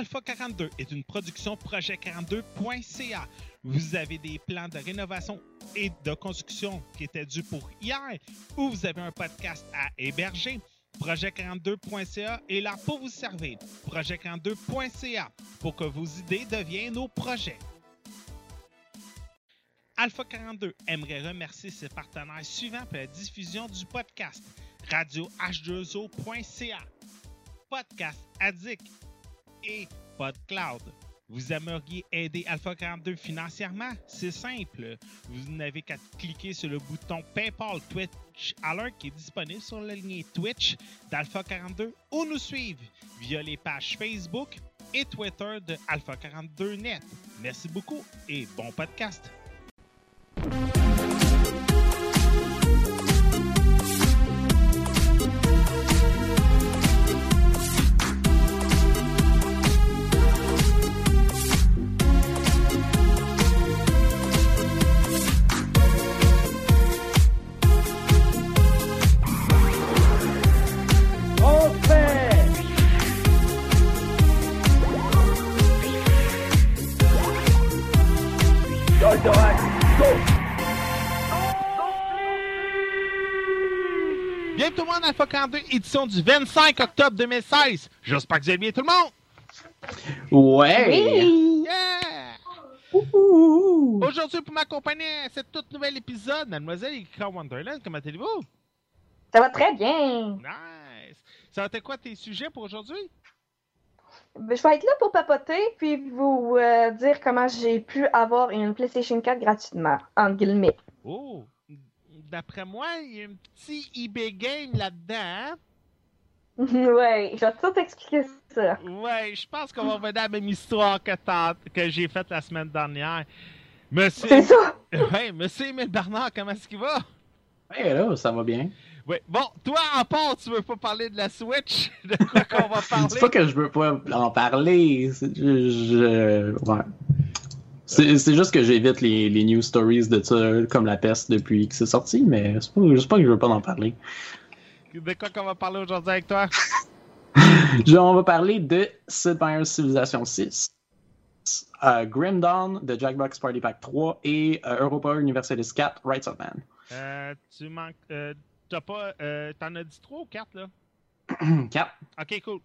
Alpha 42 est une production projet42.ca. Vous avez des plans de rénovation et de construction qui étaient dus pour hier ou vous avez un podcast à héberger. Projet42.ca est là pour vous servir. Projet42.ca pour que vos idées deviennent nos projets. Alpha 42 aimerait remercier ses partenaires suivants pour la diffusion du podcast radio h2o.ca, Podcast Addict et PodCloud. Vous aimeriez aider Alpha 42 financièrement? C'est simple. Vous n'avez qu'à cliquer sur le bouton PayPal Twitch Alert qui est disponible sur la ligne Twitch d'Alpha 42 ou nous suivre via les pages Facebook et Twitter de Alpha 42 Net. Merci beaucoup et bon podcast. édition du 25 octobre 2016. J'espère que vous allez bien tout le monde. Ouais. Oui. Yeah. Aujourd'hui, pour m'accompagner à ce tout nouvel épisode, Mademoiselle Ika Wonderland, comment allez-vous? Ça va très bien. Nice. Ça va être quoi tes sujets pour aujourd'hui? Ben, je vais être là pour papoter, puis vous euh, dire comment j'ai pu avoir une PlayStation 4 gratuitement, en guillemets. Oh, D'après moi, il y a un petit eBay game là-dedans. hein? ouais, je vais tout expliquer ça. Ouais, je pense qu'on va revenir à la même histoire que, t'as- que j'ai faite la semaine dernière. Monsieur, C'est ça. ouais, Monsieur Emile Bernard, comment est-ce qu'il va? Ouais, là, ça va bien. Ouais. Bon, toi, en part, tu veux pas parler de la Switch? De quoi qu'on va parler? dis pas que je veux pas en parler. c'est- Je, je- ouais. C'est juste que j'évite les, les news stories de ça comme la peste depuis que c'est sorti, mais c'est pas, pas que je veux pas en parler. De quoi qu'on va parler aujourd'hui avec toi? Je- on va parler de Sid Meier's Civilization 6, euh, Grim Dawn de Jackbox Party Pack 3 et euh, Europa Universalis 4 Rights of Man. Euh, tu manques. T'as pas. T'en as dit trois ou quatre, là? 4. Ok, cool.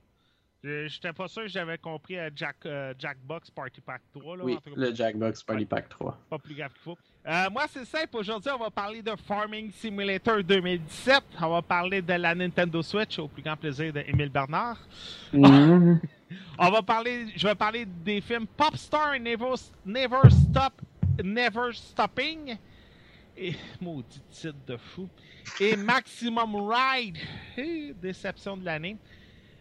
Je- J'étais pas sûr que j'avais compris euh, Jack, euh, Jackbox Party Pack 3, là. Oui, le Jackbox Party. Pack 3. pas plus grave qu'il faut. Euh, moi, c'est simple. Aujourd'hui, on va parler de Farming Simulator 2017. On va parler de la Nintendo Switch au plus grand plaisir d'Émile Bernard. Mhm. On va parler, je vais parler des films Popstar Never, Never Stop, Never Stopping. Et, maudit titre de fou. Et Maximum Ride. Déception de l'année.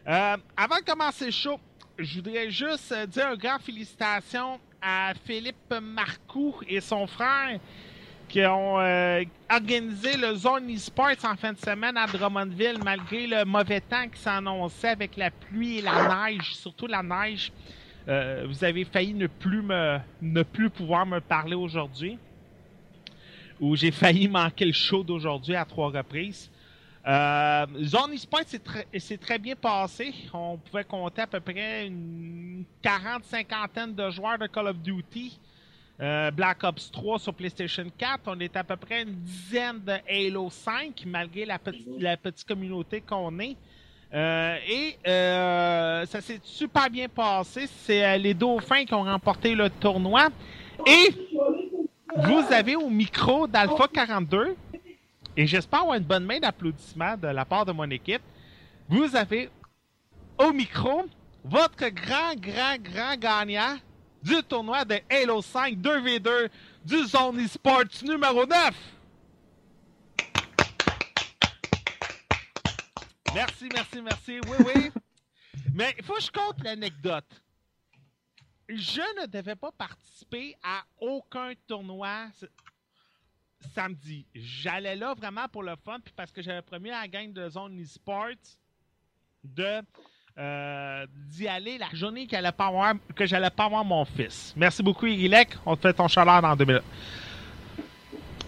Euh, avant de commencer le show, je voudrais juste euh, dire un grand félicitations à Philippe Marcoux et son frère qui ont euh, organisé le Zone eSports en fin de semaine à Drummondville malgré le mauvais temps qui s'annonçait avec la pluie et la neige, surtout la neige. Vous avez failli ne plus me ne plus pouvoir me parler aujourd'hui. Ou j'ai failli manquer le show d'aujourd'hui à trois reprises. Euh, Zone eSports, c'est très, bien passé. On pouvait compter à peu près une 40-50 de joueurs de Call of Duty. Euh, Black Ops 3 sur PlayStation 4. On est à peu près une dizaine de Halo 5, malgré la, petite- communauté qu'on est. Euh, et ça s'est super bien passé. C'est les Dauphins qui ont remporté le tournoi. Et vous avez au micro d'Alpha 42, et j'espère avoir une bonne main d'applaudissements de la part de mon équipe, vous avez au micro votre grand, grand, grand gagnant du tournoi de Halo 5 2v2 du Zone eSports numéro 9. Merci, merci, merci. Oui, oui. Mais il faut que je compte l'anecdote. Je ne devais pas participer à aucun tournoi samedi. J'allais là vraiment pour le fun, puis parce que j'avais promis à la gang de Zone eSports de euh, d'y aller la journée qu'elle allait pas que j'allais pas avoir mon fils. Merci beaucoup, Irilek. On te fait ton chaleur dans deux minutes.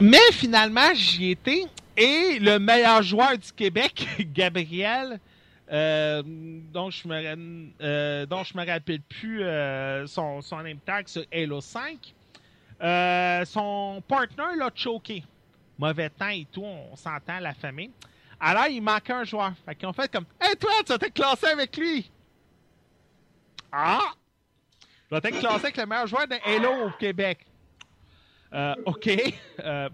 Mais finalement, j'y étais. Et le meilleur joueur du Québec, Gabriel, euh, dont je me euh, me rappelle plus son, son tag sur Halo 5. Euh, son partner l'a choqué. Mauvais temps et tout, on s'entend la famille. Alors, il manquait un joueur. Fait qu'ils ont fait comme Hey toi, tu vas t'être classé avec lui! Ah! Tu vas t'être classé avec le meilleur joueur de Halo au Québec. Euh, OK. Euh,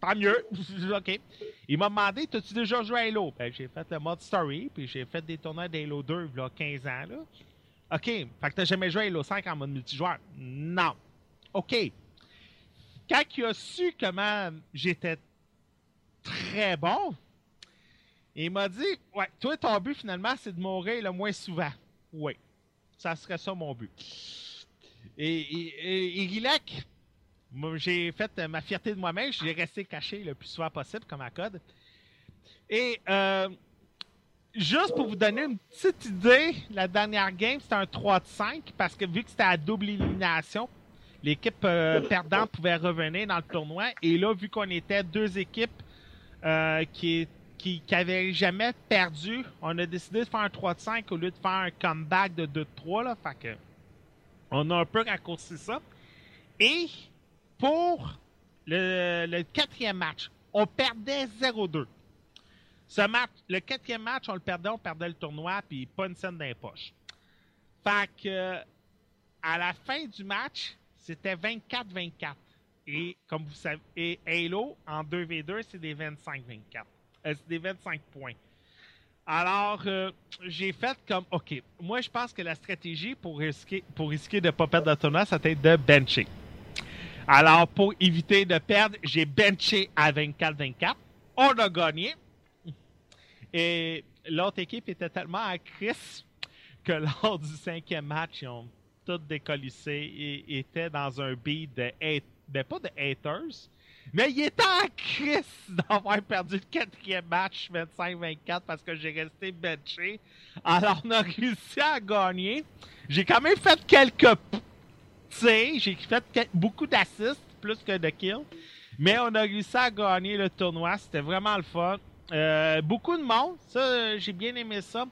tant mieux. OK. Il m'a demandé T'as-tu déjà joué à Halo? Ben, J'ai fait le mode story, puis j'ai fait des tournois d'Halo 2 il y a 15 ans. Là. OK. Fait que t'as jamais joué à Halo 5 en mode multijoueur? Non. OK. Quand il a su comment j'étais très bon, il m'a dit Ouais, toi, ton but finalement, c'est de mourir le moins souvent. Oui. Ça serait ça mon but. Et, et, j'ai fait ma fierté de moi-même. J'ai resté caché le plus souvent possible comme à code. Et euh, juste pour vous donner une petite idée, la dernière game, c'était un 3 de 5 parce que vu que c'était à double élimination, l'équipe euh, perdante pouvait revenir dans le tournoi. Et là, vu qu'on était deux équipes euh, qui qui n'avaient jamais perdu, on a décidé de faire un 3 de 5 au lieu de faire un comeback de 2 de 3. Là, fait que on a un peu raccourci ça. Et pour le, le quatrième match, on perdait 0-2. Ce match, le quatrième match, on le perdait, on perdait le tournoi, puis pas une scène dans les poches. Fait que, à la fin du match, c'était 24-24. Et comme vous savez, et Halo, en 2v2, c'est des 25-24. Euh, c'est des 25 points. Alors, euh, j'ai fait comme, OK, moi, je pense que la stratégie pour risquer, pour risquer de ne pas perdre tournoi, c'était de bencher. Alors, pour éviter de perdre, j'ai benché à 24-24. On a gagné. Et l'autre équipe était tellement à crise que lors du cinquième match, ils ont tout décollissé et étaient dans un beat de hate, ben pas de haters, mais ils étaient en crise d'avoir perdu le quatrième match 25-24 parce que j'ai resté benché. Alors, on a réussi à gagner. J'ai quand même fait quelques j'ai fait beaucoup d'assists, plus que de kills. Mais on a réussi à gagner le tournoi. C'était vraiment le fun. Euh, beaucoup de monde. Ça, j'ai bien aimé ça.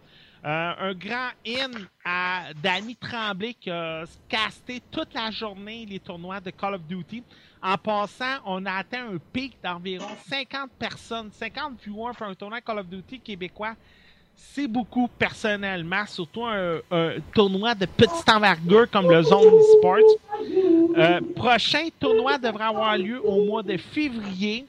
Euh, un grand in à Danny Tremblay qui a casté toute la journée les tournois de Call of Duty. En passant, on a atteint un pic d'environ 50 personnes, 50 viewers pour un tournoi Call of Duty québécois c'est beaucoup personnellement, surtout un, tournoi de petite envergure comme le Zone eSports. Euh, prochain tournoi devrait avoir lieu au mois de février.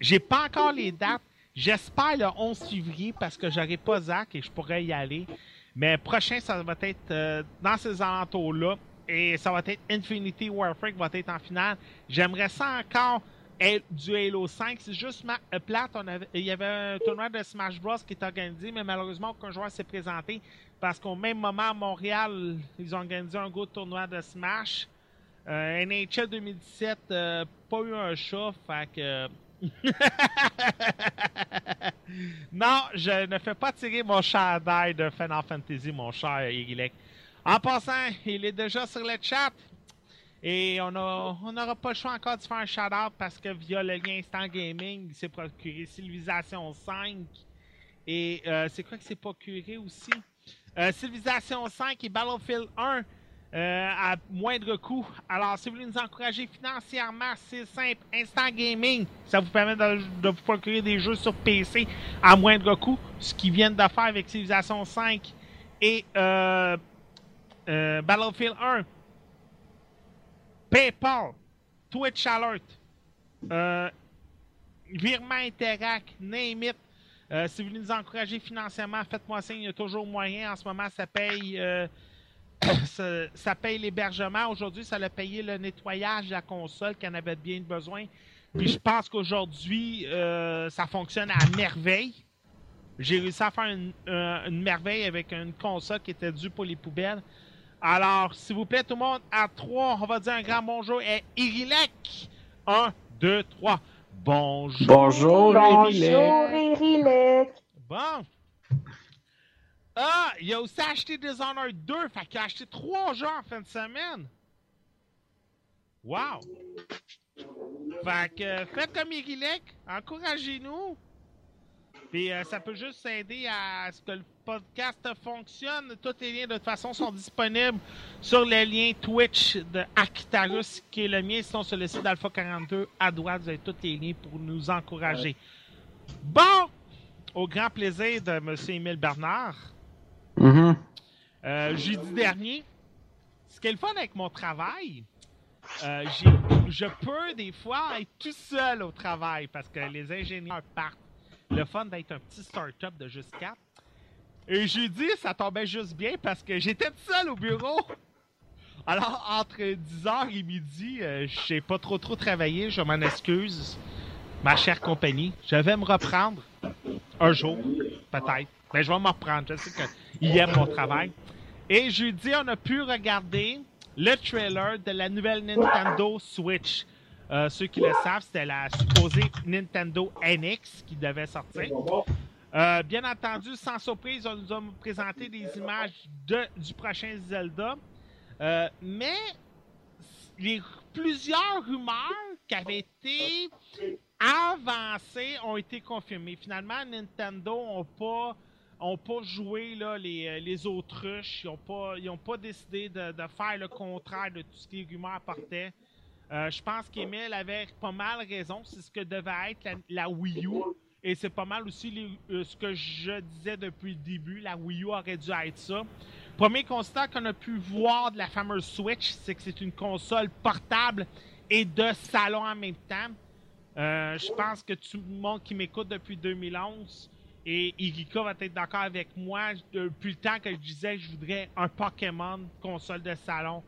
J'ai pas encore les dates. J'espère le 11 février parce que j'aurai pas Zach et je pourrais y aller. Mais prochain, ça va être euh, dans ces alentours-là. Et ça va être Infinity Warfare qui va être en finale. J'aimerais ça encore du Halo 5. C'est juste euh, plate. Il y avait un tournoi de Smash Bros. qui est organisé, mais malheureusement, aucun joueur s'est présenté parce qu'au même moment, à Montréal, ils ont organisé un gros tournoi de Smash. Euh, NHL 2017, euh, pas eu un chat, fait que. Non, je ne fais pas tirer mon chat d'ail de Final Fantasy, mon cher Irilek. En passant, il est déjà sur le chat. Et on n'aura pas le choix encore de faire un shout-out parce que via le lien Instant Gaming, il s'est procuré Civilization 5. Et euh, c'est quoi que c'est procuré aussi? Euh, Civilization 5 et Battlefield 1 euh, à moindre coût. Alors, si vous voulez nous encourager financièrement, c'est simple. Instant Gaming, ça vous permet de, vous procurer des jeux sur PC à moindre coût. Ce qu'ils viennent de faire avec Civilization 5 et euh, euh, Battlefield 1. PayPal, Twitch Alert, Virement Interact, Name si vous voulez nous encourager financièrement, faites-moi signe, il y a toujours moyen. En ce moment, ça paye, ça, ça, paye l'hébergement. Aujourd'hui, ça a payé le nettoyage de la console qui en avait bien besoin. Puis je pense qu'aujourd'hui, euh, ça fonctionne à merveille. J'ai réussi à faire une, une, merveille avec une console qui était due pour les poubelles. Alors, s'il vous plaît, tout le monde, à 3, on va dire un grand bonjour et Irilek. 1, 2, 3. Bonjour. Bonjour, Bonjour, Irilek. Bon. Ah, il a aussi acheté Dishonored 2, fait qu'il a acheté 3 jeux en fin de semaine. Wow. Fait que faites comme Irilek, encouragez-nous. Puis euh, ça peut juste aider à ce que le podcast fonctionne. Tous les liens, de toute façon, sont disponibles sur le lien Twitch de Akitarus, qui est le mien. Sinon, sur le site d'Alpha 42, à droite, vous avez tous les liens pour nous encourager. Bon! Au grand plaisir de M. Émile Bernard. Mhm. Euh, jeudi dernier, ce qui est le fun avec mon travail, euh, j'ai- je peux des fois être tout seul au travail parce que les ingénieurs partent. Le fun d'être un petit start-up de juste 4. Et jeudi, ça tombait juste bien parce que j'étais tout seul au bureau. Alors, entre 10h et midi, euh, j'ai pas trop trop travaillé, je m'en excuse. Ma chère compagnie, je vais me reprendre un jour, peut-être. Mais je vais me reprendre, je sais qu'il aime mon travail. Et jeudi, on a pu regarder le trailer de la nouvelle Nintendo Switch. Euh, ceux qui le savent, c'était la supposée Nintendo NX qui devait sortir. Euh, bien entendu, sans surprise, on nous a présenté des images de, du prochain Zelda. Euh, mais les, plusieurs rumeurs qui avaient été avancées ont été confirmées. Finalement, Nintendo n'a pas ont pas joué là, les, euh, les autruches. Ils n'ont pas, décidé de, faire le contraire de tout ce que les rumeurs apportaient. Euh, je pense qu'Emile avait pas mal raison. C'est ce que devait être la, Wii U. Et c'est pas mal aussi euh, ce que je disais depuis le début. La Wii U aurait dû être ça. Premier constat qu'on a pu voir de la fameuse Switch, c'est que c'est une console portable et de salon en même temps. Euh, je pense que tout le monde qui m'écoute depuis 2011 et Irika va être d'accord avec moi depuis le temps que je disais que je voudrais un Pokémon console de salon.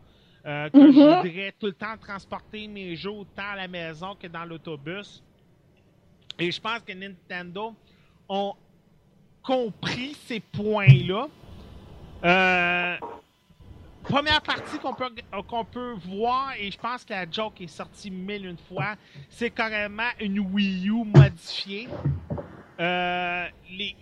euh, que Mhm. je voudrais tout le temps transporter mes jeux autant à la maison que dans l'autobus. Et je pense que Nintendo ont compris ces points-là. Euh, première partie qu'on peut, qu'on peut voir, et je pense que la joke est sortie mille une fois, c'est carrément une Wii U modifiée. Euh, les,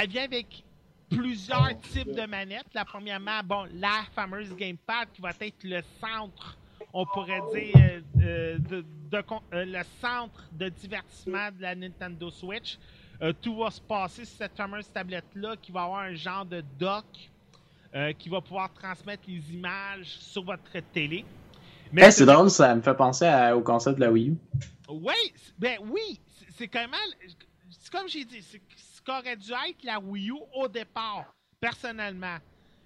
elle vient avec plusieurs types de manettes. La premièrement, bon, la fameuse gamepad qui va être le centre, on pourrait dire, euh, euh, de, de con- euh, le centre de divertissement de la Nintendo Switch. Euh, tout va se passer sur cette fameuse tablette-là qui va avoir un genre de dock euh, qui va pouvoir transmettre les images sur votre télé. C'est drôle, ça me fait penser à- au concept de la Wii U. Oui, ben oui, c'est- c'est quand même. C'est comme j'ai dit, c'est ce qu'aurait dû être la Wii U au départ, personnellement.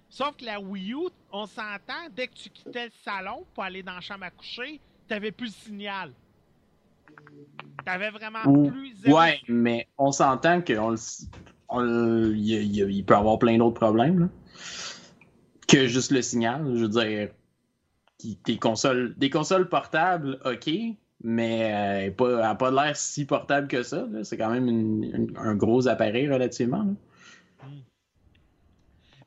Sauf que la Wii U, on s'entend, dès que tu quittais le salon pour aller dans la chambre à coucher, t'avais plus le signal. T'avais vraiment plus Ouais, mais on s'entend qu'il il peut y avoir plein d'autres problèmes là, que juste le signal. Je veux dire, qui- consoles, des consoles portables, ok, mais euh, elle n'a pas l'air si portable que ça. C'est quand même une- une- un gros appareil relativement. là.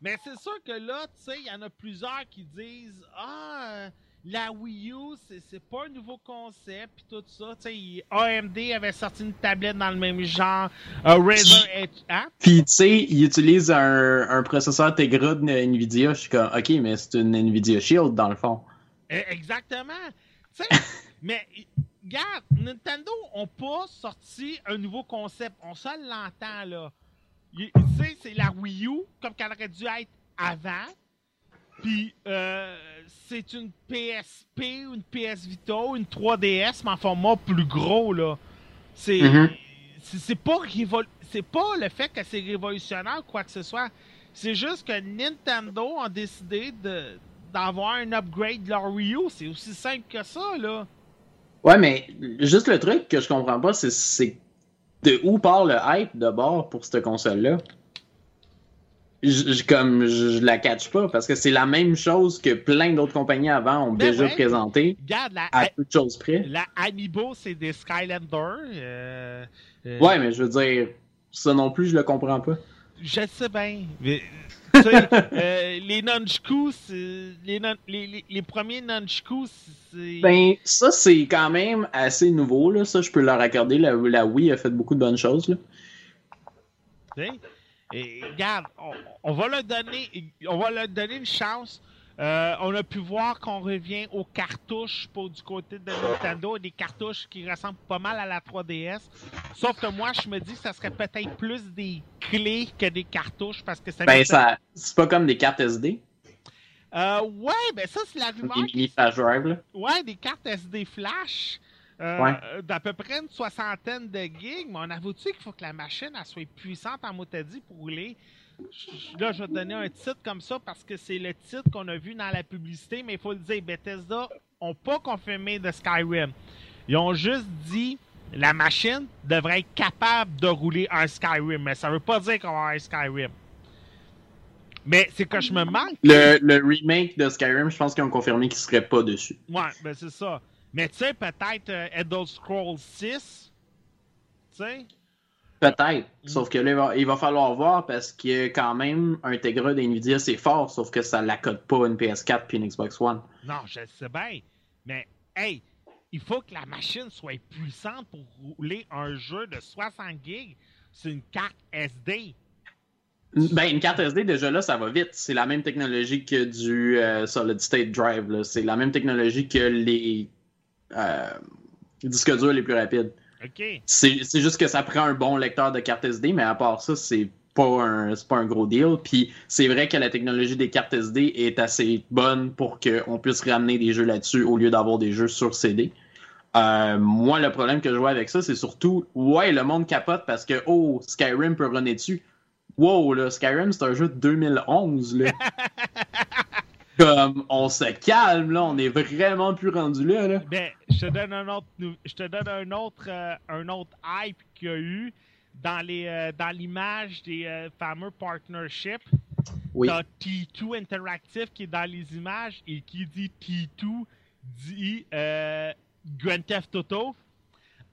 Mais c'est sûr que là, tu sais, il y en a plusieurs qui disent Ah, euh, la Wii U, c'est- c'est pas un nouveau concept, puis tout ça. Tu sais, AMD avait sorti une tablette dans le même genre. euh, Razer Edge. Hein? Puis, tu sais, il utilise un, un processeur Tegra de Nvidia. Je suis comme, ok, mais c'est une Nvidia Shield dans le fond. Eh, Exactement. Tu sais, mais regarde, Nintendo ont pas sorti un nouveau concept. On se l'entend là. Tu sais, c'est la Wii U comme qu'elle aurait dû être avant. Puis euh, c'est une PSP, une PS Vita, une 3DS, mais en format plus gros là. C'est c'est c'est pas révol- c'est pas le fait que c'est révolutionnaire ou quoi que ce soit. C'est juste que Nintendo a décidé de d'avoir un upgrade de leur Wii U. C'est aussi simple que ça, là. Ouais, mais juste le truc que je comprends pas, c'est- de où part le hype de bord pour cette console-là? Je, je- comme je, je la catch pas parce que c'est la même chose que plein d'autres compagnies avant ont Ben déjà ouais. présenté Regarde, la, à peu de choses près. la Amiibo, c'est des Skylanders. euh, euh, Ouais, mais je veux dire, ça non plus, je le comprends pas. Je sais bien. mais, euh, les nunchakus, les, nun- les, les, les premiers nunchakus, c'est... Ben, ça, c'est quand même assez nouveau, là. Ça, je peux leur accorder. La, la Wii a fait beaucoup de bonnes choses, là. Et regarde, on, on va leur donner, on va leur donner une chance. Euh, on a pu voir qu'on revient aux cartouches pour du côté de Nintendo, des cartouches qui ressemblent pas mal à la 3DS. Sauf que moi, je me dis que ça serait peut-être plus des clés que des cartouches parce que ça. Ben, ça, c'est pas comme des cartes SD. Euh, ouais, ben ça, c'est la rumeur. Des mini flash drive, là. Ouais, des cartes SD flash. Euh, Ouais. D'à peu près une soixantaine de gigs, mais on avoue-tu qu'il faut que la machine elle soit puissante en motadi pour rouler? Là, je vais te donner un titre comme ça parce que c'est le titre qu'on a vu dans la publicité, mais il faut le dire, Bethesda ont pas confirmé de Skyrim. Ils ont juste dit la machine devrait être capable de rouler un Skyrim, mais ça veut pas dire qu'on va avoir un Skyrim. Mais c'est que je me manque. Le, le remake de Skyrim, je pense qu'ils ont confirmé qu'il serait pas dessus. Ouais, ben c'est ça. Mais tu sais, peut-être euh, Elder Scrolls 6. Tu sais? Peut-être. Mm. Sauf que là, il va, il va falloir voir parce que quand même, un Tegra d'NVIDIA, c'est fort, sauf que ça l'accorde pas une PS4 puis une Xbox One. Non, je le sais bien. Mais, hey, il faut que la machine soit puissante pour rouler un jeu de 60 gigs sur une carte SD. Ben, une carte SD, déjà là, ça va vite. C'est la même technologie que du euh, Solid State Drive. C'est la même technologie que les euh, disques durs les plus rapides. C'est juste que ça prend un bon lecteur de carte SD, mais à part ça, c'est pas un, pas un gros deal. Puis c'est vrai que la technologie des cartes SD est assez bonne pour qu'on puisse ramener des jeux là-dessus au lieu d'avoir des jeux sur CD. Euh, moi, le problème que je vois avec ça, c'est surtout, ouais, le monde capote parce que, oh, Skyrim peut runner dessus. Wow, là, Skyrim, c'est un jeu de 2011, là. Comme, on se calme, là, on est vraiment plus rendu là, là. Ben, je te donne un autre, je te donne un autre, euh, un autre hype qu'il y a eu dans les, euh, dans l'image des euh, fameux partnerships. Oui. T'as T2 Interactive qui est dans les images et qui dit T2 dit euh, Grand Theft Auto.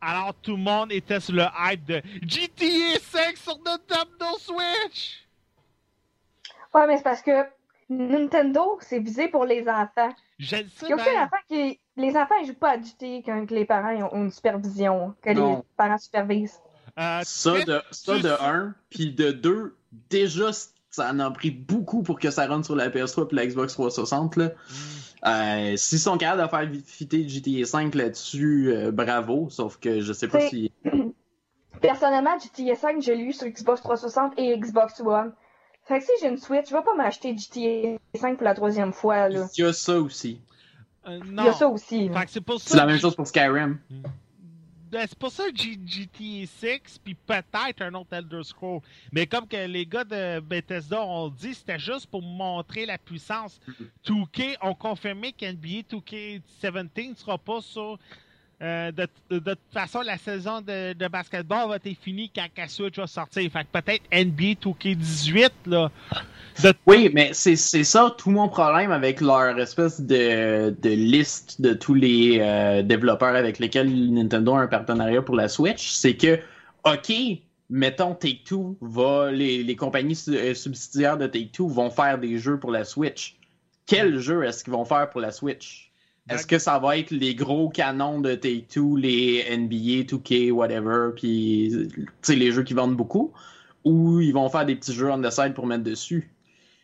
Alors tout le monde était sur le hype de GTA 5 sur Nintendo Switch. Ouais, mais c'est parce que Nintendo, c'est visé pour les enfants. Je le sais Il y a aucun bien. enfant qui. Les enfants, ils jouent pas à GTA quand que les parents ont une supervision, que les parents supervisent. Euh, Ça de, ça tu- de un, puis de deux, déjà, ça en a pris beaucoup pour que ça rentre sur la PS3 et la Xbox 360. Là. Euh, S'ils sont capables de faire fitter GTA 5 là-dessus, euh, bravo, sauf que je sais pas C'est- si... Personnellement, GTA 5, je l'ai eu sur Xbox 360 et Xbox One. Fait que si j'ai une Switch, je vais pas m'acheter GTA 5 pour la troisième fois, là. Il y a ça aussi. euh, Il non. y a ça aussi. là. Fait que c'est pour ça. C'est la même chose pour Skyrim. Ben, c'est pour ça que GTA 6 puis peut-être un autre Elder Scroll. Mais comme que les gars de Bethesda ont dit, c'était juste pour montrer la puissance. 2K ont confirmé qu'NBA 2K17 ne sera pas sur. Euh, de, de- toute façon, la saison de, de basketball va être finie quand la Switch va sortir. Fait que peut-être NBA 2K18, là. Oui, mais c'est ça tout mon problème avec leur espèce de, liste de tous les euh, développeurs avec lesquels Nintendo a un partenariat pour la Switch. C'est que, OK, mettons Take-Two, va, les, les compagnies euh, subsidiaires de Take-Two vont faire des jeux pour la Switch. Quel jeu est-ce qu'ils vont faire pour la Switch? Est-ce que ça va être les gros canons de Take-Two, les NBA, 2K, whatever, puis tu sais, les jeux qui vendent beaucoup? Ou ils vont faire des petits jeux on the side pour mettre dessus?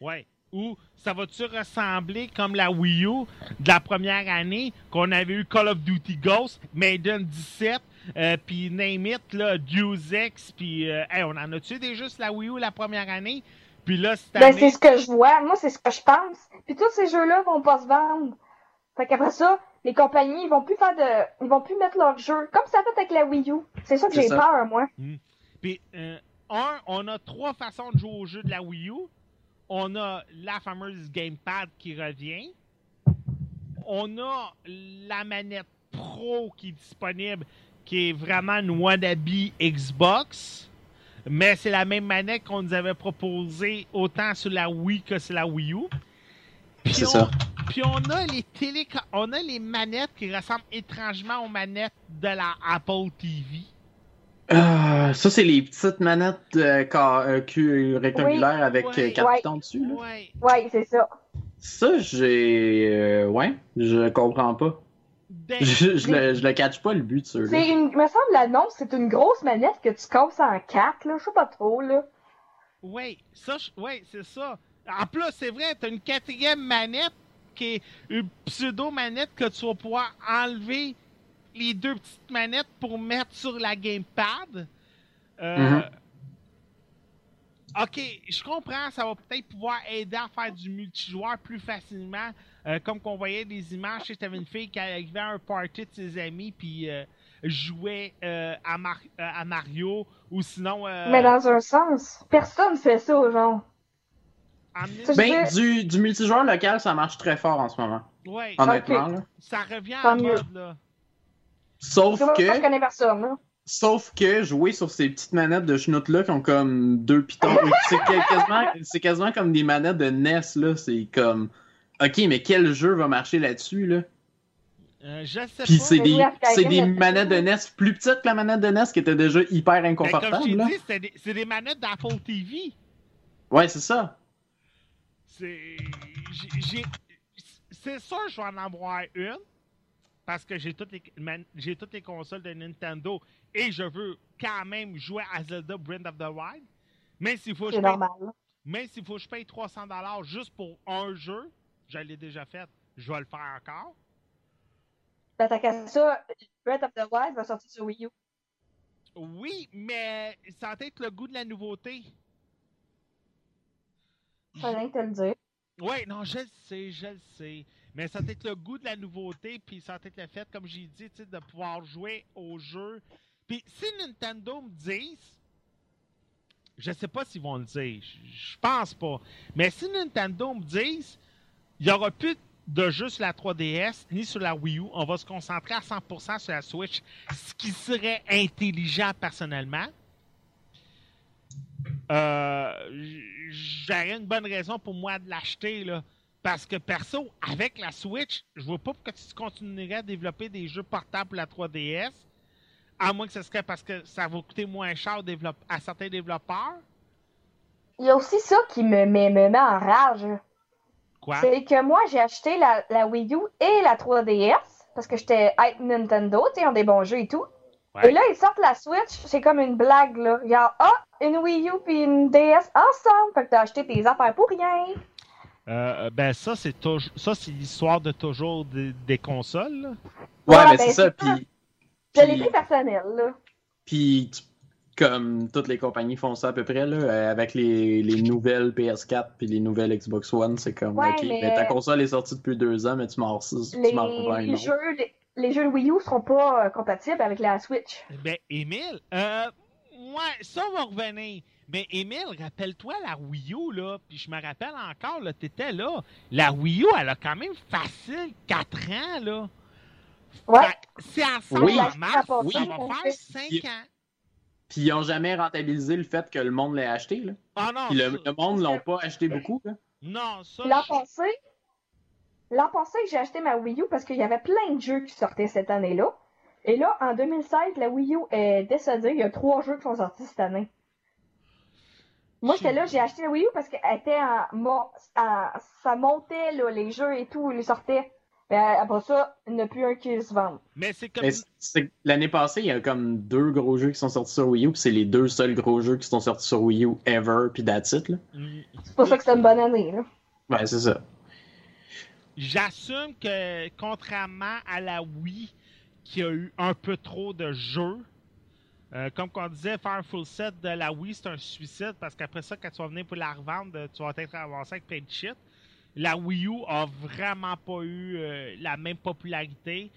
Ouais. Ou ça va-tu ressembler comme la Wii U de la première année qu'on avait eu Call of Duty Ghost, Maiden 17, euh, puis Name It, là, Deus Ex, puis euh, hey, on en a-tu des juste la Wii U la première année? Puis là, cette Ben, année... c'est ce que je vois. Moi, c'est ce que je pense. Puis tous ces jeux-là vont pas se vendre. Fait qu'après ça, les compagnies, ils vont plus faire de. Ils vont plus mettre leurs jeux. Comme ça a fait avec la Wii U. C'est ça que j'ai peur, moi. Puis, euh, un, on a trois façons de jouer au jeu de la Wii U. On a la fameuse gamepad qui revient. On a la manette Pro qui est disponible, qui est vraiment une wannabe Xbox. Mais c'est la même manette qu'on nous avait proposée autant sur la Wii que sur la Wii U. Puis C'est on- ça. Puis on a les télé, on a les manettes qui ressemblent étrangement aux manettes de la Apple TV. Euh, ça, c'est les petites manettes euh, euh, cul- rectangulaires avec ouais, euh, quatre ouais. pitons dessus. Là. Ouais. Ouais, c'est ça. Ça, j'ai. euh, ouais, je comprends pas. Ben, Je, je, le, je le catch pas le but ceux-là. C'est une. Il me semble l'annonce, c'est une grosse manette que tu casses en quatre, là. Je sais pas trop, là. Oui, ça, je- ouais, c'est ça. En plus, c'est vrai, t'as une quatrième manette qui est une pseudo-manette que tu vas pouvoir enlever les deux petites manettes pour mettre sur la gamepad. Euh, Mhm. Ok, je comprends, ça va peut-être pouvoir aider à faire du multijoueur plus facilement. Euh, comme qu'on voyait des images, tu avais une fille qui arrivait à un party de ses amis puis euh, jouait euh, à, Mar- à Mario ou sinon euh, Mais dans un sens, personne fait ça, Ça, je Ben, du, du multijoueur local, ça marche très fort en ce moment. Ouais, Honnêtement, là. ça revient Tant à mieux. mode, là. Sauf Moi, je que, connais personne, là. sauf que jouer sur ces petites manettes de chenoute là qui ont comme deux pitons, c'est quasiment, c'est quasiment comme des manettes de NES là. C'est comme, ok, mais quel jeu va marcher là-dessus là? Euh, je sais Puis pas. c'est des, c'est des manettes de NES plus petites que la manette de NES qui était déjà hyper Ben, comme je inconfortable. dit, c'était des- c'est des manettes d'Apple TV. Ouais, c'est ça. C'est. j'ai- j'ai- C'est sûr que je vais en avoir une. Parce que j'ai toutes, les, j'ai toutes les consoles de Nintendo et je veux quand même jouer à Zelda Breath of the Wild. Mais s'il faut, que je paye- s'il faut que je paye 300$ juste pour un jeu, je l'ai déjà fait, je vais le faire encore. Ben, t'as qu'à ça, Breath of the Wild va sortir sur Wii U. Oui, mais ça va être le goût de la nouveauté. Ça rien te le dire. Oui, non, je le sais, je le sais. Mais ça va être le goût de la nouveauté, puis ça va être le fait, comme j'ai dit, de pouvoir jouer au jeu. Puis si Nintendo me disent, je sais pas s'ils vont le dire, je je pense pas. Mais si Nintendo me disent, il y aura plus de jeux sur la 3DS ni sur la Wii U, on va se concentrer à 100% sur la Switch, ce qui serait intelligent personnellement. Euh, j'aurais une bonne raison pour moi de l'acheter là. Parce que perso, avec la Switch, je vois pas pourquoi tu continuerais à développer des jeux portables pour la 3DS. À moins que ce serait parce que ça va coûter moins cher à certains développeurs. Il y a aussi ça qui me, me, me met en rage. Quoi? C'est que moi, j'ai acheté la, la Wii U et la 3DS parce que j'étais hype Nintendo, tu sais, ont des bons jeux et tout. Ouais. Et là, ils sortent la Switch, c'est comme une blague, là. Il y a, ah, une Wii U puis une DS ensemble. Fait que t'as acheté tes affaires pour rien. Euh, ben ça, c'est toujours ça, c'est l'histoire de toujours des, des consoles. là. Ouais, Ouais, mais ben, c'est ça. Puis, Je l'ai puis- pris personnel, là. Puis, comme toutes les compagnies font ça à peu près, là, euh, avec les, les nouvelles PS4 puis les nouvelles Xbox One, c'est comme, Ouais, ok, mais- mais ta console est sortie depuis deux ans, mais tu m'en tu Les, m'en une les jeux, les, les jeux de Wii U seront pas euh, compatibles avec la Switch. Ben, Émile, euh, ouais, ça va revenir. Mais Émile, rappelle-toi la Wii U, là, puis je me rappelle encore, là, t'étais là. La Wii U, elle a quand même facile 4 ans, là. Ouais. Si elle sort Oui. mars, Oui. ça va faire 5 Il- ans. Puis ils ont jamais rentabilisé le fait que le monde l'ait acheté, là. Ah non, Puis le, ça- le monde l'ont pas acheté beaucoup, là. non, ça, L'an passé, l'an passé, j'ai acheté ma Wii U parce qu'il y avait plein de jeux qui sortaient cette année-là. Et là, en 2016, la Wii U est décédée. Il y a trois jeux qui sont sortis cette année. Moi, j'étais là, j'ai acheté la Wii U parce qu'elle était en, ça montait, là, les jeux et tout, ils sortaient. Mais après ça, il n'y en a plus un qui se vend. mais c'est comme... L'année passée, il y a comme deux gros jeux qui sont sortis sur Wii U, puis c'est les deux seuls gros jeux qui sont sortis sur Wii U ever, puis that's it, là. Mm, C'est pour ça que c'est une bonne année, là. Ouais, c'est ça. J'assume que, contrairement à la Wii, qui a eu un peu trop de jeux, euh, comme on disait, faire un full set de la Wii, c'est un suicide parce qu'après ça, quand tu vas venir pour la revendre, tu vas être avancé avec plein de shit. La Wii U a vraiment pas eu euh, la même popularité.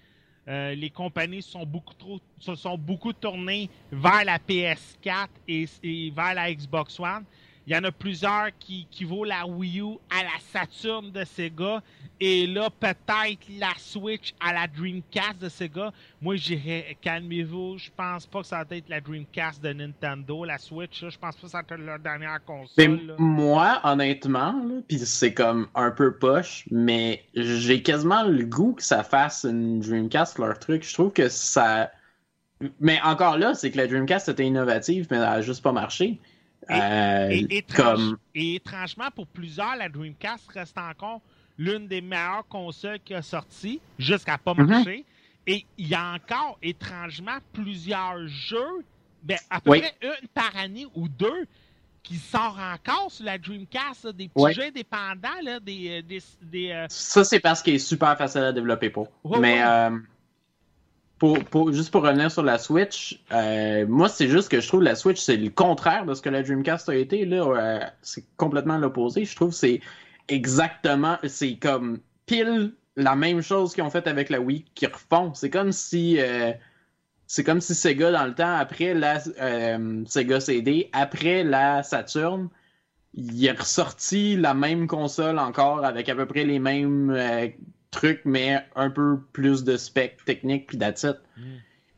Euh, les compagnies se sont beaucoup tournées vers la PS4 et, et vers la Xbox One. Il y en a plusieurs qui, qui vaut la Wii U à la Saturn de Sega et là peut-être la Switch à la Dreamcast de Sega. Moi j'irais calmez-vous, je pense pas que ça va être la Dreamcast de Nintendo, la Switch, là, je pense pas que ça va être leur dernière console. là. moi, honnêtement, puis c'est comme un peu poche, mais j'ai quasiment le goût que ça fasse une Dreamcast leur truc. Je trouve que ça. Mais encore là, c'est que la Dreamcast était innovative, mais elle a juste pas marché. Et- Euh, Et, étrange- comme et étrangement, pour plusieurs, la Dreamcast reste encore l'une des meilleures consoles qui a sorti jusqu'à pas Mhm. marcher. Et il y a encore, étrangement, plusieurs jeux, ben, à peu Oui. près une par année ou deux, qui sort encore sur la Dreamcast, là, des petits Ouais. jeux indépendants, là, des, euh, des, des, euh, Ça, c'est parce qu'il est super facile à développer pour. Ouais, Mais ouais. euh, pour, pour- juste pour revenir sur la Switch, euh, moi, c'est juste que je trouve la Switch, c'est le contraire de ce que la Dreamcast a été. Là, Euh, c'est complètement l'opposé. Je trouve que c'est exactement, c'est comme pile la même chose qu'ils ont fait avec la Wii, qu'ils refont. C'est comme si. euh, c'est comme si Sega, dans le temps, après la euh, Sega CD, après la Saturn, il est ressorti la même console encore avec à peu près les mêmes trucs, mais un peu plus de specs techniques puis that's it.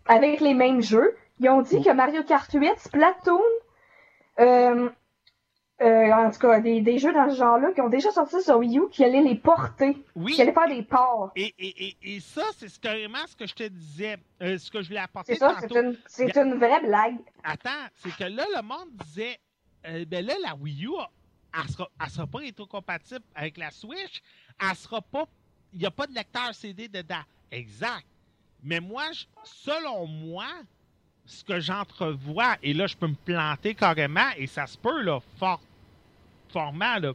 avec les mêmes jeux. Ils ont dit que Mario Kart 8, Splatoon, euh, euh, en tout cas, des, des jeux dans ce genre-là qui ont déjà sorti sur Wii U, qui allaient les porter, Oui, qui allaient faire des ports. et, et, et, et ça, c'est ce- carrément ce que je te disais, euh, ce que je voulais apporter C'est ça, c'est une, c'est une vraie blague. Attends, c'est que là, le monde disait, euh, ben là, la Wii U, elle sera, elle sera pas rétrocompatible avec la Switch, elle sera pas, il n'y a pas de lecteur CD dedans. Exact. Mais moi, selon moi, ce que j'entrevois, et là, je peux me planter carrément, et ça se peut, là, fort, fortement, là.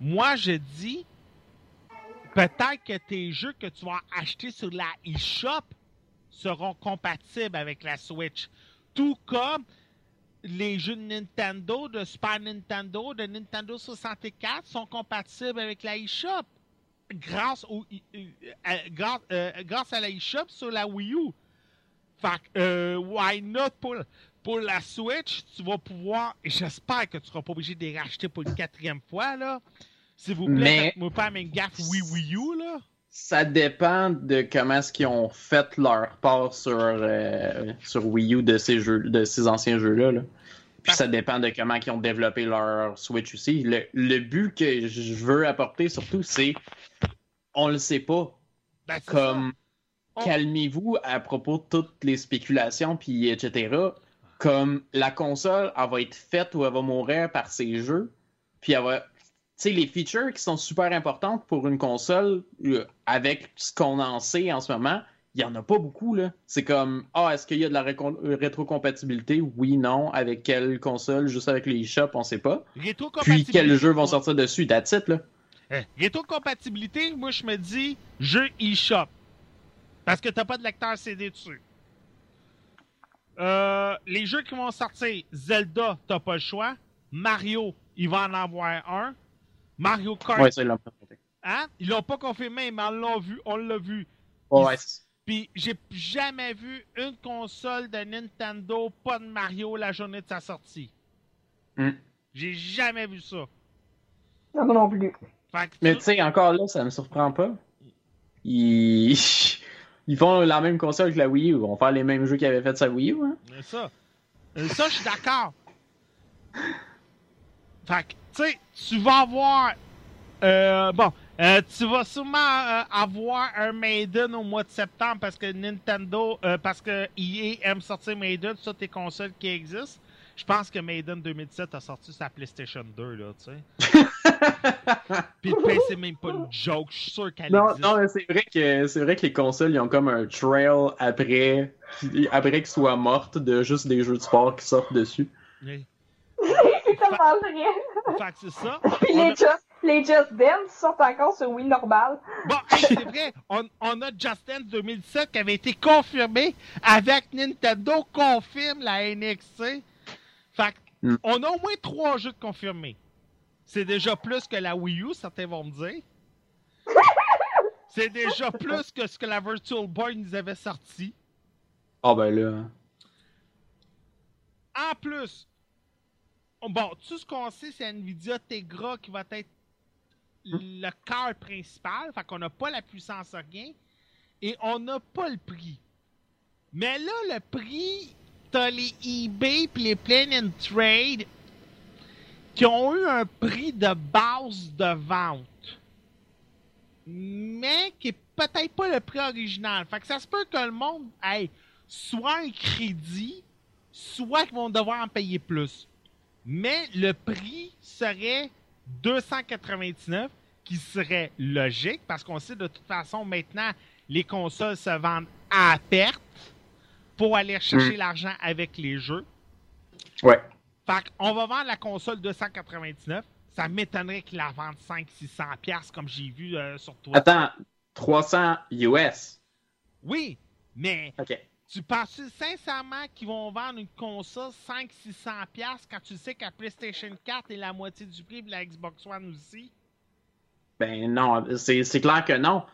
Moi, je dis, peut-être que tes jeux que tu vas acheter sur la eShop seront compatibles avec la Switch. Tout comme les jeux de Nintendo, de Super Nintendo, de Nintendo 64 sont compatibles avec la eShop. Grâce, au, euh, euh, grâce, euh, grâce à la eShop sur la Wii U. Fait que, euh, why not pour, pour la Switch, tu vas pouvoir, et j'espère que tu seras pas obligé de les racheter pour une quatrième fois, là. S'il vous plaît, faites-moi pas une gaffe Wii Wii U, là. Ça dépend de comment est-ce qu'ils ont fait leur part sur, euh, sur Wii U de ces jeux, de ces anciens jeux-là. là. Puis ça dépend de comment ils ont développé leur Switch aussi. Le, le but que je veux apporter surtout, c'est on le sait pas. Ben, Comme On- calmez-vous à propos de toutes les spéculations puis etc. Comme la console, elle va être faite ou elle va mourir par ces jeux. Puis elle va. Tu sais, les features qui sont super importantes pour une console, euh, avec ce qu'on en sait en ce moment, il n'y en a pas beaucoup. là. C'est comme Ah, est-ce qu'il y a de la euh, rétrocompatibilité? Oui, non. Avec quelle console? Juste avec les shops, on sait pas. Puis quels jeux vont sortir dessus? That's it, là. Rétrocompatibilité, moi je me dis jeu eShop. Parce que t'as pas de lecteur CD dessus. Euh, les jeux qui vont sortir, Zelda, t'as pas le choix. Mario, il va en avoir un. Mario Kart, Ouais, ça, ils l'ont pas hein? Ils l'ont pas confirmé, mais on l'a vu, on l'a vu. Ouais, Puis j'ai jamais vu une console de Nintendo pas de Mario la journée de sa sortie. Hmm. J'ai jamais vu ça. Non, moi non plus. Mais tu sais, encore là, ça me surprend pas. Ils... Ils font la même console que la Wii U. Ils vont faire les mêmes jeux qu'ils avaient fait sa Wii U. Hein? Mais ça, euh, ça, je suis d'accord. Fait que, tu sais, tu vas avoir. euh, bon, euh, tu vas sûrement euh, avoir un Maiden au mois de septembre parce que Nintendo, euh, parce que EA aime sortir Maiden sur tes consoles qui existent. Je pense que Maiden 2017 a sorti sa PlayStation 2, là, tu sais. Puis le PC, c'est même pas une joke. Je suis sûr qu'elle Non, existe. non, mais c'est vrai que c'est vrai que les consoles ils ont comme un trail après après qu'ils soient mortes de juste des jeux de sport qui sortent dessus. Oui. c'est tellement vrai. Fait que c'est ça. Puis a- les Just, les Just Dance sortent encore sur Wii normal. Bon, hey, c'est vrai, on, on a Just Dance 2017 qui avait été confirmé avec Nintendo confirme la NXT. Fait que, Mm. on a au moins trois jeux de confirmés. C'est déjà plus que la Wii U, certains vont me dire. C'est déjà plus que ce que la Virtual Boy nous avait sorti. Ah ben là. En plus, bon, tout ce qu'on sait, c'est Nvidia Tegra qui va être le cœur principal. Fait qu'on n'a pas la puissance rien. Et on n'a pas le prix. Mais là, le prix, t'as les eBay puis les Plan and Trade qui ont eu un prix de base de vente. Mais qui est peut-être pas le prix original. Fait que ça se peut que le monde ait soit un crédit, soit qu'ils vont devoir en payer plus. Mais le prix serait 299, qui serait logique, parce qu'on sait de toute façon maintenant, les consoles se vendent à perte pour aller chercher l'argent avec les jeux. Ouais. Fait qu'on va vendre la console 299. Ça m'étonnerait qu'il la vende 500-600$ piastres, comme j'ai vu euh, sur toi. Attends, 300 US. Oui, mais tu penses sincèrement qu'ils vont vendre une console 500-600$ piastres quand tu sais que la PlayStation 4 est la moitié du prix de la Xbox One aussi? Ben non, c'est clair que non.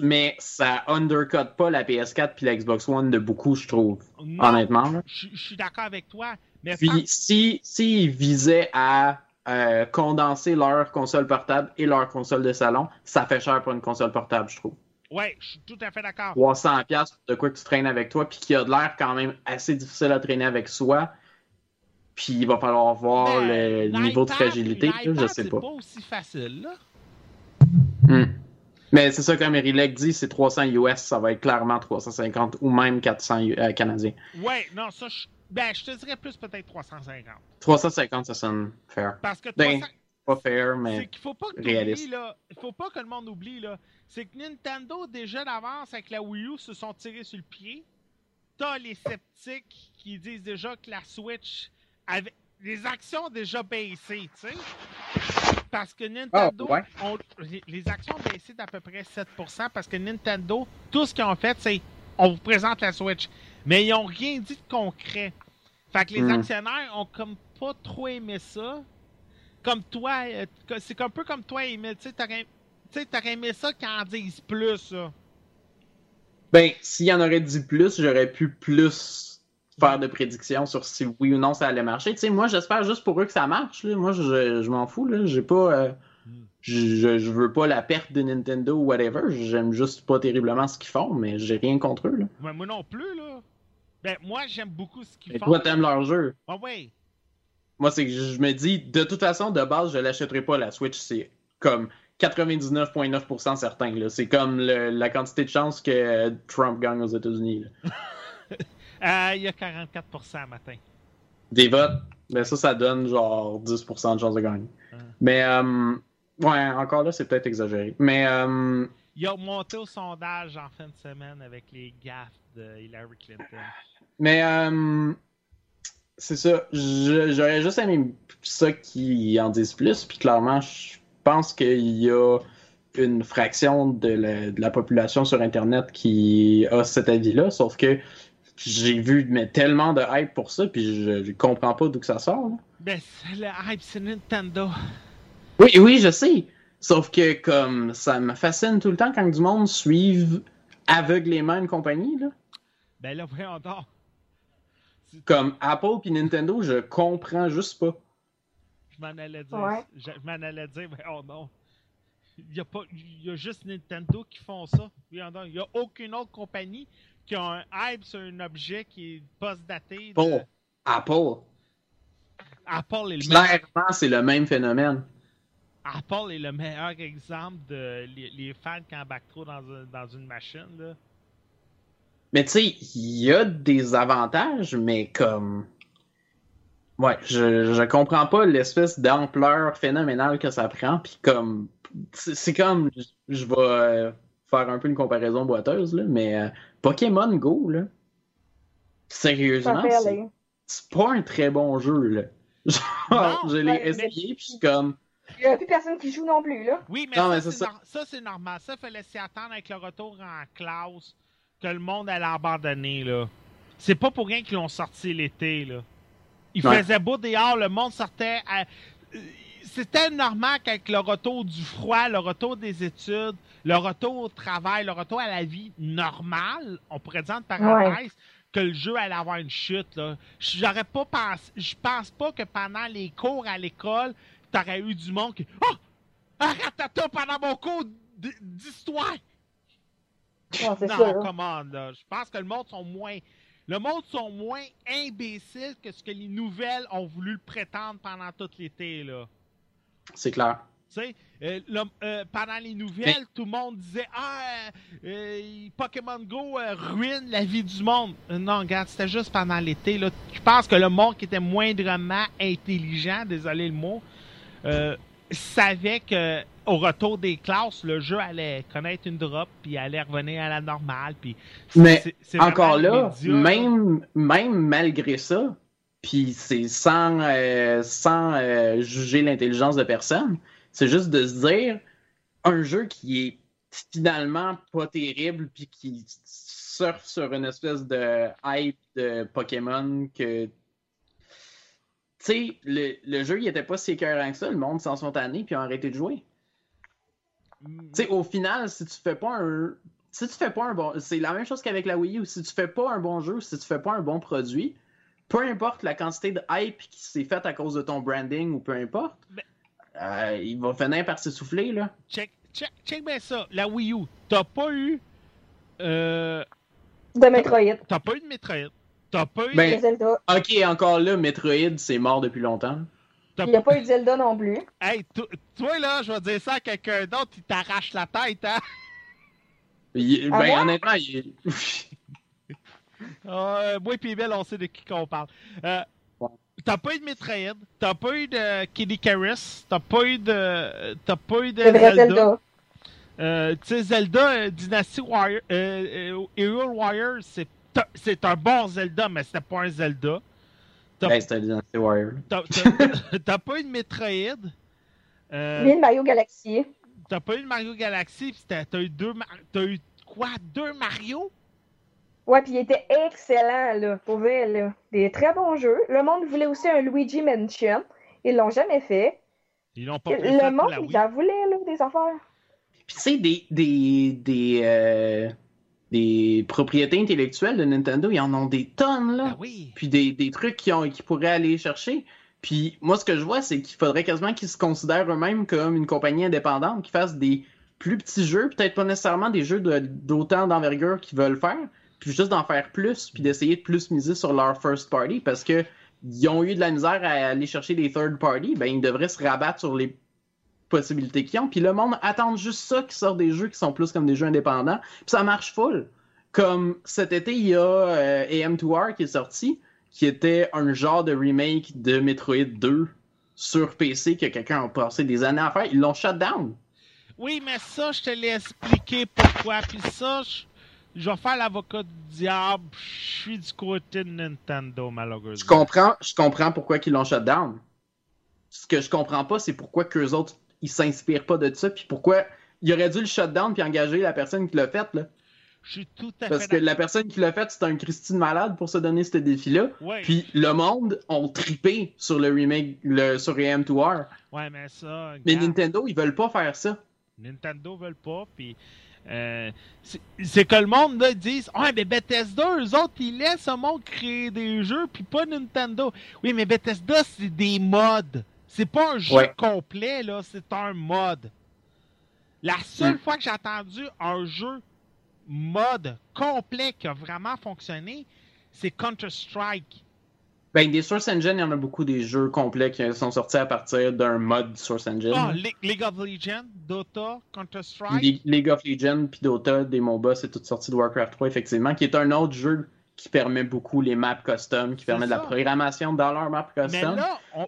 Mais ça undercut pas la PS4 puis la Xbox One de beaucoup, je trouve. Non, Honnêtement. je suis d'accord avec toi. Mais Puis pense- si s'ils visaient à euh, condenser leur console portable et leur console de salon, ça fait cher pour une console portable, je trouve. ouais, je suis tout à fait d'accord. 300 pièces de quoi que tu traînes avec toi, puis qui a de l'air quand même assez difficile à traîner avec soi. Puis il va falloir voir le niveau de fragilité, je sais c'est pas. pas aussi facile, là. Hmm. Mais c'est ça, comme Erilek dit, c'est 300 US, ça va être clairement 350 ou même 400 U- euh, canadiens. Ouais, non, ça, je, ben, je te dirais plus peut-être 350. 350, ça sonne fair. Parce que Ben, 300 Pas fair, c'est mais qu'il faut pas que réaliste. là. Il faut pas que le monde oublie, là. C'est que Nintendo, déjà d'avance, avec la Wii U, se sont tirés sur le pied. T'as les sceptiques qui disent déjà que la Switch avait les actions ont déjà baissé, tu sais. Parce que Nintendo, Ah, ouais. les- actions ont baissé d'à peu près 7% parce que Nintendo, tout ce qu'ils ont fait, c'est on vous présente la Switch. Mais ils ont rien dit de concret. Fait que les Hmm. actionnaires ont comme pas trop aimé ça. Comme toi, euh, c'est un peu comme toi, Emile. Tu sais, t'aurais aimé ça qu'ils en disent plus. Ben, s'il y en aurait dit plus, j'aurais pu plus faire de prédictions sur si oui ou non ça allait marcher. Tu sais, moi, j'espère juste pour eux que ça marche. Là. Moi, je, je m'en fous. Là. J'ai pas. euh, je, je veux pas la perte de Nintendo ou whatever. J'aime juste pas terriblement ce qu'ils font, mais j'ai rien contre eux. Là. Ouais, moi non plus, là. Ben, moi, j'aime beaucoup ce qu'ils Et font. toi, t'aimes leur jeu. Ah ouais. Moi, c'est que je me dis, de toute façon, de base, je l'achèterai pas la Switch. C'est comme 99,9% certain. là. C'est comme le- la quantité de chances que Trump gagne aux États-Unis. Euh, Il y a 44% matin. Des votes, ben ça, ça donne genre 10% de chance de gagner. Ah. Mais, euh, ouais, encore là, c'est peut-être exagéré. Mais, euh, Il a monté au sondage en fin de semaine avec les gaffes de Hillary Clinton. mais, euh, c'est ça. J'aurais juste aimé ça qu'ils en disent plus. Puis clairement, je pense qu'il y a une fraction de la, de la population sur Internet qui a cet avis-là. Sauf que j'ai vu mais, tellement de hype pour ça, puis je, je comprends pas d'où que ça sort. là. Ben, c'est le hype, c'est Nintendo. Oui, oui, je sais. Sauf que comme ça me fascine tout le temps quand du monde suive aveuglément une compagnie. Là. Ben là, voyons donc. Comme Apple puis Nintendo, je comprends juste pas. Je m'en allais dire. Ouais. Je, je m'en allais dire, voyons donc. Il y a pas, il y a juste Nintendo qui font ça. Voyons donc. Il y a aucune autre compagnie qui a un hype sur un objet qui est post-daté. de- Bon, Apple. Apple est le meilleur. Clairement, c'est le même phénomène. Apple est le meilleur exemple de les, les fans qui embarquent trop dans, un- dans une machine. Là. Mais tu sais, il y a des avantages, mais comme. Ouais, je, je comprends pas l'espèce d'ampleur phénoménale que ça prend. Puis comme. C'est c'est comme. Je vais euh, faire un peu une comparaison boiteuse, là, mais euh, Pokémon Go, là. Sérieusement, c'est pas un très bon jeu, là. Genre, Non, je l'ai ouais, essayé, puis je suis comme. Il n'y a plus personne qui joue non plus, là. Oui, mais, Non, ça, mais c'est c'est ça. nor- ça, c'est normal. Ça, fallait s'y attendre avec le retour en classe que le monde allait abandonner. là. C'est pas pour rien qu'ils l'ont sorti l'été. là. Il Ouais. faisait beau dehors, le monde sortait. à- C'était normal qu'avec le retour du froid, le retour des études, le retour au travail, le retour à la vie normale, on pourrait dire entre parenthèses, que le jeu allait avoir une chute. là. J'aurais pas pensé. Je pense pas que pendant les cours à l'école, t'aurais eu du monde qui. Oh! Arrête-toi pendant mon cours d'histoire! C'est Non, là. commande, là. Je pense que le monde sont moins. Le monde sont moins imbéciles que ce que les nouvelles ont voulu le prétendre pendant tout l'été, là. C'est clair. Tu sais, euh, le- euh, pendant les nouvelles, tout le monde disait Ah, euh, Pokémon Go ruine la vie du monde. Non, regarde, c'était juste pendant l'été. là. Je pense que le monde qui était moindrement intelligent, désolé le mot, savait que au retour des classes, le jeu allait connaître une drop, puis allait revenir à la normale. Puis Mais c'est- c'est Encore là, même malgré ça, Puis c'est sans, euh, sans euh, juger l'intelligence de personne. C'est juste de se dire un jeu qui est finalement pas terrible puis qui surfe sur une espèce de hype de Pokémon que. Tu sais, le, le jeu, il était pas si écœurant que ça. Le monde s'en sont tannés puis ont arrêté de jouer. Tu sais, au final, si tu fais pas un. Si tu fais pas un bon. C'est la même chose qu'avec la Wii U. Si tu fais pas un bon jeu, si tu fais pas un bon produit, peu importe la quantité de hype qui s'est faite à cause de ton branding ou peu importe, Mais- euh, il va finir par s'essouffler, là. Check, check, check bien ça. La Wii U, t'as pas eu. Euh, De Metroid. t'as pas eu de Metroid. T'as pas eu. Ben- De Zelda. Ok, encore là, Metroid, c'est mort depuis longtemps. t'as- Il n'y a pas eu de Zelda non plus. Hey, to- toi là, je vais dire ça à quelqu'un d'autre, il t'arrache la tête, hein? Il- ben, honnêtement, il... Euh, moi et puis Belle, on sait de qui qu'on parle. Euh. T'as pas eu de Metroid, t'as pas eu de Kid Icarus, t'as pas eu de. T'as pas eu de Zelda. Zelda. Euh, tu sais, Zelda euh, Dynasty Warrior, euh, euh, Hero Warrior, c'est c'est un bon Zelda, mais c'était pas un Zelda. T'as Ben, c'était un Dynasty Warrior. t'as- t'as- t'as pas eu de Metroid. Euh, Ni de Mario Galaxy. T'as pas eu de Mario Galaxy, pis t'as t'as eu deux. T'as eu quoi? Deux Mario? Ouais, puis il était excellent, là. Pour vrai, là. Des très bons jeux. Le monde voulait aussi un Luigi Mansion. Ils l'ont jamais fait. Ils l'ont pas fait Le monde, la Wii. il en voulait, là, des affaires. Puis tu sais, des, des, des, euh, des propriétés intellectuelles de Nintendo, ils en ont des tonnes, là. Ah oui. Puis des, des trucs qu'ils ont- qu'ils pourraient aller chercher. Puis moi, ce que je vois, c'est qu'il faudrait quasiment qu'ils se considèrent eux-mêmes comme une compagnie indépendante, qui fassent des plus petits jeux, peut-être pas nécessairement des jeux de- d'autant d'envergure qu'ils veulent faire, puis juste d'en faire plus, puis d'essayer de plus miser sur leur first party, parce que ils ont eu de la misère à aller chercher des third party, ben ils devraient se rabattre sur les possibilités qu'ils ont. Puis le monde attend juste ça, qu'ils sortent des jeux qui sont plus comme des jeux indépendants, puis ça marche full. Comme cet été, il y a euh, AM2R qui est sorti, qui était un genre de remake de Metroid 2 sur PC que quelqu'un a passé des années à faire. Ils l'ont shut down. Oui, mais ça, je te l'ai expliqué pourquoi. Puis ça, je, je vais faire l'avocat du diable. Je suis du côté de Nintendo, malheureusement. Je comprends, je comprends pourquoi ils l'ont shut down. Ce que je comprends pas, c'est pourquoi qu'eux autres, ils s'inspirent pas de ça, puis pourquoi ils auraient dû le shut down puis engager la personne qui l'a fait, là. Je suis tout à Parce fait que la personne qui l'a fait, c'est un Christine malade pour se donner ce défi-là. Ouais. Puis le monde ont tripé sur le remake, le, sur AM2R. Ouais, mais ça. Mais Nintendo, ils veulent pas faire ça. Nintendo veulent pas. Puis. Euh, c'est- que le monde là disent ouais mais Bethesda eux autres ils laissent le monde créer des jeux puis pas Nintendo oui mais Bethesda c'est des mods c'est pas un jeu Ouais. complet là c'est un mod la seule Hmm. fois que j'ai entendu un jeu mode complet qui a vraiment fonctionné c'est Counter Strike Ben, des Source Engine, il y en a beaucoup des jeux complets qui sont sortis à partir d'un mod Source Engine. ah Le- League of Legends Dota Counter Strike League, League of Legends, puis Dota, des MOBA, c'est tout sorti de Warcraft 3, effectivement, qui est un autre jeu qui permet beaucoup les maps custom, qui permet de la programmation dans leur map Mais custom. là, on...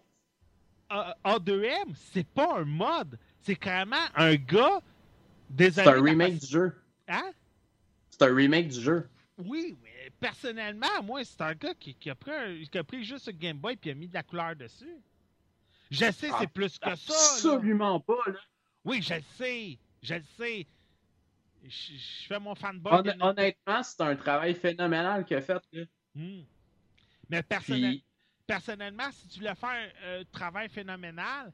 A- A2M, c'est pas un mod. C'est carrément un gars des c'est un remake du jeu. Hein? C'est un remake du jeu. Oui, mais personnellement, moi, c'est un gars qui, qui a pris un- qui a pris juste le Game Boy et a mis de la couleur dessus. Je sais, Ah, c'est plus que ça. Absolument pas, là. Oui, je le sais. Je le sais. Je, je fais mon fanboy. Hon- honnêtement, c'est un travail phénoménal qu'il a fait. Là. Hmm. Mais personnel- Puis, personnellement, si tu voulais faire un euh, travail phénoménal,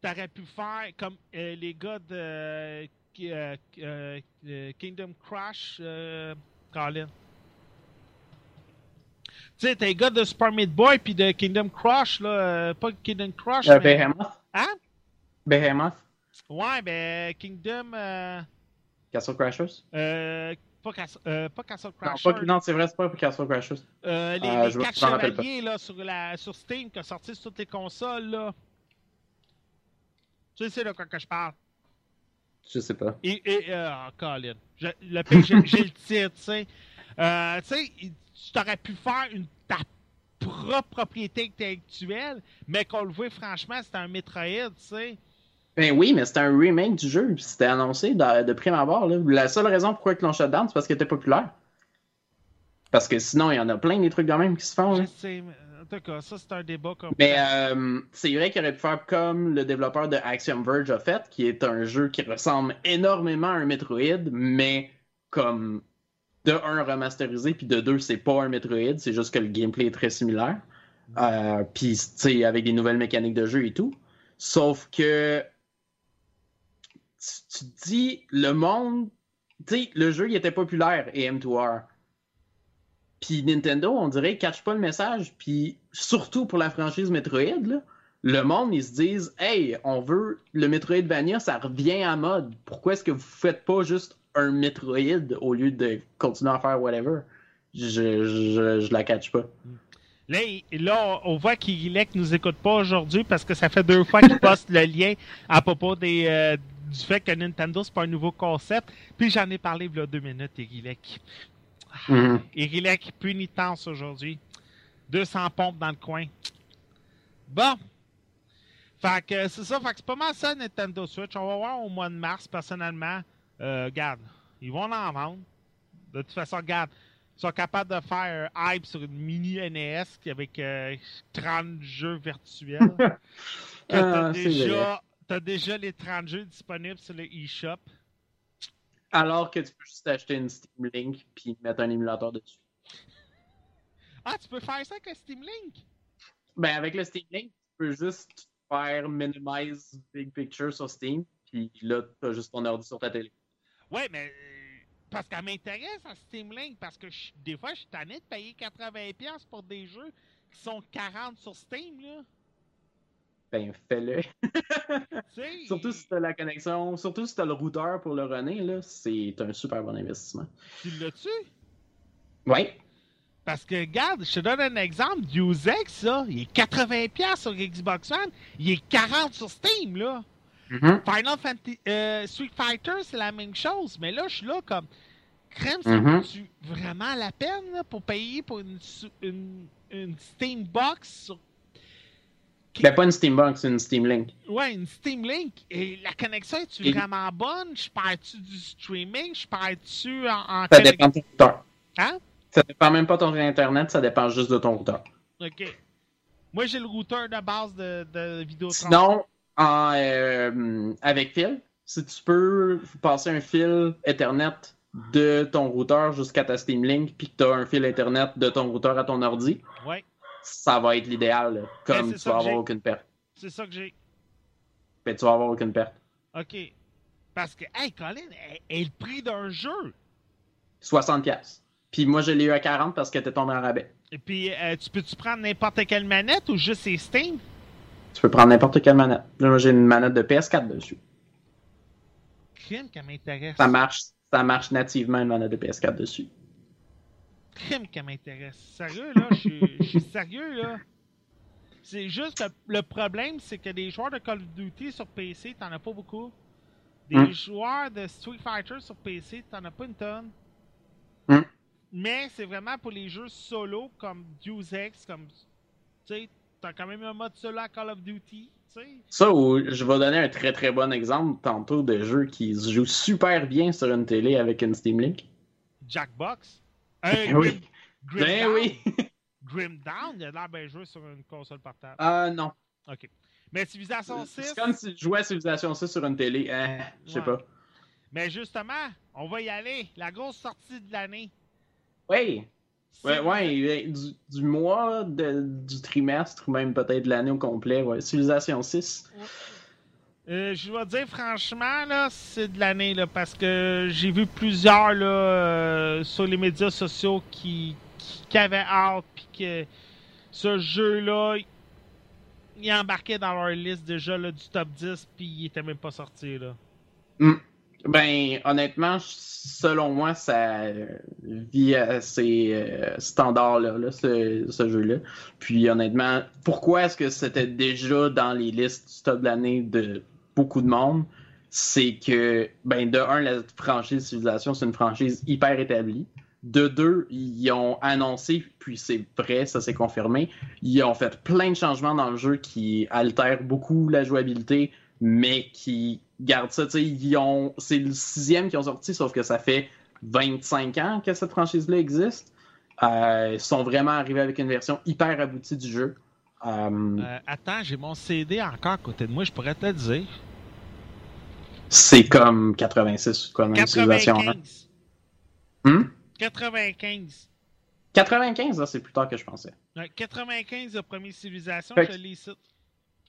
t'aurais pu faire comme euh, les gars de euh, euh, Kingdom Crush, euh, Colin. Tu sais, t'as les gars de Super Meat Boy puis de Kingdom Crush, là, euh, pas Kingdom Crush, euh, mais... Behemoth. Hein? Behemoth. Ouais, ben Kingdom, euh, Castle Crashers. euh, pas, Cas- euh, pas Castle Non, pas- non, c'est vrai, c'est pas Castle Crashers. euh, les, Euh, les quatre chevaliers là, sur, la, sur Steam qui ont sorti sur toutes les consoles, là. Tu sais de quoi que je parle? Je sais pas. Et, et oh, Colin. Je- le pire, j'ai le titre, tu sais. Euh, tu sais, tu t'aurais pu faire une, ta propre propriété intellectuelle, mais qu'on le voit, franchement, c'était un Metroid, tu sais. Ben oui, mais c'était un remake du jeu, c'était annoncé de, de prime abord. Là. La seule raison pourquoi ils l'ont shut down, c'est parce qu'il était populaire. Parce que sinon, il y en a plein des trucs de même qui se font. Je Là. sais, mais, En tout cas, ça, c'est un débat comme. Mais euh, c'est vrai qu'il aurait pu faire comme le développeur de Axiom Verge a fait, qui est un jeu qui ressemble énormément à un Metroid, mais comme de un remasterisé, puis de deux, c'est pas un Metroid, c'est juste que le gameplay est très similaire. Euh, puis, tu sais, avec des nouvelles mécaniques de jeu et tout. Sauf que tu, dis, le monde, tu sais, le jeu, il était populaire, et M2R. Puis Nintendo, on dirait, catch pas le message. Puis surtout pour la franchise Metroid, là, le monde, ils se disent Hey, on veut le Metroidvania, ça revient à mode. Pourquoi est-ce que vous faites pas juste un Metroid au lieu de continuer à faire whatever Je, je, je la catch pas. Là, il- là, on voit qu'Irilek nous écoute pas aujourd'hui parce que ça fait deux fois qu'il poste le lien à propos des, euh, du fait que Nintendo, c'est pas un nouveau concept. Puis j'en ai parlé il y a deux minutes, Irilek. Mhm. Irilek, pénitence aujourd'hui. 200 pompes dans le coin. Bon. Fait que c'est ça, fait que c'est pas mal ça Nintendo Switch. On va voir au mois de mars, personnellement. Euh, regarde, ils vont en vendre. De toute façon, regarde, ils sont capables de faire un hype sur une mini NES avec euh, 30 jeux virtuels. que t'as déjà, t'as déjà les 30 jeux disponibles sur le eShop. Alors que tu peux juste acheter une Steam Link puis mettre un émulateur dessus. Ah, tu peux faire ça avec le Steam Link? Ben, avec le Steam Link, tu peux juste faire minimize big picture sur Steam, puis là, t'as juste ton ordi sur ta télé. Ouais, mais euh, parce qu'elle m'intéresse à Steam Link, parce que je- des fois, je suis tanné de payer 80$ pour des jeux qui sont 40 sur Steam, là. Ben, fais-le. Surtout si t'as la connexion, surtout si t'as le routeur pour le runner, là, c'est un super bon investissement. tu l'as-tu? Ouais. Parce que, regarde, je te donne un exemple. Deus Ex, là, il est 80$ sur Xbox One, il est 40 sur Steam, là. Final Fantasy, euh, Street Fighter, c'est la même chose, mais là, je suis là comme, crème, ça Mhm. vaut-tu vraiment la peine là, pour payer pour une, une, une Steam Box sur Ben, pas une Steambox, c'est une Steam Link. Ouais, une Steam Link. Et la connexion est-tu Et- vraiment bonne? Je perds-tu du streaming? Je perds-tu en, en Ça dépend de ton routeur. Hein? Ça dépend même pas de ton Internet, ça dépend juste de ton routeur. OK. Moi, j'ai le routeur de base de, de Vidéotron. Sinon, en, euh, avec fil, si tu peux passer un fil Ethernet de ton routeur jusqu'à ta Steam Link, puis que tu as un fil Ethernet de ton routeur à ton ordi, Ouais, ça va être l'idéal. Comme tu vas avoir aucune perte. c'est ça que j'ai. Ben, tu vas avoir aucune perte. OK. Parce que, hey, Colin, est, le prix d'un jeu. 60$. piastres. Puis moi, je l'ai eu à 40$ parce que t'es tombé en rabais. Et puis, euh, tu peux-tu prendre n'importe quelle manette ou juste c'est Steam? Tu peux prendre n'importe quelle manette. Là, Moi, j'ai une manette de PS4 dessus. Crime qui m'intéresse. Ça marche, ça marche nativement une manette de PS4 dessus. crime qui m'intéresse. Sérieux, là, je suis- sérieux, là. C'est juste que le problème, c'est que des joueurs de Call of Duty sur PC, t'en as pas beaucoup. Des Hmm. joueurs de Street Fighter sur PC, t'en as pas une tonne. Hmm. Mais c'est vraiment pour les jeux solo comme Deus Ex, comme. Tu sais, t'as quand même un mode solo à Call of Duty. Ça, où je vais donner un très très bon exemple tantôt de jeu qui se joue super bien sur une télé avec une Steam Link. Jackbox? Euh, oui. Grim, Grim Ben Down? oui. Grim Down, il a l'air bien joué sur une console portable. Ah non. Ok. Mais Civilization 6. C'est comme si je jouais à Civilization 6 sur une télé. Hein, je sais Ouais. pas. Mais justement, on va y aller. La grosse sortie de l'année. Oui. Ouais, ouais, du, du mois, de- du trimestre, ou même peut-être de l'année au complet. Ouais. Civilization 6. Euh, je dois dire franchement, là, c'est de l'année, là, parce que j'ai vu plusieurs là, euh, sur les médias sociaux qui, qui, qui avaient hâte, puis que ce jeu-là, il embarquait dans leur liste déjà là, du top 10, puis il était même pas sorti. Là. Ben, honnêtement, selon moi, ça vit à ces euh, standards-là, là, ce, jeu-là. Puis, honnêtement, pourquoi est-ce que c'était déjà dans les listes du top de l'année de beaucoup de monde? C'est que, ben, de un, la franchise Civilization, c'est une franchise hyper établie. De deux, ils ont annoncé, puis c'est vrai, ça s'est confirmé, ils ont fait plein de changements dans le jeu qui altèrent beaucoup la jouabilité, mais qui gardent ça. tu sais, Ils ont, c'est le sixième qui ont sorti, sauf que ça fait 25 ans que cette franchise-là existe. Euh, ils sont vraiment arrivés avec une version hyper aboutie du jeu. Euh, Euh, attends, j'ai mon CD encore à côté de moi, je pourrais te le dire. c'est comme 86 quoi, même Civilization 1. 95. Hmm? 95. 95, là, c'est plus tard que je pensais. Ouais, 95, la première civilisation, Fait je l'ai ici.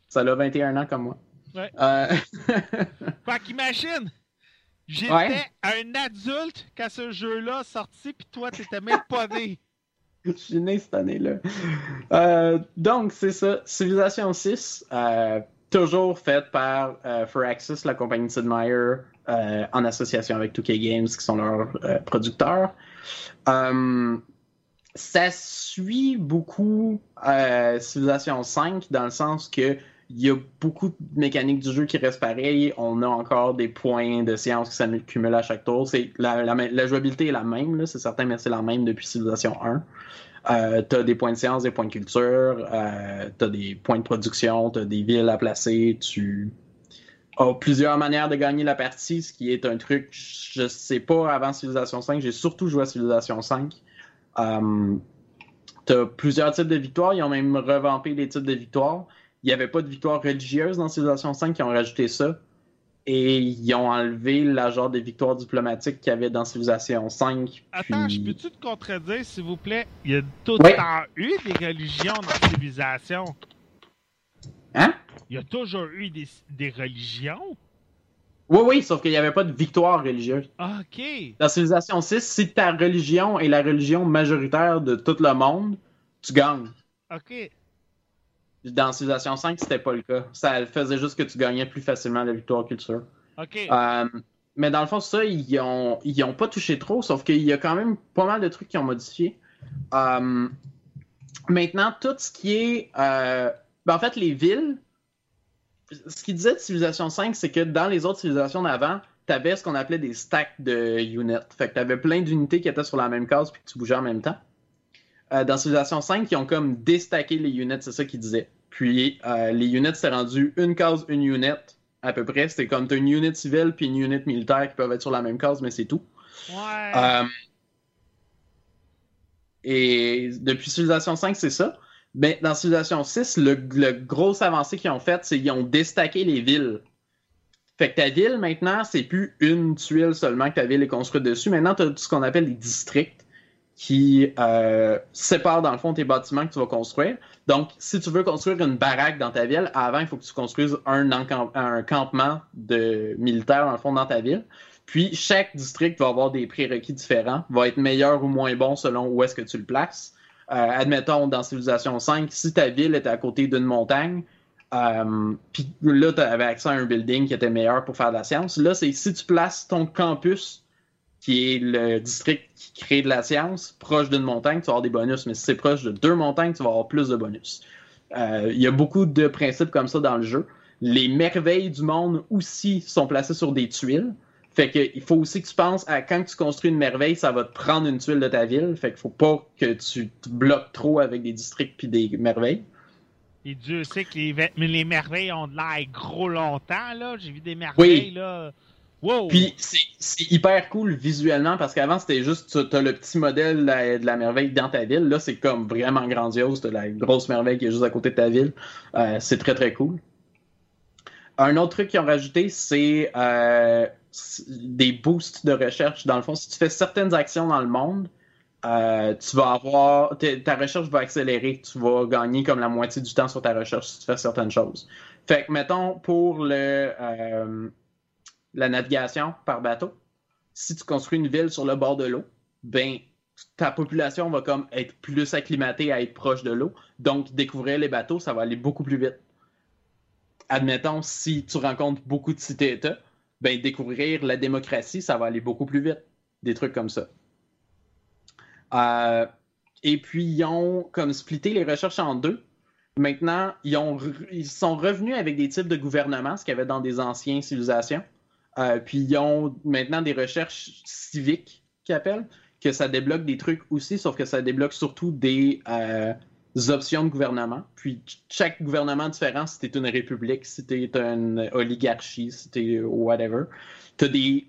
Ça a 21 ans comme moi. Ouais. Euh, Fait qu'imagine, j'étais Ouais. un adulte quand ce jeu-là sorti, puis toi, t'étais même pas né. Je suis né cette année-là. Euh, donc, c'est ça. Civilization 6, euh, toujours faite par euh, Firaxis, la compagnie de Sid Meier, en association avec 2K Games, qui sont leurs producteurs. Ça suit beaucoup Civilization 5 dans le sens que il y a beaucoup de mécaniques du jeu qui restent pareilles. On a encore des points de science qui s'accumulent à chaque tour. La, jouabilité est la même, c'est certain, mais c'est la même depuis Civilization 1. Euh, t'as des points de science, des points de culture, euh, t'as des points de production, t'as des villes à placer, tu as plusieurs manières de gagner la partie, ce qui est un truc, je sais pas avant Civilization 5, j'ai surtout joué à Civilization 5. Euh, t'as plusieurs types de victoires, ils ont même revampé les types de victoires. Il n'y avait pas de victoire religieuse dans Civilization 5, ils ont rajouté ça. Et ils ont enlevé la genre des victoires diplomatiques qu'il y avait dans Civilization 5. Attends, puis- je peux-tu te contredire, s'il vous plaît? Il y a tout Oui. temps eu des religions dans Civilisation. Hein? Il y a toujours eu des, des religions? Oui, oui, sauf qu'il n'y avait pas de victoire religieuse. Ok. Dans Civilization 6, si ta religion est la religion majoritaire de tout le monde, tu gagnes. Ok. Dans Civilization 5, c'était pas le cas. Ça faisait juste que tu gagnais plus facilement la victoire culture. Ok. Euh, mais dans le fond, ça, ils ont, ils ont pas touché trop, sauf qu'il y a quand même pas mal de trucs qui ont modifié. Euh, maintenant, tout ce qui est. euh, ben, en fait, les villes. Ce qu'ils disaient de Civilization 5, c'est que dans les autres civilisations d'avant, tu avais ce qu'on appelait des stacks de units. Fait que tu avais plein d'unités qui étaient sur la même case puis que tu bougeais en même temps. Euh, dans Civilization 5, ils ont comme déstacké les units, c'est ça qu'ils disaient. Puis euh, les units, c'est rendu une case, une unit à peu près. C'était comme tu as une unit civile puis une unit militaire qui peuvent être sur la même case, mais c'est tout. Ouais. Euh, et depuis Civilization 5, c'est ça. Ben, dans Civilization 6, le, le gros avancé qu'ils ont fait, c'est qu'ils ont déstacké les villes. Fait que ta ville, maintenant, c'est plus une tuile seulement que ta ville est construite dessus. Maintenant, tu as ce qu'on appelle les districts qui euh, séparent, dans le fond, tes bâtiments que tu vas construire. Donc, si tu veux construire une baraque dans ta ville, avant, il faut que tu construises un, un campement de militaires, dans le fond, dans ta ville. Puis, chaque district va avoir des prérequis différents, va être meilleur ou moins bon selon où est-ce que tu le places. Euh, admettons, dans Civilization 5, si ta ville était à côté d'une montagne, euh, puis là, tu avais accès à un building qui était meilleur pour faire de la science. Là, c'est si tu places ton campus, qui est le district qui crée de la science, proche d'une montagne, tu vas avoir des bonus. Mais si c'est proche de deux montagnes, tu vas avoir plus de bonus. Euh, Il y a beaucoup de principes comme ça dans le jeu. Les merveilles du monde aussi sont placées sur des tuiles. Fait que il faut aussi que tu penses à quand tu construis une merveille, ça va te prendre une tuile de ta ville. Fait qu'il faut pas que tu te bloques trop avec des districts puis des merveilles. Et Dieu sait que les, merveilles ont de l'air gros longtemps, là. J'ai vu des merveilles, Oui. là. Wow! Puis c'est hyper cool visuellement parce qu'avant c'était juste tu as le petit modèle de la, merveille dans ta ville. Là c'est comme vraiment grandiose, t'as la grosse merveille qui est juste à côté de ta ville. Euh, c'est très très cool. Un autre truc qu'ils ont rajouté, c'est euh, des boosts de recherche. Dans le fond, si tu fais certaines actions dans le monde, euh, tu vas avoir ta recherche va accélérer. Tu vas gagner comme la moitié du temps sur ta recherche si tu fais certaines choses. Fait que mettons pour le la navigation par bateau, si tu construis une ville sur le bord de l'eau, ben ta population va comme être plus acclimatée à être proche de l'eau. Donc découvrir les bateaux, ça va aller beaucoup plus vite. Admettons, si tu rencontres beaucoup de cités-États, ben découvrir la démocratie, ça va aller beaucoup plus vite. Des trucs comme ça. Euh, et puis, ils ont comme splitté les recherches en deux. Maintenant, ils, ils sont revenus avec des types de gouvernement, ce qu'il y avait dans des anciennes civilisations. Euh, puis, ils ont maintenant des recherches civiques, qu'ils appellent, que ça débloque des trucs aussi, sauf que ça débloque surtout des euh, options de gouvernement. Puis, ch- chaque gouvernement différent, si t'es une république, si t'es une oligarchie, si t'es whatever, t'as des,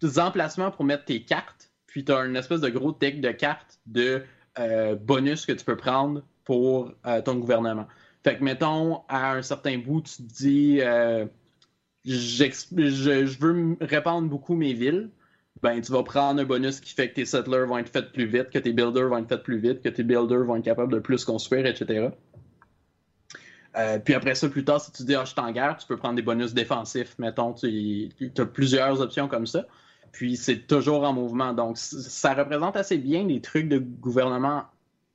des emplacements pour mettre tes cartes, puis t'as une espèce de gros deck de cartes de euh, bonus que tu peux prendre pour ton gouvernement. Fait que, mettons, à un certain bout, tu te dis je, veux répandre beaucoup mes villes. Ben, tu vas prendre un bonus qui fait que tes settlers vont être faits plus vite, que tes builders vont être faits plus vite, que tes builders vont être capables de plus construire, etc. Euh, puis après ça, plus tard, si tu dis, ah, je suis en guerre, tu peux prendre des bonus défensifs. Mettons, tu as plusieurs options comme ça. Puis c'est toujours en mouvement. Donc, ça représente assez bien les trucs de gouvernement,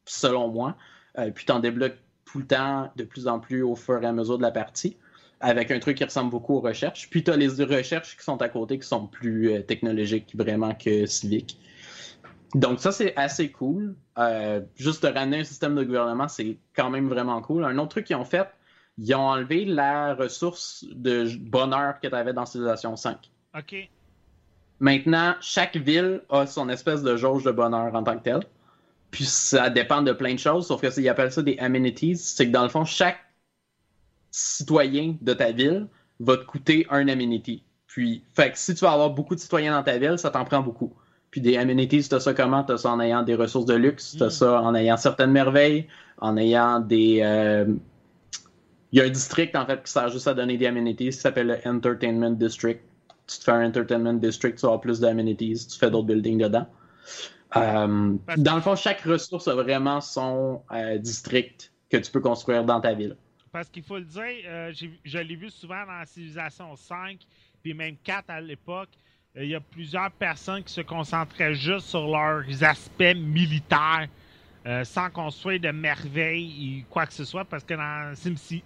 selon moi. Euh, puis tu en débloques tout le temps, de plus en plus au fur et à mesure de la partie, avec un truc qui ressemble beaucoup aux recherches. Puis tu as les recherches qui sont à côté, qui sont plus euh, technologiques vraiment que civiques. Donc ça, c'est assez cool. Euh, juste de ramener un système de gouvernement, c'est quand même vraiment cool. Un autre truc qu'ils ont fait, ils ont enlevé la ressource de bonheur que tu avais dans Civilization 5. OK. Maintenant, chaque ville a son espèce de jauge de bonheur en tant que telle. Puis ça dépend de plein de choses, sauf que ils appellent ça des amenities. C'est que dans le fond, chaque citoyen de ta ville va te coûter un amenity. Puis, fait que si tu vas avoir beaucoup de citoyens dans ta ville, ça t'en prend beaucoup. Puis des amenities, t'as ça comment? T'as ça en ayant des ressources de luxe, t'as mm. ça en ayant certaines merveilles, en ayant des... Euh, il y a un district, en fait, qui sert juste à donner des amenities, qui s'appelle le Entertainment District. Tu te fais un Entertainment District, tu as plus d'amenities, tu fais d'autres buildings dedans. Euh, dans le fond, chaque ressource a vraiment son euh, district que tu peux construire dans ta ville. Parce qu'il faut le dire, je l'ai vu souvent dans Civilisation 5, puis même 4 à l'époque, il y a plusieurs personnes qui se concentraient juste sur leurs aspects militaires. Euh, sans construire de merveilles ou quoi que ce soit, parce que dans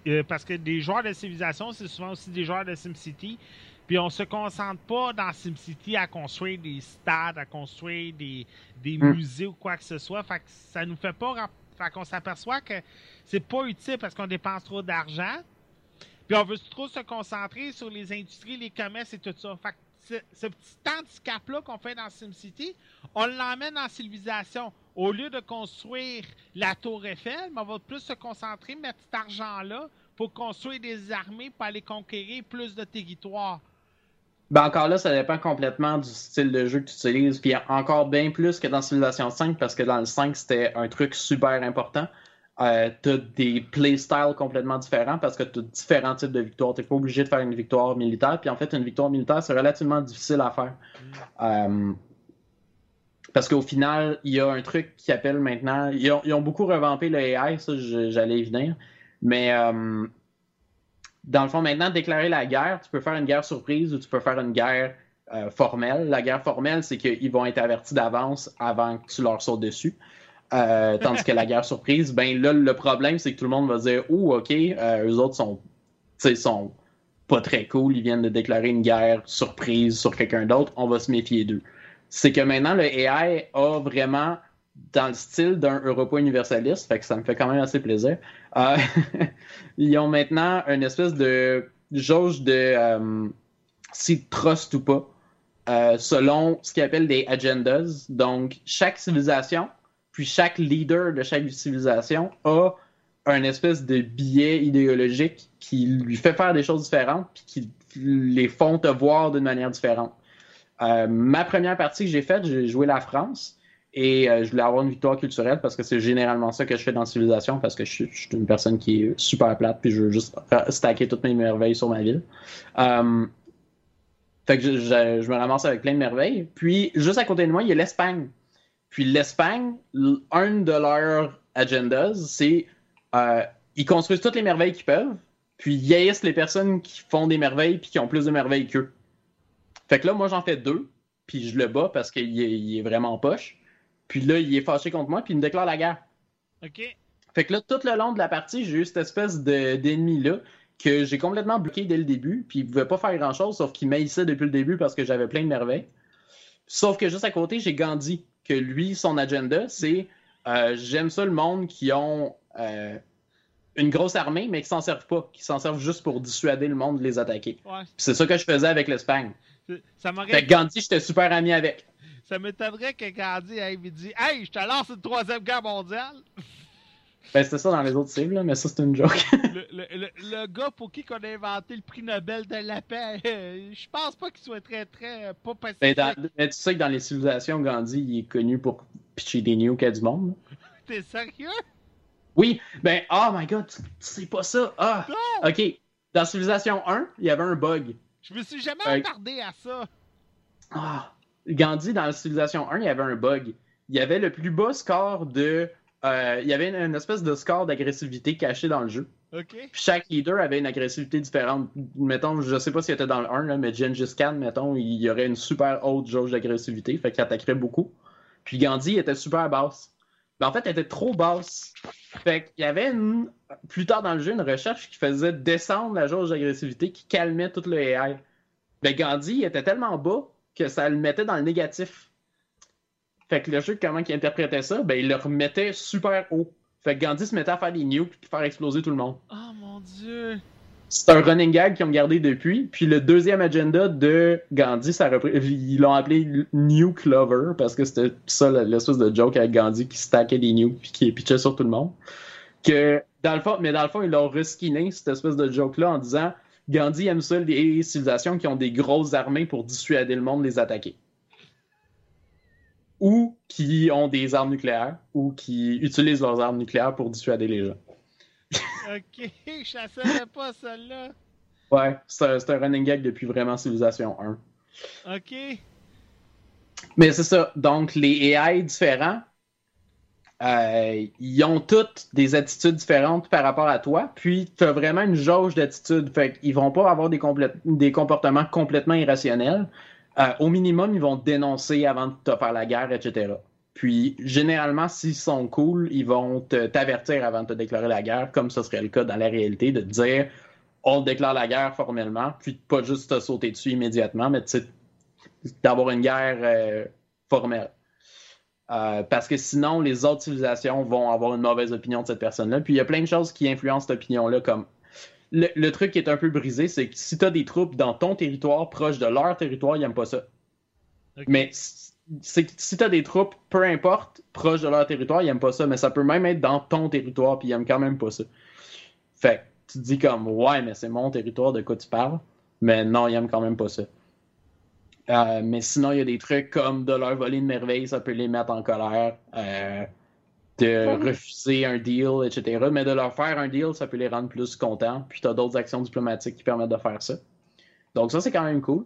euh, parce que des joueurs de civilisation, c'est souvent aussi des joueurs de SimCity. Puis on se concentre pas dans SimCity à construire des stades, à construire des, des hmm. musées ou quoi que ce soit. Fait que ça nous fait pas. Fait qu'on s'aperçoit que c'est pas utile parce qu'on dépense trop d'argent. Puis on veut trop se concentrer sur les industries, les commerces et tout ça. Fait que ce, petit handicap-là qu'on fait dans SimCity, on l'emmène en civilisation. Au lieu de construire la tour Eiffel, on va plus se concentrer, mettre cet argent-là pour construire des armées pour aller conquérir plus de territoires. Ben encore là, ça dépend complètement du style de jeu que tu utilises. Puis encore bien plus que dans Civilization 5, parce que dans le 5, c'était un truc super important. Euh, tu as des playstyles complètement différents parce que tu as différents types de victoires. Tu n'es pas obligé de faire une victoire militaire. Puis en fait, une victoire militaire, c'est relativement difficile à faire. Euh, parce qu'au final, il y a un truc qui appelle maintenant. Ils ont, beaucoup revampé le AI, ça, j'allais y venir. Mais euh, dans le fond, maintenant, déclarer la guerre, tu peux faire une guerre surprise ou tu peux faire une guerre formelle. La guerre formelle, c'est qu'ils vont être avertis d'avance avant que tu leur sautes dessus. Euh, tandis que la guerre surprise, ben là, le problème, c'est que tout le monde va dire Oh, ok, euh, eux autres sont, sont pas très cool, ils viennent de déclarer une guerre surprise sur quelqu'un d'autre, on va se méfier d'eux. C'est que maintenant, le AI a vraiment, dans le style d'un Europa universaliste, fait que ça me fait quand même assez plaisir, euh, ils ont maintenant une espèce de jauge de si trust ou pas, selon ce qu'ils appellent des agendas. Donc, chaque civilisation puis chaque leader de chaque civilisation a un espèce de biais idéologique qui lui fait faire des choses différentes, puis qui les font te voir d'une manière différente. Euh, ma première partie que j'ai faite, j'ai joué la France et euh, je voulais avoir une victoire culturelle parce que c'est généralement ça que je fais dans Civilisation parce que je, suis une personne qui est super plate puis je veux juste stacker toutes mes merveilles sur ma ville. Euh, fait que je, me ramasse avec plein de merveilles. Puis juste à côté de moi, il y a l'Espagne. Puis l'Espagne, un de leurs agendas, c'est euh, ils construisent toutes les merveilles qu'ils peuvent, puis ils haïssent les personnes qui font des merveilles puis qui ont plus de merveilles qu'eux. Fait que là, moi, j'en fais deux, puis je le bats parce qu'il est, vraiment poche. Puis là, il est fâché contre moi, puis il me déclare la guerre. OK. Fait que là, tout le long de la partie, j'ai eu cette espèce d'ennemi-là que j'ai complètement bloqué dès le début, puis il pouvait pas faire grand-chose, sauf qu'il m'haïssait depuis le début parce que j'avais plein de merveilles. Sauf que juste à côté, j'ai Gandhi, que lui, son agenda, c'est euh, j'aime ça le monde qui ont euh, une grosse armée, mais qui s'en servent pas, qui s'en servent juste pour dissuader le monde de les attaquer. C'est ça que je faisais avec l'Espagne. Ça fait Gandhi, j'étais super ami avec. Ça m'étonnerait que Gandhi ait dit Hey, je te lance une troisième guerre mondiale. Ben, c'était ça dans les autres cibles, mais ça, c'est une joke. le, gars pour qui qu'on a inventé le prix Nobel de la paix, je pense pas qu'il soit très, très euh, pas ben. Mais, tu sais que dans les civilisations, Gandhi, il est connu pour pitcher des nukes à du monde. T'es sérieux? Oui, ben, oh my god, sais pas ça. Ah, Non! ok. Dans Civilization 1, il y avait un bug. Je me suis jamais Euh, attardé à ça. Ah, Gandhi, dans Civilization 1, il y avait un bug. Il y avait le plus bas score de. euh, il y avait une, une espèce de score d'agressivité caché dans le jeu. Ok? Puis chaque leader avait une agressivité différente. Mettons, je sais pas s'il était dans le 1, là, mais Gengis Khan, mettons, il y aurait une super haute jauge d'agressivité, fait qu'il attaquerait beaucoup. Puis Gandhi était super basse. Mais en fait, elle était trop basse. Fait qu'il y avait une, plus tard dans le jeu une recherche qui faisait descendre la jauge d'agressivité qui calmait tout le AI. Mais Gandhi il était tellement bas que ça le mettait dans le négatif. Fait que le jeu, comment il interprétait ça, ben il le remettait super haut. Fait que Gandhi se mettait à faire des nukes et faire exploser tout le monde. Oh mon dieu. C'est un running gag qu'ils ont gardé depuis. Puis le deuxième agenda de Gandhi, ça ils l'ont appelé Nuke Lover parce que c'était ça l'espèce de joke avec Gandhi qui stackait des nukes puis qui pitchait sur tout le monde. Que dans le fond, mais dans le fond, ils l'ont reskiné cette espèce de joke-là en disant Gandhi aime ça les civilisations qui ont des grosses armées pour dissuader le monde de les attaquer. Ou qui ont des armes nucléaires, ou qui utilisent leurs armes nucléaires pour dissuader les gens. Ok, je la savais pas celle-là. Ouais, c'est un, c'est un running gag depuis vraiment Civilization 1. Ok. Mais c'est ça. Donc, les AI différents, euh, ils ont toutes des attitudes différentes par rapport à toi. Puis, tu as vraiment une jauge d'attitudes. Fait qu'ils vont pas avoir des, comportements complètement irrationnels. Euh, au minimum, ils vont te dénoncer avant de te faire la guerre, etc. Puis, généralement, s'ils sont cool, ils vont t'avertir avant de te déclarer la guerre, comme ce serait le cas dans la réalité, de te dire on déclare la guerre formellement, puis pas juste te sauter dessus immédiatement, mais d'avoir une guerre euh, formelle. Euh, parce que sinon, les autres civilisations vont avoir une mauvaise opinion de cette personne-là. Puis il y a plein de choses qui influencent cette opinion-là, comme le, le truc qui est un peu brisé, c'est que si tu as des troupes dans ton territoire, proche de leur territoire, ils n'aiment pas ça. Mais c'est que si tu as des troupes, peu importe, proche de leur territoire, ils n'aiment pas ça. Mais ça peut même être dans ton territoire, puis ils n'aiment quand même pas ça. Fait que tu te dis comme, ouais, mais c'est mon territoire, de quoi tu parles? Mais non, ils n'aiment quand même pas ça. Euh, mais sinon, il y a des trucs comme de leur voler une merveille, ça peut les mettre en colère. Euh, de refuser un deal, etc. Mais de leur faire un deal, ça peut les rendre plus contents. Puis tu as d'autres actions diplomatiques qui permettent de faire ça. Donc ça, c'est quand même cool.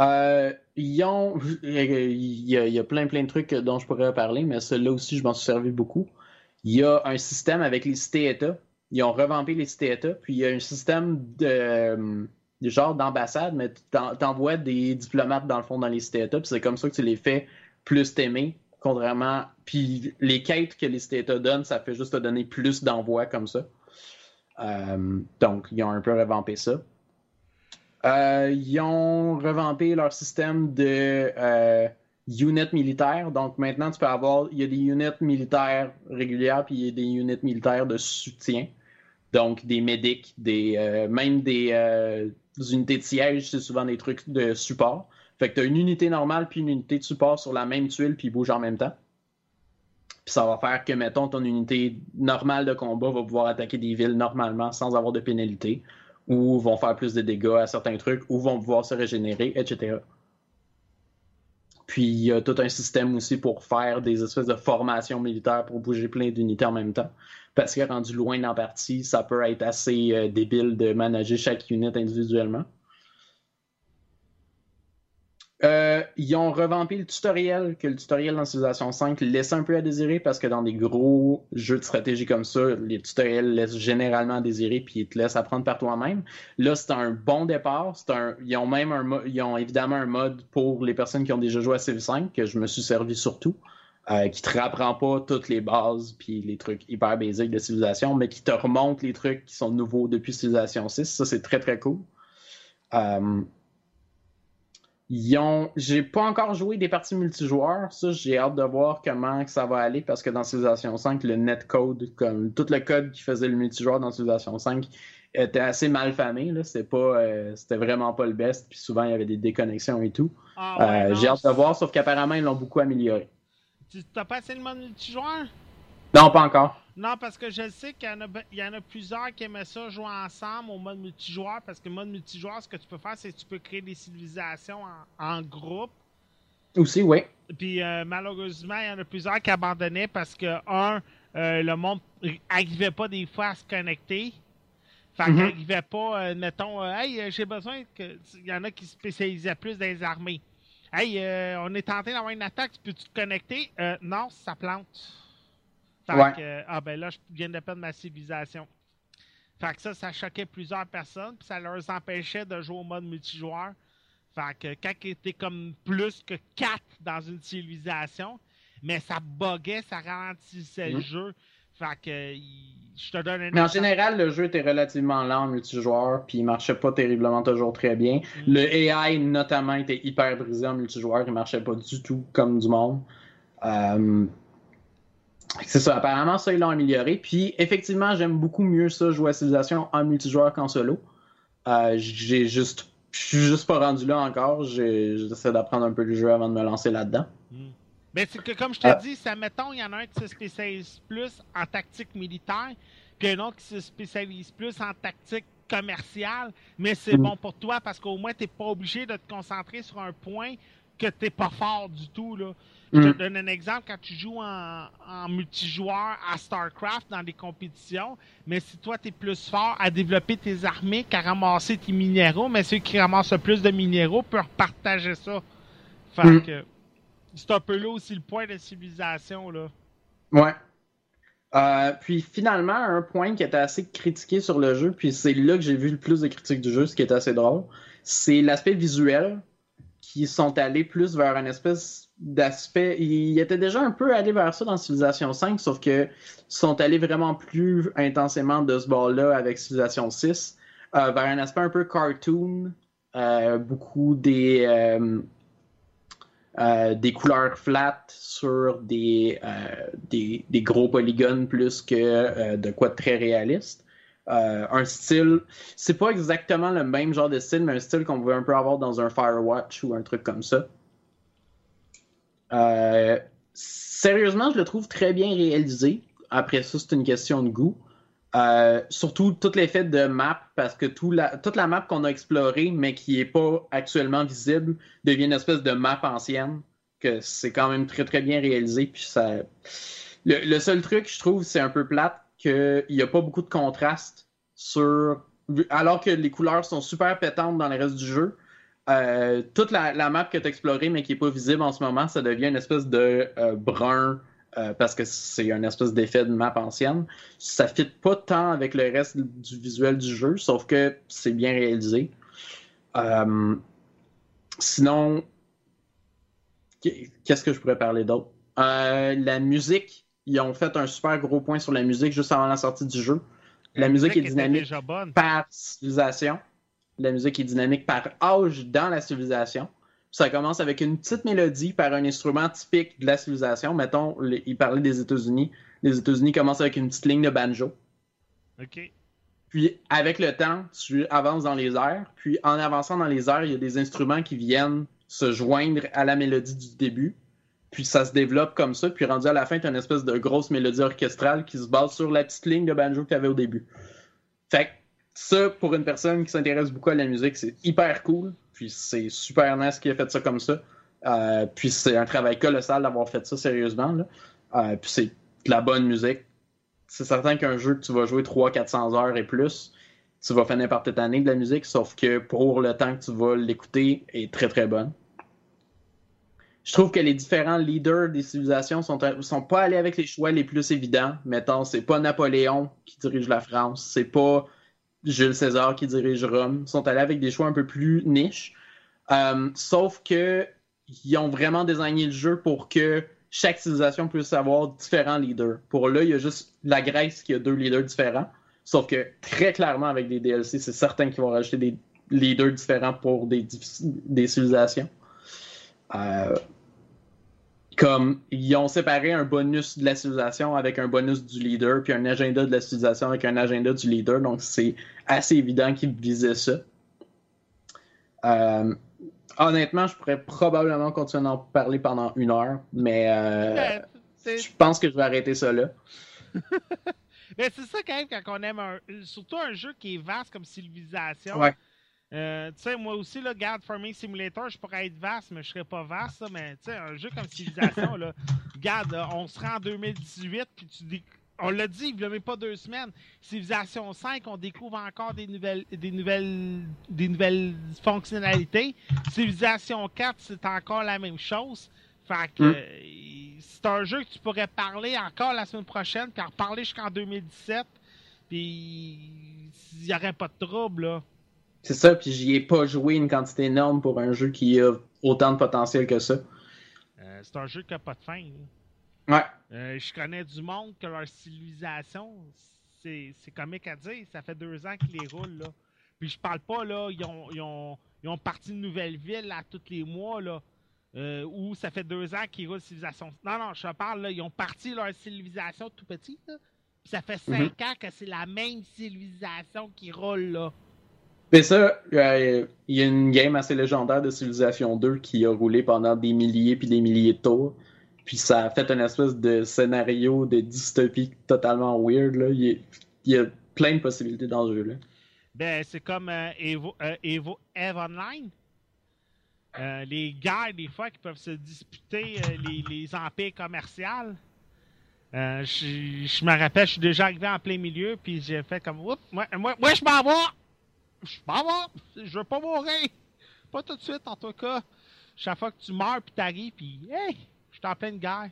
Euh, ils ont, il y, a, il y a plein plein de trucs dont je pourrais parler, mais celui-là aussi, je m'en suis servi beaucoup. Il y a un système avec les cités-États. Ils ont revampé les cités-États, puis il y a un système de, de genre d'ambassade, mais tu t'en- t'envoies des diplomates dans le fond dans les cités-États, puis c'est comme ça que tu les fais plus t'aimer, contrairement. Puis les quêtes que les cités-États donnent, ça fait juste te donner plus d'envois comme ça. Euh, donc, ils ont un peu revampé ça. Euh, ils ont revampé leur système de euh, unit militaire. Donc maintenant, tu peux avoir, il y a des units militaires régulières, puis il y a des units militaires de soutien. Donc des médics, des, euh, même des, des unités de siège, c'est souvent des trucs de support. Fait que tu as une unité normale puis une unité de support sur la même tuile, puis ils bougent en même temps. Puis ça va faire que, mettons, ton unité normale de combat va pouvoir attaquer des villes normalement sans avoir de pénalité, ou vont faire plus de dégâts à certains trucs, ou vont pouvoir se régénérer, etc. Puis il y a tout un système aussi pour faire des espèces de formations militaires pour bouger plein d'unités en même temps. Parce que rendu loin dans la partie, ça peut être assez euh, débile de manager chaque unit individuellement. Euh, ils ont revampé le tutoriel, que le tutoriel dans Civilization 5 laisse un peu à désirer parce que dans des gros jeux de stratégie comme ça, les tutoriels laissent généralement à désirer puis ils te laissent apprendre par toi-même. Là, c'est un bon départ. Un... Ils ont même un ils ont évidemment un mode pour les personnes qui ont déjà joué à Civ 5 que je me suis servi surtout. euh, qui te rapprend pas toutes les bases puis les trucs hyper basiques de civilisation, mais qui te remonte les trucs qui sont nouveaux depuis Civilization 6. Ça, c'est très très cool. Euh, ils ont... J'ai pas encore joué des parties multijoueurs. Ça, j'ai hâte de voir comment ça va aller parce que dans Civilization 5, le netcode, comme tout le code qui faisait le multijoueur dans Civilization 5, était assez mal famé. Là. C'était, pas, euh, c'était vraiment pas le best. Puis souvent, il y avait des déconnexions et tout. Ah ouais, Euh, j'ai hâte de voir, sauf qu'apparemment, ils l'ont beaucoup amélioré. Tu t'as pas essayé le mode multijoueur? Non, pas encore. Non, parce que je sais qu'il y, en a be- il y en a plusieurs qui aimaient ça jouer ensemble au mode multijoueur. Parce que le mode multijoueur, ce que tu peux faire, c'est que tu peux créer des civilisations en, en groupe. Aussi, oui. Puis euh, malheureusement, il y en a plusieurs qui abandonnaient parce que, un, euh, le monde n'arrivait pas des fois à se connecter. Fait qu'il Mhm. n'arrivait pas, euh, mettons, euh, hey, euh, j'ai besoin que. Il y en a qui spécialisaient plus dans les armées. Hey, euh, on est tenté d'avoir une attaque, peux-tu te connecter? Euh, non, ça plante. Fait Ouais. que, ah ben là, je viens de perdre ma civilisation. Fait que ça, ça choquait plusieurs personnes, puis ça leur empêchait de jouer au mode multijoueur. Fait que quand t'es comme plus que 4 dans une civilisation, mais ça buguait, ça ralentissait le Mhm. jeu. Fait que je te donne un Mais en général, le jeu était relativement lent en multijoueur, puis il marchait pas terriblement toujours très bien. Mm. Le AI, notamment, était hyper brisé en multijoueur, il marchait pas du tout comme du monde. Euh, C'est ça, apparemment, ça, ils l'ont amélioré. Puis, effectivement, j'aime beaucoup mieux ça, jouer à Civilization en multijoueur qu'en solo. Euh, j'ai juste. Je suis juste pas rendu là encore. J'essaie d'apprendre un peu le jeu avant de me lancer là-dedans. Mm. Ben, c'est que, comme je te Ah. dis, ça, mettons, il y en a un qui se spécialise plus en tactique militaire, puis un autre qui se spécialise plus en tactique commerciale, mais c'est Mm. bon pour toi parce qu'au moins, tu n'es pas obligé de te concentrer sur un point que tu n'es pas fort du tout. Là. Je Mm. te donne un exemple quand tu joues en, en multijoueur à StarCraft dans des compétitions, mais si toi, tu es plus fort à développer tes armées qu'à ramasser tes minéraux, mais ceux qui ramassent le plus de minéraux peuvent partager ça. Fait Mm. que c'est un peu là aussi le point de civilisation. Là. Ouais. Euh, puis finalement, un point qui était assez critiqué sur le jeu, puis c'est là que j'ai vu le plus de critiques du jeu, ce qui est assez drôle, c'est l'aspect visuel, qui sont allés plus vers une espèce d'aspect. Ils étaient déjà un peu allés vers ça dans Civilization 5, sauf que sont allés vraiment plus intensément de ce bord-là avec Civilization 6, euh, vers un aspect un peu cartoon, euh, beaucoup des. euh, des couleurs flat sur des, des, gros polygones plus que de quoi de très réaliste. Un style, c'est pas exactement le même genre de style, mais un style qu'on pouvait un peu avoir dans un Firewatch ou un truc comme ça. Euh, sérieusement, je le trouve très bien réalisé. Après ça, c'est une question de goût. Euh, surtout tout l'effet de map, parce que tout la, toute la map qu'on a explorée, mais qui n'est pas actuellement visible, devient une espèce de map ancienne, que c'est quand même très très bien réalisé. Puis ça... le, seul truc, je trouve, c'est un peu plate, qu'il n'y a pas beaucoup de contraste sur. Alors que les couleurs sont super pétantes dans le reste du jeu, euh, toute la, la map que tu as explorée, mais qui n'est pas visible en ce moment, ça devient une espèce de euh, brun. euh, parce que c'est un espèce d'effet de map ancienne. Ça fit pas tant avec le reste du visuel du jeu, sauf que c'est bien réalisé. Sinon, qu'est-ce que je pourrais parler d'autre? La musique, ils ont fait un super gros point sur la musique juste avant la sortie du jeu. La, musique, est dynamique déjà bonne. par civilisation. La musique est dynamique par âge dans la civilisation. Ça commence avec une petite mélodie par un instrument typique de la civilisation. Mettons, les- il parlait des États-Unis. Les États-Unis commencent avec une petite ligne de banjo. OK. Puis, avec le temps, tu avances dans les airs. Puis, en avançant dans les airs, il y a des instruments qui viennent se joindre à la mélodie du début. Puis, ça se développe comme ça. Puis, rendu à la fin, tu as une espèce de grosse mélodie orchestrale qui se base sur la petite ligne de banjo que tu avais au début. Fait que ça, pour une personne qui s'intéresse beaucoup à la musique, c'est hyper cool. Puis, c'est super nice qu'il ait fait ça comme ça. Euh, puis, c'est un travail colossal d'avoir fait ça sérieusement. là. Euh, puis, c'est de la bonne musique c'est certain qu'un jeu que tu vas jouer 300-400 heures et plus, tu vas finir par t'étonner de la musique, sauf que pour le temps que tu vas l'écouter, est très très bonne. Je trouve que les différents leaders des civilisations sont, sont pas allés avec les choix les plus évidents. Mettons, c'est pas Napoléon qui dirige la France, c'est pas Jules César qui dirige Rome. Sont allés avec des choix un peu plus niches. Euh, sauf que ils ont vraiment désigné le jeu pour que chaque civilisation puisse avoir différents leaders. Pour là, il y a juste la Grèce qui a deux leaders différents. Sauf que très clairement, avec des DLC, c'est certain qu'ils vont rajouter des leaders différents pour des, des civilisations. Euh, comme ils ont séparé un bonus de la civilisation avec un bonus du leader, puis un agenda de la civilisation avec un agenda du leader. Donc c'est assez évident qu'ils visaient ça. Euh, honnêtement, je pourrais probablement continuer à en parler pendant une heure, mais euh, Ouais, je pense que je vais arrêter ça là. Mais c'est ça quand même quand on aime un, surtout un jeu qui est vaste comme civilisation. Ouais. Euh, tu sais, moi aussi, là, garde Farming Simulator, je pourrais être vaste, mais je serais pas vaste, là, mais tu sais, un jeu comme Civilization, là, garde, euh, on se rend en 2018, puis tu dis, on l'a dit, il n'y a même pas deux semaines, Civilization 5, on découvre encore des nouvelles, des nouvelles, des nouvelles fonctionnalités. Civilization 4, c'est encore la même chose. Fait que, Mm. euh, c'est un jeu que tu pourrais parler encore la semaine prochaine, puis en reparler jusqu'en 2017, puis il n'y aurait pas de trouble, là. C'est ça, puis j'y ai pas joué une quantité énorme pour un jeu qui a autant de potentiel que ça. Euh, c'est un jeu qui n'a pas de fin. là. Ouais. Euh, je connais du monde que leur civilisation, c'est c'est comique à dire. Ça fait deux ans qu'ils les roulent. Là. Puis je parle pas, là, ils ont, ils ont, ils ont parti une nouvelle ville à tous les mois, là. Euh, où ça fait deux ans qu'ils roulent civilisation. Non, non, je te parle, là, ils ont parti leur civilisation tout petit, là. Puis ça fait cinq ans que c'est la même civilisation qui roule, là. Mais ça, euh, il y a une game assez légendaire de Civilization 2 qui a roulé pendant des milliers puis des milliers de tours. Puis ça a fait une espèce de scénario de dystopie totalement weird. Là. Il, y a, plein de possibilités dans ce jeu-là. Ben, c'est comme euh, Evo, euh, Evo Eve Online. Euh, les guerres, des fois, qui peuvent se disputer euh, les, les empires commerciaux. Euh, je je me rappelle, je suis déjà arrivé en plein milieu, puis j'ai fait comme, oups, moi, moi, moi je m'en vais! Je m'en vais! Je veux pas mourir! Pas tout de suite, en tout cas. Chaque fois que tu meurs, puis t'arrives, puis, hey, je suis en pleine guerre.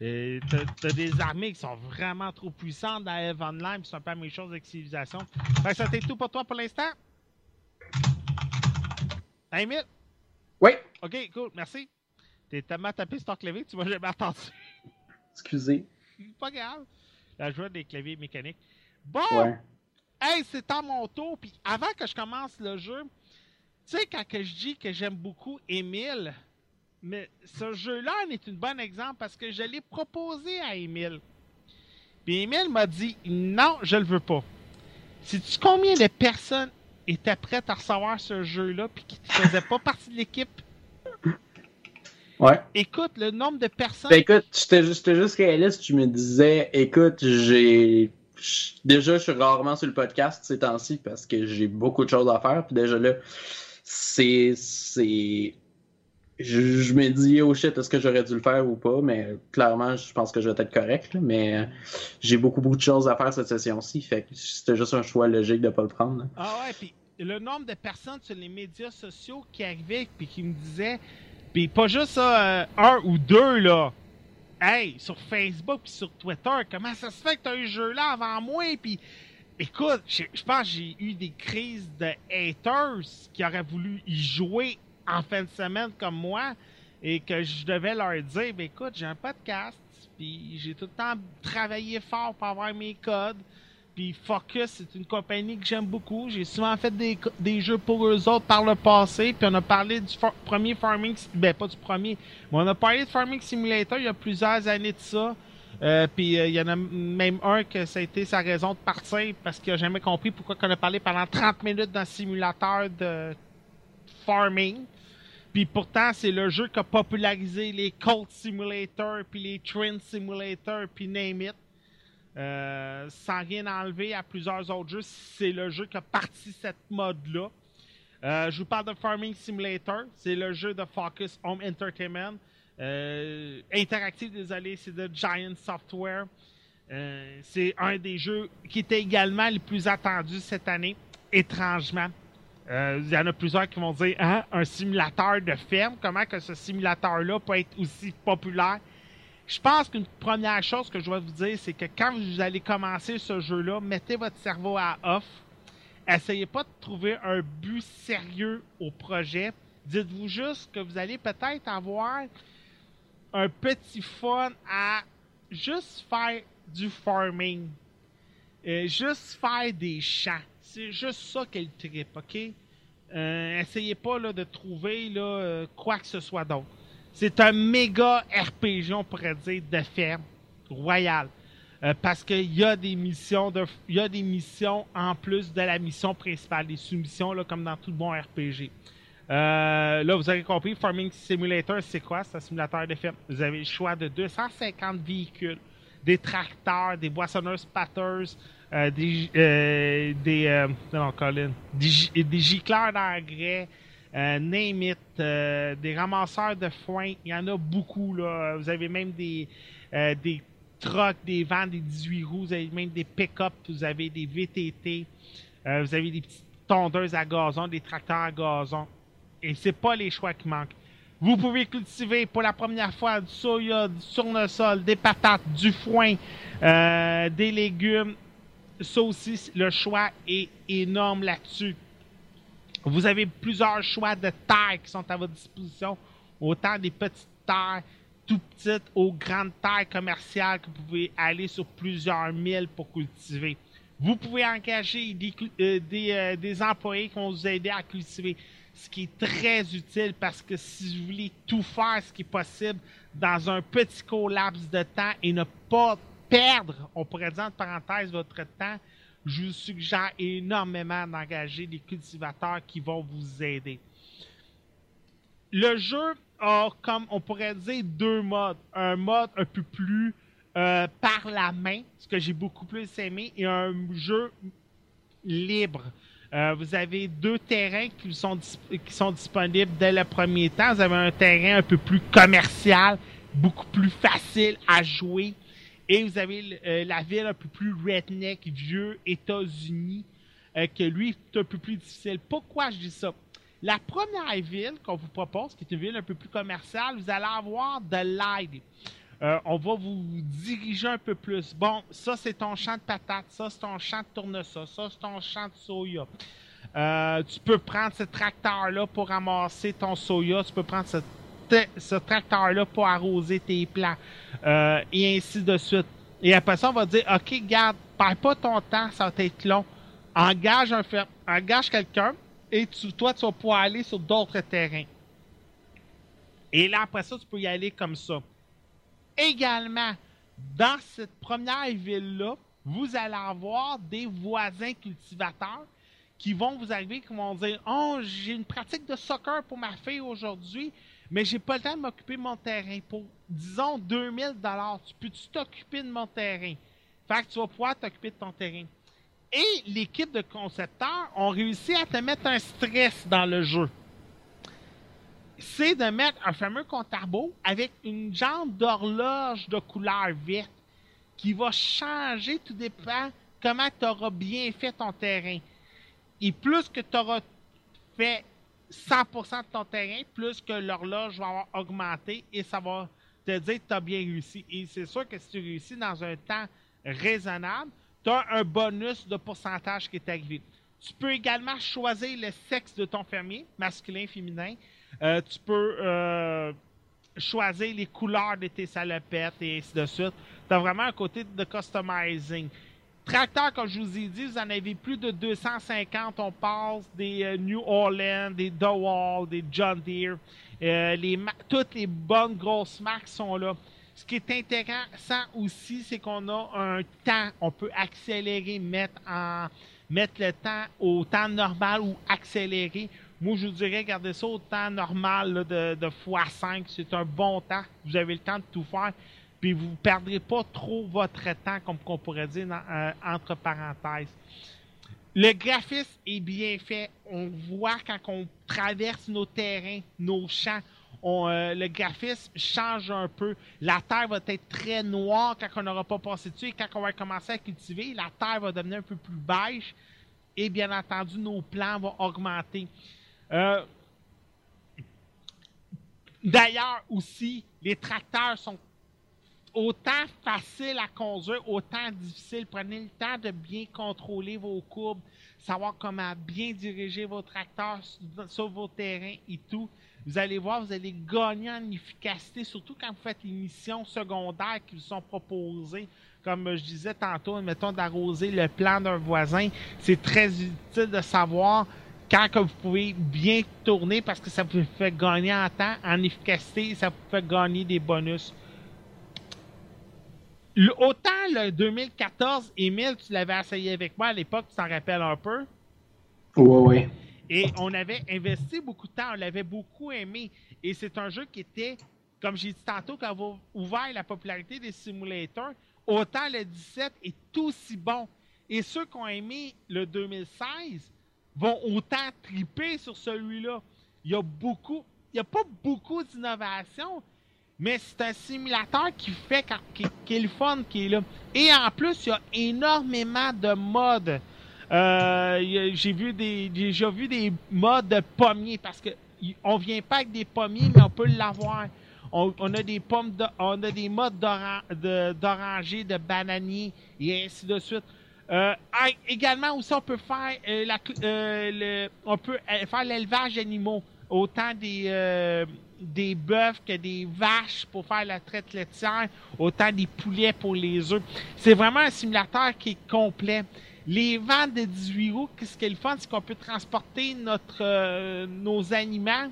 Et t'as t'as des armées qui sont vraiment trop puissantes dans Eve Online, puis c'est un peu la même chose avec Civilisation. Fait que ça t'est tout pour toi pour l'instant? Hey, Emile? Oui, Ok, cool, merci. T'es tellement tapé sur ton clavier que tu m'as jamais entendu. excusez. Pas grave. La joie des claviers mécaniques. Bon! Ouais. Hey, c'est à mon tour. Puis avant que je commence le jeu, tu sais, quand que je dis que j'aime beaucoup Émile, mais ce jeu-là en est un bon exemple parce que je l'ai proposé à Émile. Puis Émile m'a dit non, je le veux pas. Sais-tu combien de personnes étaient prêtes à recevoir ce jeu-là puis qui ne faisaient pas partie de l'équipe? Ouais. Écoute, le nombre de personnes. Ben écoute, j'étais juste, j'étais juste réaliste. Tu me disais, écoute, j'ai. Déjà, je suis rarement sur le podcast ces temps-ci parce que j'ai beaucoup de choses à faire. Puis déjà là, c'est. c'est... Je, me dis, oh shit, est-ce que j'aurais dû le faire ou pas? Mais clairement, je pense que je vais être correct. là. mais euh, j'ai beaucoup, beaucoup de choses à faire cette session-ci. Fait que c'était juste un choix logique de pas le prendre. Ah ouais, puis le nombre de personnes sur les médias sociaux qui arrivaient puis qui me disaient, puis pas juste euh, un ou deux là. Hey, sur Facebook puis sur Twitter, comment ça se fait que t'as eu ce jeu-là avant moi? Puis écoute, je je pense que j'ai eu des crises de haters qui auraient voulu y jouer en fin de semaine comme moi et que je devais leur dire, ben écoute, j'ai un podcast, puis j'ai tout le temps travaillé fort pour avoir mes codes. Puis Focus, c'est une compagnie que j'aime beaucoup. J'ai souvent fait des, jeux pour eux autres par le passé. Puis on a parlé du premier Farming... Ben, pas du premier. Mais on a parlé de Farming Simulator il y a plusieurs années de ça. Euh, puis euh, il y en a même un que ça a été sa raison de partir parce qu'il a jamais compris pourquoi on a parlé pendant 30 minutes d'un simulateur de farming. Puis pourtant, c'est le jeu qui a popularisé les Colt Simulator, puis les Train Simulator, puis name it. Euh, sans rien enlever à plusieurs autres jeux, c'est le jeu qui a parti cette mode-là. Euh, je vous parle de Farming Simulator. C'est le jeu de Focus Home Entertainment. Euh, interactif, désolé, c'est de Giant Software. C'est un des jeux qui était également les plus attendus cette année, étrangement. Il y en a plusieurs qui vont dire hein, un simulateur de ferme, comment que ce simulateur-là peut être aussi populaire? Je pense qu'une première chose que je vais vous dire, c'est que quand vous allez commencer ce jeu-là, mettez votre cerveau à off. Essayez pas de trouver un but sérieux au projet. Dites-vous juste que vous allez peut-être avoir un petit fun à juste faire du farming. Euh, juste faire des champs. C'est juste ça qu'elle trip, ok? Euh, essayez pas là, de trouver là, euh, quoi que ce soit d'autre. C'est un méga RPG, on pourrait dire, de ferme royale. Euh, parce qu'il y a des missions y a des missions en plus de la mission principale, des sous-missions là, comme dans tout bon RPG. Euh, là, vous avez compris, Farming Simulator, c'est quoi? C'est un simulateur de ferme. Vous avez le choix de 250 véhicules, des tracteurs, des boissonneuses patters, euh, des, des, non, Colin, des, des gicleurs d'engrais, euh, name it, euh, des ramasseurs de foin. Il y en a beaucoup, là. Vous avez même des, euh, des trucks, des vans, des 18 roues, vous avez même des pick-up, vous avez des VTT, euh, vous avez des petites tondeuses à gazon, des tracteurs à gazon. Et c'est pas les choix qui manquent. Vous pouvez cultiver pour la première fois du soya, du tournesol, des patates, du foin, euh, des légumes. Ça aussi, le choix est énorme là-dessus. Vous avez plusieurs choix de terres qui sont à votre disposition, autant des petites terres tout petites aux grandes terres commerciales que vous pouvez aller sur plusieurs milles pour cultiver. Vous pouvez engager des, euh, euh, employés qui vont vous aider à cultiver, ce qui est très utile parce que si vous voulez tout faire ce qui est possible dans un petit court laps de temps et ne pas perdre, on pourrait dire entre parenthèses, votre temps, je vous suggère énormément d'engager des cultivateurs qui vont vous aider. Le jeu a, comme on pourrait dire, deux modes. Un mode un peu plus euh, par la main, ce que j'ai beaucoup plus aimé, et un jeu libre. Euh, vous avez deux terrains qui sont, dis- qui sont disponibles dès le premier temps. Vous avez un terrain un peu plus commercial, beaucoup plus facile à jouer. Et vous avez euh, la ville un peu plus redneck, vieux États-Unis, euh, que lui est un peu plus difficile. Pourquoi je dis ça? La première ville qu'on vous propose, qui est une ville un peu plus commerciale, vous allez avoir de l'aide. Euh, on va vous diriger un peu plus. Bon, ça c'est ton champ de patates, ça c'est ton champ de tournesol, ça c'est ton champ de soya. Tu peux prendre ce tracteur-là pour ramasser ton soya, tu peux prendre ce, ce tracteur-là pour arroser tes plants, euh, et ainsi de suite. Et après ça, on va dire, OK, garde, perds pas ton temps, ça va être long. Engage un fer- engage quelqu'un, et toi, tu vas pouvoir aller sur d'autres terrains. Et là, après ça, tu peux y aller comme ça. Également, dans cette première ville-là, vous allez avoir des voisins cultivateurs qui vont vous arriver, qui vont dire Oh, j'ai une pratique de soccer pour ma fille aujourd'hui, mais j'ai pas le temps de m'occuper de mon terrain. Pour, disons, 2000 tu peux-tu t'occuper de mon terrain? Fait que tu vas pouvoir t'occuper de ton terrain. Et l'équipe de concepteurs ont réussi à te mettre un stress dans le jeu c'est de mettre un fameux compte à rebours avec une jambe d'horloge de couleur verte qui va changer, tout dépend comment tu auras bien fait ton terrain. Et plus que tu auras fait 100% de ton terrain, plus que l'horloge va avoir augmenté et ça va te dire que tu as bien réussi. Et c'est sûr que si tu réussis dans un temps raisonnable, tu as un bonus de pourcentage qui est arrivé. Tu peux également choisir le sexe de ton fermier, masculin, féminin. Euh, tu peux euh, choisir les couleurs de tes salopettes et ainsi de suite. Tu as vraiment un côté de customizing. Tracteurs, comme je vous ai dit, vous en avez plus de 250. On passe des euh, New Orleans, des DeWalt, des John Deere. Euh, toutes les bonnes grosses marques sont là. Ce qui est intéressant aussi, c'est qu'on a un temps. On peut accélérer, mettre, en, mettre le temps au temps normal ou accélérer. Moi, je vous dirais, gardez ça au temps normal de x5. C'est un bon temps. Vous avez le temps de tout faire. Puis vous ne perdrez pas trop votre temps, comme on pourrait dire euh, entre parenthèses. Le graphisme est bien fait. On voit quand on traverse nos terrains, nos champs, euh, le graphisme change un peu. La terre va être très noire quand on n'aura pas passé dessus. Et quand on va commencer à cultiver, la terre va devenir un peu plus beige. Et bien entendu, nos plants vont augmenter. Euh, D'ailleurs, aussi, les tracteurs sont autant faciles à conduire, autant difficiles. Prenez le temps de bien contrôler vos courbes, savoir comment bien diriger vos tracteurs sur, vos terrains et tout. Vous allez voir, vous allez gagner en efficacité, surtout quand vous faites les missions secondaires qui vous sont proposées. Comme je disais tantôt, mettons d'arroser le plan d'un voisin. C'est très utile de savoir quand vous pouvez bien tourner parce que ça vous fait gagner en temps, en efficacité, et ça vous fait gagner des bonus. Autant le 2014, Emile, tu l'avais essayé avec moi à l'époque, tu t'en rappelles un peu? Ouais, ouais. Et on avait investi beaucoup de temps, on l'avait beaucoup aimé. Et c'est un jeu qui était, comme j'ai dit tantôt, quand on a ouvert la popularité des simulateurs, autant le 17 est aussi bon. Et ceux qui ont aimé le 2016 vont autant triper sur celui-là. Il y a beaucoup, il n'y a pas beaucoup d'innovation, mais c'est un simulateur qui fait qui, qui, est le fun qui est là. Et en plus, il y a énormément de modes. Euh, j'ai vu des, déjà vu des modes de pommiers parce que on vient pas avec des pommiers, mais on peut l'avoir. On, a des pommes, de, on a des modes d'oranger, de, de et ainsi de suite. Euh, également aussi, on peut faire euh, le, on peut faire l'élevage d'animaux, autant des des bœufs que des vaches pour faire la traite laitière, autant des poulets pour les œufs. C'est vraiment un simulateur qui est complet. Les ventes de 18 roues, ce qui est le c'est qu'on peut transporter notre nos aliments,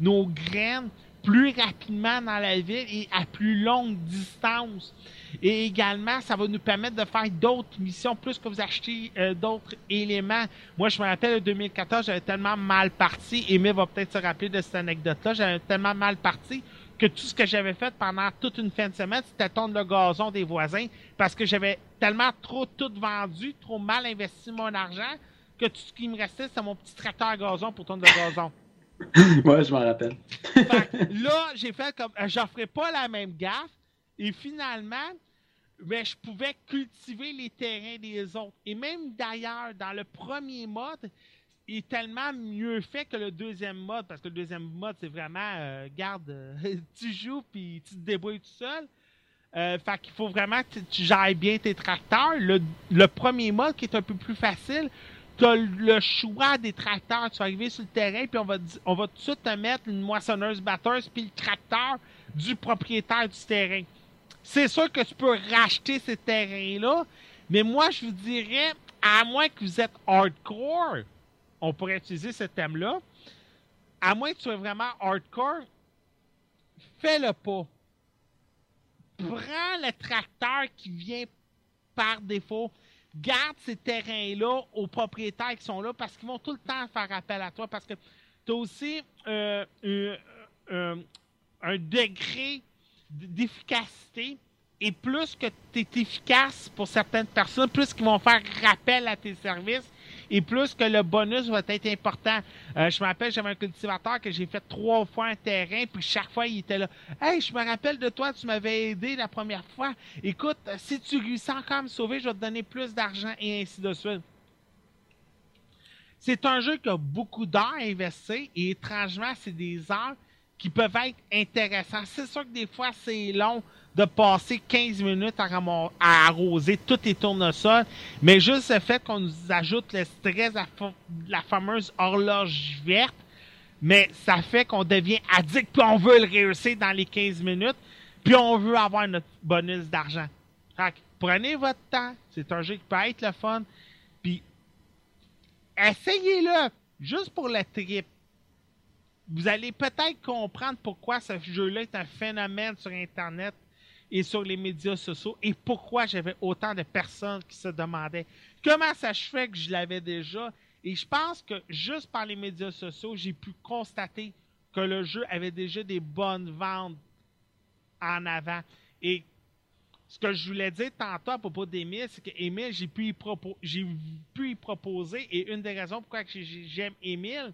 nos graines plus rapidement dans la ville et à plus longue distance. Et également, ça va nous permettre de faire d'autres missions, plus que vous achetez euh, d'autres éléments. Moi, je me rappelle, en 2014, j'avais tellement mal parti. Aimé va peut-être se rappeler de cette anecdote-là. J'avais tellement mal parti que tout ce que j'avais fait pendant toute une fin de semaine, c'était tondre le gazon des voisins parce que j'avais tellement trop tout vendu, trop mal investi mon argent que tout ce qui me restait, c'était mon petit tracteur à gazon pour tondre le gazon. ouais, je m'en rappelle. là, j'ai fait comme, euh, j'offrais pas la même gaffe. Et finalement, ben, je pouvais cultiver les terrains des autres. Et même d'ailleurs, dans le premier mode, il est tellement mieux fait que le deuxième mode, parce que le deuxième mode, c'est vraiment, euh, garde, euh, tu joues puis tu te débrouilles tout seul. Euh, fait qu'il faut vraiment que tu gères bien tes tracteurs. Le, premier mode, qui est un peu plus facile, tu as le choix des tracteurs. Tu vas arriver sur le terrain, puis on va, on va tout de suite te mettre une moissonneuse batteuse, puis le tracteur du propriétaire du terrain. C'est sûr que tu peux racheter ces terrains-là, mais moi, je vous dirais, à moins que vous êtes hardcore, on pourrait utiliser ce thème-là, à moins que tu sois vraiment hardcore, fais-le pas. Prends le tracteur qui vient par défaut. Garde ces terrains-là aux propriétaires qui sont là parce qu'ils vont tout le temps faire appel à toi parce que tu as aussi euh, euh, euh, un degré d'efficacité et plus que tu es efficace pour certaines personnes, plus qu'ils vont faire rappel à tes services et plus que le bonus va être important. Euh, je me rappelle, j'avais un cultivateur que j'ai fait trois fois un terrain, puis chaque fois, il était là. Hey, je me rappelle de toi, tu m'avais aidé la première fois. Écoute, si tu réussis encore à me sauver, je vais te donner plus d'argent et ainsi de suite. C'est un jeu qui a beaucoup d'heures à investir et étrangement, c'est des heures qui peuvent être intéressants. C'est sûr que des fois, c'est long de passer 15 minutes à, à arroser tous les tournesols, mais juste le fait qu'on nous ajoute le stress, la, la fameuse horloge verte, mais ça fait qu'on devient addict, puis on veut le réussir dans les 15 minutes, puis on veut avoir notre bonus d'argent. Prenez votre temps, c'est un jeu qui peut être le fun, puis essayez-le, juste pour le trip vous allez peut-être comprendre pourquoi ce jeu-là est un phénomène sur Internet et sur les médias sociaux et pourquoi j'avais autant de personnes qui se demandaient comment ça se fait que je l'avais déjà. Et je pense que juste par les médias sociaux, j'ai pu constater que le jeu avait déjà des bonnes ventes en avant. Et ce que je voulais dire tantôt à propos d'Emile, c'est qu'Emile, j'ai pu, j'ai pu y proposer, et une des raisons pourquoi j'aime Emile,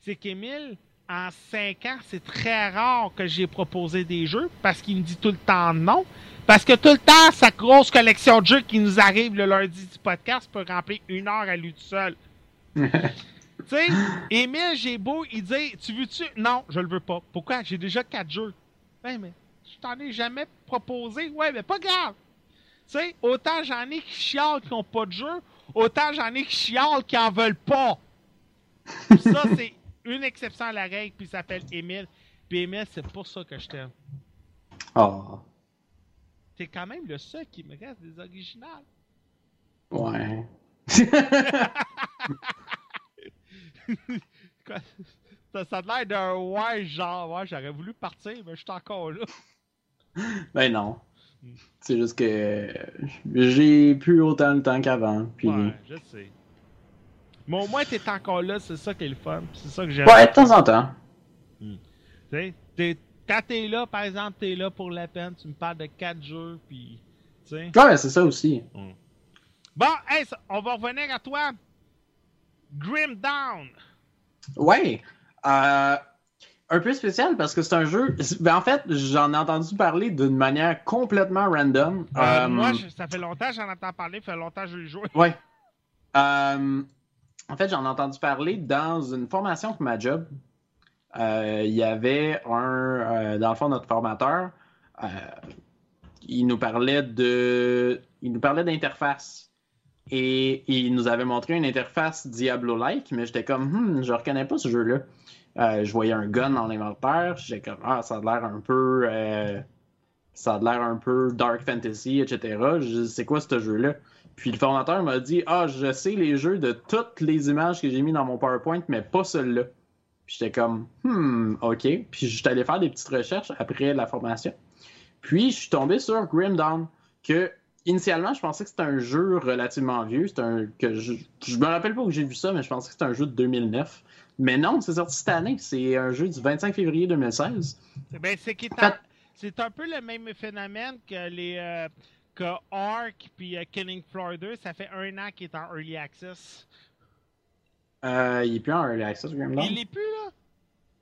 c'est qu'Emile, en cinq ans, c'est très rare que j'ai proposé des jeux parce qu'il me dit tout le temps non. Parce que tout le temps, sa grosse collection de jeux qui nous arrive le lundi du podcast peut remplir une heure à lui tout seul. tu sais, Émile j'ai beau, il dit Tu veux-tu? Non, je le veux pas. Pourquoi? J'ai déjà quatre jeux. Ouais, mais je t'en ai jamais proposé. Ouais, mais pas grave. Tu sais, autant j'en ai qui chialent qui n'ont pas de jeu, autant j'en ai qui chialent qui en veulent pas. ça, c'est une exception à la règle, puis il s'appelle Emile. Puis Emile, c'est pour ça que je t'aime. Oh. T'es quand même le seul qui me reste des originales. Ouais. ça, ça a l'air d'un ouais, genre, ouais, j'aurais voulu partir, mais je suis encore là. Ben non. C'est juste que j'ai plus autant de temps qu'avant. Puis... Ouais, je sais. Mais au moins, t'es encore là, c'est ça qui est le fun. C'est ça que j'aime. Ouais, de temps en temps. Hmm. Tu sais, quand t'es là, par exemple, t'es là pour la peine, tu me parles de 4 jeux, puis. sais. Ouais, c'est ça aussi. Hmm. Bon, hey, on va revenir à toi. Grim Down. Ouais. Euh, un peu spécial parce que c'est un jeu. Ben, en fait, j'en ai entendu parler d'une manière complètement random. Euh, Euh, Moi, je- ça fait longtemps que j'en entends parler, ça fait longtemps que je l'ai joué. Ouais. En fait, j'en ai entendu parler dans une formation pour ma job. Euh, Il y avait un, euh, dans le fond, notre formateur, euh, il nous parlait de, il nous parlait d'interface. Et il nous avait montré une interface Diablo-like, mais j'étais comme, hmm, je reconnais pas ce jeu-là. Je voyais un gun dans l'inventaire, j'étais comme, ah, ça a l'air un peu, ça a l'air un peu dark fantasy, etc. C'est quoi ce jeu-là? Puis le formateur m'a dit Ah, je sais les jeux de toutes les images que j'ai mis dans mon PowerPoint, mais pas celle-là. Puis j'étais comme Hmm, ok. Puis j'étais allé faire des petites recherches après la formation. Puis je suis tombé sur Grim Dawn, que initialement je pensais que c'était un jeu relativement vieux. C'est un que je, je me rappelle pas où j'ai vu ça, mais je pensais que c'était un jeu de 2009. Mais non, c'est sorti cette année. C'est un jeu du 25 février 2016. Ben, c'est qui est Fait- en- c'est un peu le même phénomène que les euh, que Ark puis euh, Killing Floor 2, ça fait un an qu'il est en early access. Euh, il est plus en early access, Grim Dawn. Il l'est plus là?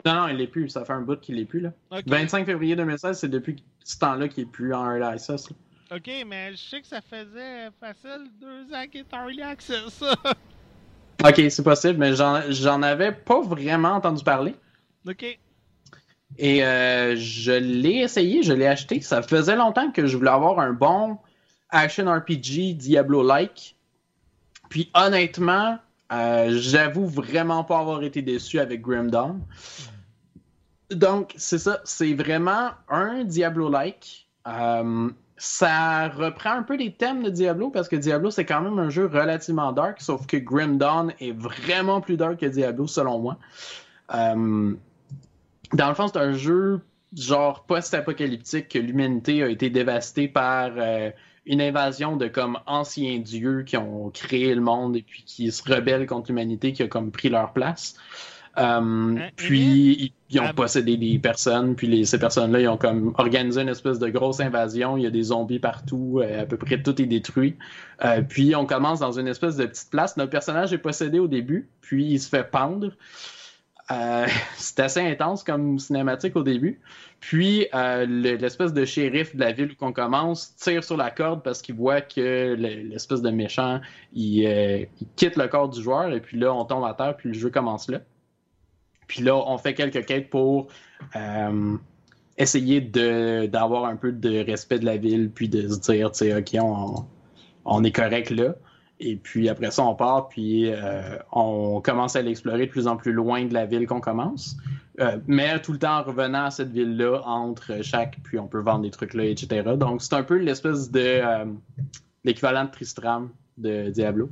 Non, non, il est plus. Ça fait un bout qu'il est plus là. Ok. 25 février 2016, c'est depuis ce temps-là qu'il est plus en early access. là. Ok, mais je sais que ça faisait facile deux ans qu'il est en early access. Ok, c'est possible, mais j'en j'en avais pas vraiment entendu parler. ok. Et euh, je l'ai essayé, je l'ai acheté. Ça faisait longtemps que je voulais avoir un bon action RPG Diablo-like. Puis honnêtement, euh, j'avoue vraiment pas avoir été déçu avec Grim Dawn. Donc, c'est ça, c'est vraiment un Diablo-like. Euh, ça reprend un peu les thèmes de Diablo parce que Diablo, c'est quand même un jeu relativement dark, sauf que Grim Dawn est vraiment plus dark que Diablo, selon moi. Dans le fond, c'est un jeu genre post-apocalyptique que l'humanité a été dévastée par euh, une invasion de comme anciens dieux qui ont créé le monde et puis qui se rebellent contre l'humanité qui a comme pris leur place. Euh, Hein, puis ils, ils ont Ah. possédé des personnes, puis les- ces personnes-là, ils ont comme organisé une espèce de grosse invasion. Il y a des zombies partout, euh, à peu près tout est détruit. Euh, puis on commence dans une espèce de petite place. Notre personnage est possédé au début, puis il se fait pendre. Euh, c'est assez intense comme cinématique au début. Puis euh, le- l'espèce de shérif de la ville où on commence tire sur la corde parce qu'il voit que le- l'espèce de méchant il, euh, il quitte le corps du joueur et puis là on tombe à terre puis le jeu commence là. Puis là on fait quelques quêtes pour essayer d'avoir un peu de respect de la ville puis de se dire tu sais ok on, on est correct là. Et puis après ça, on part, puis euh, on commence à l'explorer de plus en plus loin de la ville qu'on commence. Euh, mais tout le temps en revenant à cette ville-là, entre chaque, puis on peut vendre des trucs là, etc. Donc c'est un peu l'espèce de euh, l'équivalent de Tristram de Diablo.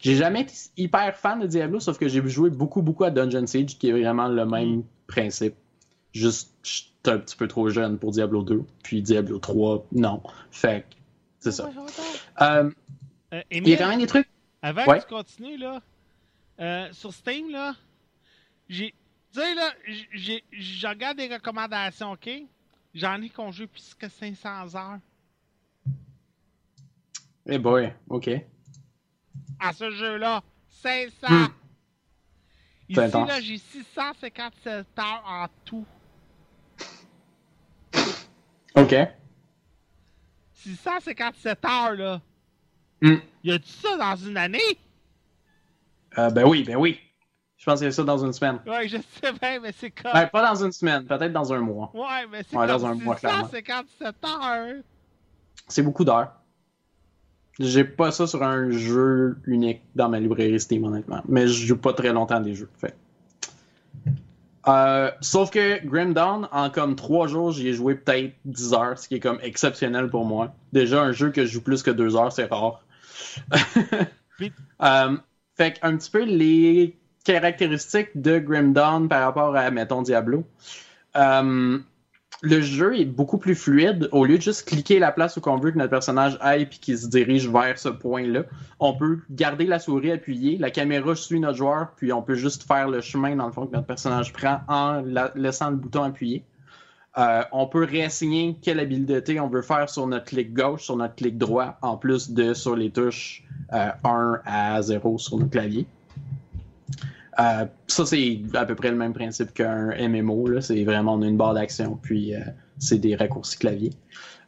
J'ai jamais été hyper fan de Diablo, sauf que j'ai joué beaucoup, beaucoup à Dungeon Siege, qui est vraiment le même principe. Juste, j'étais un petit peu trop jeune pour Diablo 2, puis Diablo 3, non. Fait que, c'est ça. Euh, Euh, il y a quand même des trucs? avant Ouais. que tu continues, là, euh, sur Steam, là, j'ai. Tu sais, là, j'ai, je regarde des recommandations, ok? J'en ai qu'on joue plus que 500 heures Eh boy, ok. à ce jeu-là. 500! Hmm. Ici, là, j'ai 657 heures en tout. Ok. 657 heures, là. Hmm. Y a-tu ça dans une année? Euh, ben oui, ben oui. Je pense qu'il y a ça dans une semaine. Ouais, je sais bien, mais c'est comme. Ben, pas dans une semaine, peut-être dans un mois. Ouais, mais c'est Ouais, comme dans un mois, clairement. 657 heures. C'est beaucoup d'heures. J'ai pas ça sur un jeu unique dans ma librairie Steam, honnêtement. Mais je joue pas très longtemps à des jeux. Fait. Euh, sauf que Grim Dawn, en comme 3 jours, j'y ai joué peut-être 10 heures, ce qui est comme exceptionnel pour moi. Déjà, un jeu que je joue plus que 2 heures, c'est rare. Euh, fait un petit peu les caractéristiques de Grim Dawn par rapport à, mettons, Diablo. Euh, le jeu est beaucoup plus fluide. Au lieu de juste cliquer la place où on veut que notre personnage aille puis qu'il se dirige vers ce point-là, on peut garder la souris appuyée, la caméra suit notre joueur, puis on peut juste faire le chemin dans le fond que notre personnage prend en la- laissant le bouton appuyé. Euh, on peut réassigner quelle habileté on veut faire sur notre clic gauche, sur notre clic droit, en plus de sur les touches 1 à 0 sur notre clavier. ça, c'est à peu près le même principe qu'un MMO. C'est vraiment une barre d'action, puis c'est des raccourcis clavier.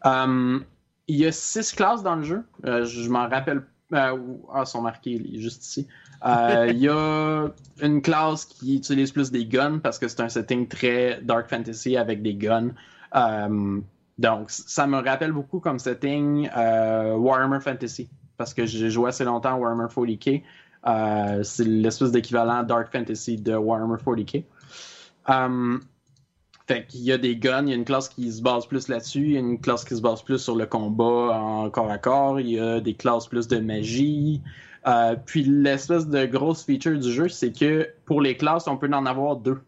il y a six classes dans le jeu. je m'en rappelle. ah, elles sont marquées juste ici. Euh, il y a une classe qui utilise plus des guns parce que c'est un setting très dark fantasy avec des guns. Euh, donc, ça me rappelle beaucoup comme setting euh, Warhammer Fantasy parce que j'ai joué assez longtemps à Warhammer 40k. c'est l'espèce d'équivalent Dark Fantasy de Warhammer 40k. fait qu'il y a des guns, il y a une classe qui se base plus là-dessus, il y a une classe qui se base plus sur le combat en corps à corps, il y a des classes plus de magie, euh, puis l'espèce de grosse feature du jeu, c'est que pour les classes, on peut en avoir deux.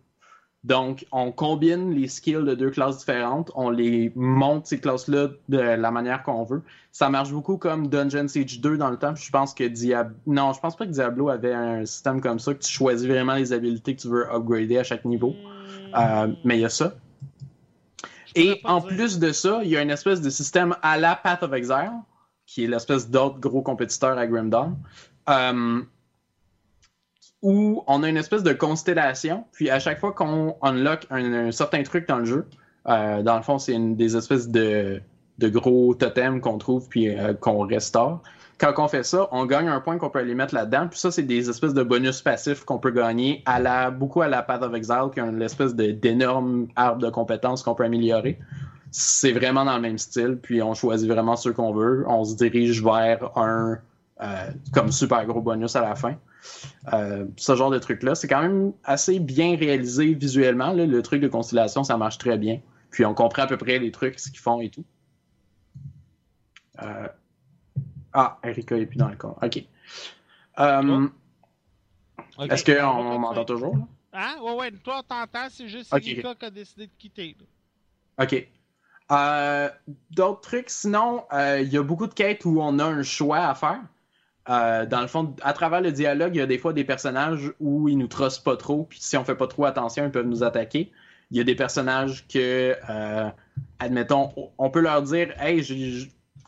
Donc, on combine les skills de deux classes différentes, on les monte ces classes-là de la manière qu'on veut. Ça marche beaucoup comme Dungeon Siege 2 dans le temps. Je pense que Diablo. Non, je pense pas que Diablo avait un système comme ça, que tu choisis vraiment les habilités que tu veux upgrader à chaque niveau. Euh, mais il y a ça. Et en plus de ça, il y a une espèce de système à la Path of Exile, qui est l'espèce d'autre gros compétiteur à Grim Dawn, euh, où on a une espèce de constellation, puis à chaque fois qu'on unlock un, certain truc dans le jeu, euh, dans le fond, c'est des espèces de, gros totems qu'on trouve puis euh, qu'on restaure. Quand on fait ça, on gagne un point qu'on peut aller mettre là-dedans. Puis ça, c'est des espèces de bonus passifs qu'on peut gagner à la, beaucoup à la Path of Exile, qui est une espèce d'énorme arbre de compétences qu'on peut améliorer. C'est vraiment dans le même style, puis on choisit vraiment ceux qu'on veut. On se dirige vers un euh, comme super gros bonus à la fin. Euh, ce genre de truc-là, c'est quand même assez bien réalisé visuellement. Le truc de constellation, ça marche très bien. Puis on comprend à peu près les trucs, ce qu'ils font et tout. Euh, ah, Erika est plus dans le corps. OK. Est-ce qu'on m'entend toujours? Là? Ah, ouais, ouais. Toi, t'entends, c'est juste Erika qui a décidé de quitter. OK. D'autres trucs, sinon, il y a beaucoup de quêtes où on a un choix à faire. Euh, dans le fond, à travers le dialogue, il y a des fois des personnages où ils nous trossent pas trop, puis si on fait pas trop attention, ils peuvent nous attaquer. Il y a des personnages que, euh, admettons, on peut leur dire Hey,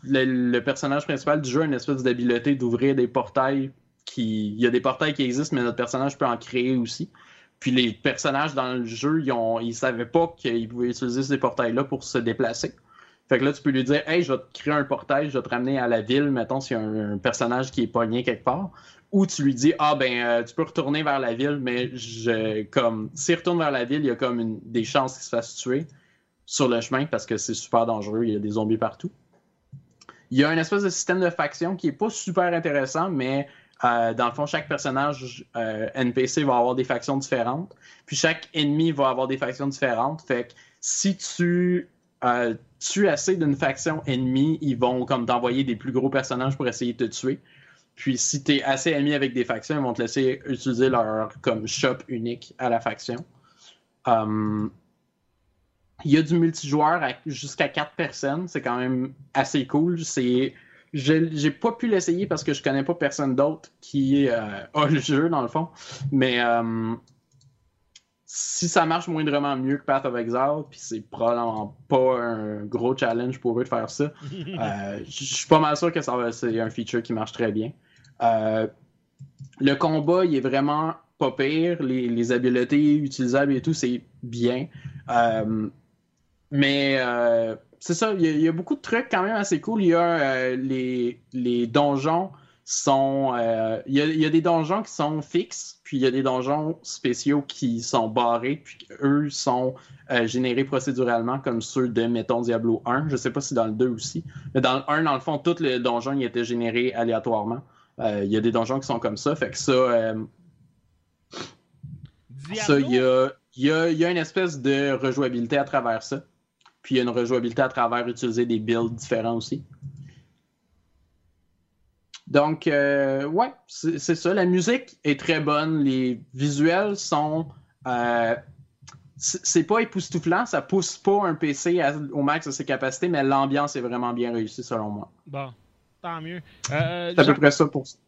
le, personnage principal du jeu a une espèce d'habileté d'ouvrir des portails. Qui... Il y a des portails qui existent, mais notre personnage peut en créer aussi. Puis les personnages dans le jeu, ils, ont... ils savaient pas qu'ils pouvaient utiliser ces portails-là pour se déplacer. Fait que là, tu peux lui dire, hey, je vais te créer un portail, je vais te ramener à la ville, mettons, s'il y a un, personnage qui est pogné quelque part. Ou tu lui dis, ah, ben, euh, tu peux retourner vers la ville, mais je, comme, s'il retourne vers la ville, il y a comme une, des chances qu'il se fasse tuer sur le chemin parce que c'est super dangereux, il y a des zombies partout. Il y a un espèce de système de faction qui est pas super intéressant, mais euh, dans le fond, chaque personnage euh, NPC va avoir des factions différentes. Puis chaque ennemi va avoir des factions différentes. Fait que si tu euh, tu assez d'une faction ennemie, ils vont comme t'envoyer des plus gros personnages pour essayer de te tuer. Puis si tu es assez ami avec des factions, ils vont te laisser utiliser leur comme shop unique à la faction. Il y a du multijoueur jusqu'à 4 personnes, c'est quand même assez cool. C'est j'ai pas pu l'essayer parce que je connais pas personne d'autre qui euh, a le jeu dans le fond. Mais um, si ça marche moindrement mieux que Path of Exile, puis c'est probablement pas un gros challenge pour eux de faire ça, euh, je suis pas mal sûr que ça c'est un feature qui marche très bien. Euh, le combat, il est vraiment pas pire. Les, habiletés utilisables et tout, c'est bien. Euh, mais c'est ça, il y, a beaucoup de trucs quand même assez cool. Il y a les, les donjons sont. Euh, il y, a des donjons qui sont fixes, puis il y a des donjons spéciaux qui sont barrés, puis eux sont euh, générés procéduralement comme ceux de, mettons, Diablo 1. Je sais pas si dans le 2 aussi. Mais dans le 1, dans le fond, tous les donjons ils étaient générés aléatoirement. Euh, il y a des donjons qui sont comme ça. Fait que ça. ça, il y a, y, a, y a une espèce de rejouabilité à travers ça. Puis il y a une rejouabilité à travers utiliser des builds différents aussi. Donc, euh, ouais, c'est ça. La musique est très bonne. Les visuels sont. Euh, c'est pas époustouflant, ça pousse pas un PC au max de ses capacités, mais l'ambiance est vraiment bien réussie selon moi. Bon, tant mieux. Euh, c'est à peu près ça pour ça.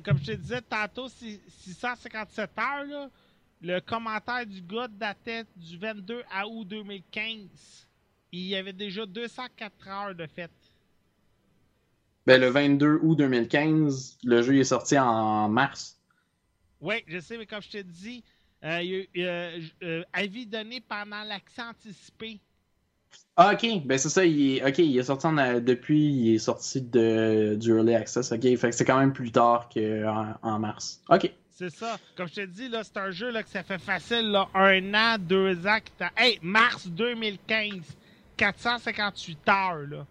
comme je te disais tantôt, 657 heures, là, Le commentaire du gars datait du 22 août 2015. Il y avait déjà 204 heures de fête. Ben, le 22 août 2015, le jeu est sorti en mars. Oui, je sais, mais comme je te dis, euh, il y a eu, euh, euh, avis donné pendant l'accès anticipé. Ah, ok. Ben, c'est ça. Il est, ok, il est sorti en, depuis, il est sorti de, du Early Access. Ok, fait que c'est quand même plus tard qu'en en mars. Ok. C'est ça. Comme je te dis, là, c'est un jeu là, que ça fait facile, là, un an, deux ans. que Hey, mars 2015, 458 heures, là.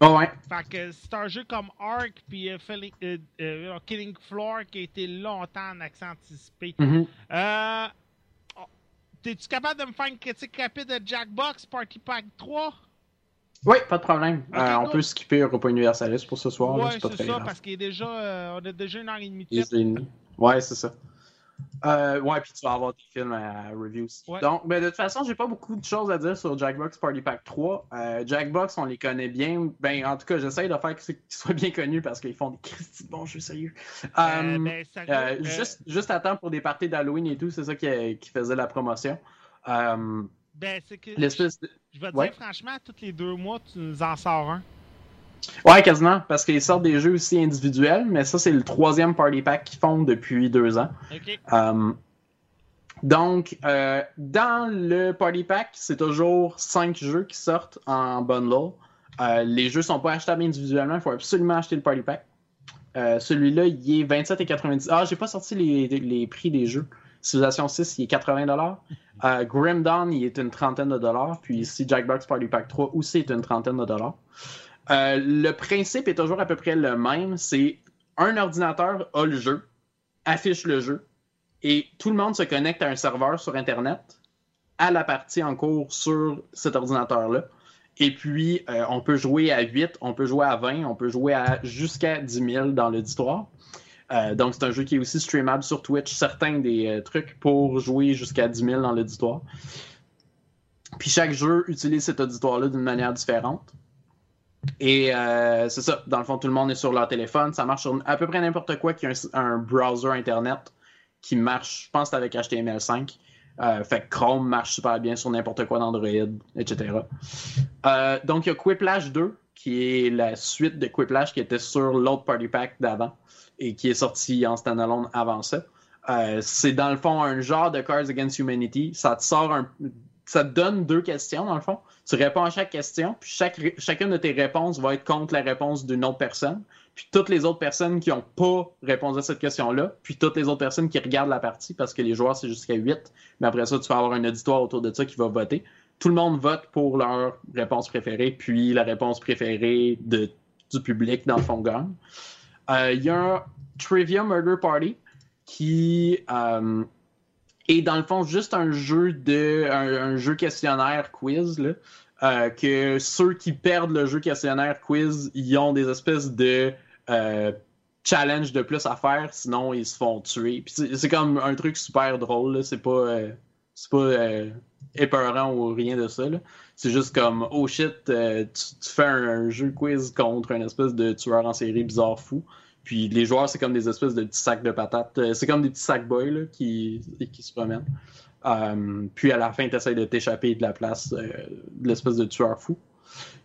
Oh, ouais. Fait que c'est un jeu comme Ark puis euh, euh, euh, Killing Floor qui a été longtemps en accès anticipé. Oh, T'es-tu capable de me faire une critique rapide de Jackbox Party Pack 3? Oui, pas de problème. Euh, on peut skipper Europa Universalis pour ce soir. ouais, c'est ça, grave. parce qu'il est déjà, euh, on a déjà une heure et demie de Ouais, c'est ça. Euh, ouais, puis tu vas avoir des films à review aussi. Ouais. Donc, ben, de toute façon, j'ai pas beaucoup de choses à dire sur Jackbox Party Pack 3. Euh, Jackbox, on les connaît bien. Ben, en tout cas, j'essaie de faire qu'ils soient bien connus parce qu'ils font des Christy de bons jeux sérieux. Euh, ben, ça juste, juste à temps pour des parties d'Halloween et tout, c'est ça qui, qui faisait la promotion. Ben, c'est que, je vais te ouais. dire franchement, tous les deux mois, tu nous en sors un. Ouais, quasiment, parce qu'ils sortent des jeux aussi individuels, mais ça, c'est le troisième Party Pack qu'ils font depuis deux ans. Euh, donc, euh, dans le Party Pack, c'est toujours 5 jeux qui sortent en bundle. Euh, les jeux sont pas achetables individuellement, il faut absolument acheter le Party Pack. Euh, Celui-là, il est 27,90$. Ah, j'ai pas sorti les, les prix des jeux. Civilization 6, il est 80$. Euh, Grim Dawn, il est une trentaine de dollars. Puis ici, Jackbox Party Pack 3 aussi est une trentaine de dollars. Euh, le principe est toujours à peu près le même. C'est un ordinateur a le jeu, affiche le jeu, et tout le monde se connecte à un serveur sur Internet à la partie en cours sur cet ordinateur-là. Et puis, euh, on peut jouer à 8, on peut jouer à 20, on peut jouer à jusqu'à 10 000 dans l'auditoire. Euh, donc, c'est un jeu qui est aussi streamable sur Twitch, certains des trucs pour jouer jusqu'à 10 000 dans l'auditoire. Puis chaque jeu utilise cet auditoire-là d'une manière différente. Et euh, c'est ça, dans le fond, tout le monde est sur leur téléphone. Ça marche sur à peu près n'importe quoi qui a un, browser Internet qui marche, je pense avec HTML5. Euh, fait que Chrome marche super bien sur n'importe quoi d'Android, etc. Euh, donc, il y a Quiplash 2, qui est la suite de Quiplash qui était sur l'autre Party Pack d'avant et qui est sorti en standalone avant ça. C'est dans le fond un genre de Cards Against Humanity. Ça te sort un. Ça te donne deux questions, dans le fond. Tu réponds à chaque question, puis chaque, chacune de tes réponses va être contre la réponse d'une autre personne. Puis toutes les autres personnes qui n'ont pas répondu à cette question-là, puis toutes les autres personnes qui regardent la partie, parce que les joueurs, c'est jusqu'à 8. Mais après ça, tu vas avoir un auditoire autour de ça qui va voter. Tout le monde vote pour leur réponse préférée, puis la réponse préférée du public, dans le fond, gagne. Euh, Il y a un Trivia Murder Party qui euh, est, dans le fond, juste un jeu de un, jeu questionnaire quiz, là. Euh, que ceux qui perdent le jeu questionnaire quiz, ils ont des espèces de euh, challenge de plus à faire, sinon ils se font tuer. C'est comme un truc super drôle, c'est pas, euh, c'est pas épeurant ou rien de ça. C'est juste comme, oh shit, tu, fais un, un jeu quiz contre un espèce de tueur en série bizarre fou. Puis les joueurs, c'est comme des espèces de petits sacs de patates. Euh, C'est comme des petits sacs boys là, qui, qui se promènent. Euh, puis à la fin, tu essaies de t'échapper de la place euh, de l'espèce de tueur fou.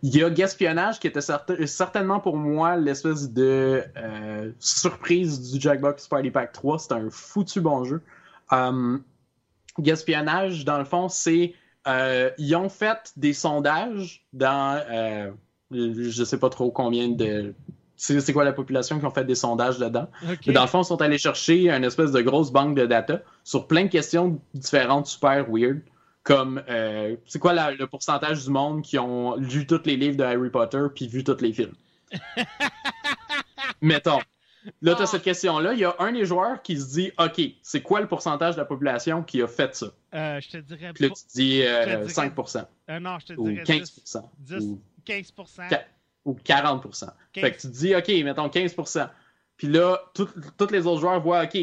Il y a Gaspionnage qui était certain- certainement pour moi l'espèce de surprise du Jackbox Party Pack 3. C'est un foutu bon jeu. Euh, Gaspionnage, dans le fond, c'est. ils ont fait des sondages dans. je sais pas trop combien de. C'est quoi la population qui ont fait des sondages dedans. Ok. Mais dans le fond, ils sont allés chercher une espèce de grosse banque de data sur plein de questions différentes, super weird. Comme, euh, c'est quoi la- le pourcentage du monde qui ont lu tous les livres de Harry Potter puis vu tous les films? Mettons. Là, tu Ah. as cette question-là. Il y a un des joueurs qui se dit OK, c'est quoi le pourcentage de la population qui a fait ça? Euh, je te dirais Puis là, tu dis euh, Je te dirais- 5 euh, non, je te ou dirais 15 10, 10 ou, 15%. Qua- ou 40% Fait que tu te dis OK, mettons 15% Puis là, tous les autres joueurs voient OK,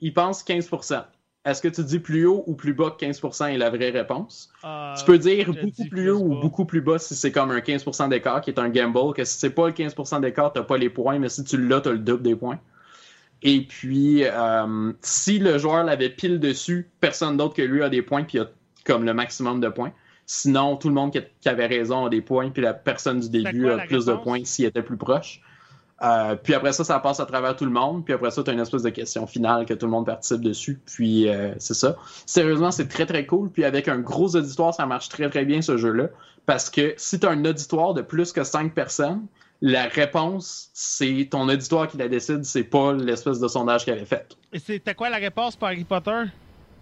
ils pensent 15% Est-ce que tu dis plus haut ou plus bas que 15% est la vraie réponse? Euh, Tu peux dire beaucoup plus haut ou beaucoup plus bas si c'est comme un 15% d'écart qui est un gamble, que si c'est pas le 15% d'écart, t'as pas les points, mais si tu l'as, t'as le double des points. Et puis, euh, si le joueur l'avait pile dessus, personne d'autre que lui a des points, puis il a comme le maximum de points. Sinon, tout le monde qui, qui avait raison a des points, puis la personne du début quoi, a plus de points s'il était plus proche. Euh, puis après ça, ça passe à travers tout le monde. Puis après ça, tu as une espèce de question finale que tout le monde participe dessus. Puis euh, c'est ça. Sérieusement, c'est très très cool. Puis avec un gros auditoire, ça marche très très bien ce jeu-là. Parce que si tu as un auditoire de plus que 5 personnes, la réponse, c'est ton auditoire qui la décide, c'est pas l'espèce de sondage qu'il avait fait. Et c'était quoi la réponse pour Harry Potter?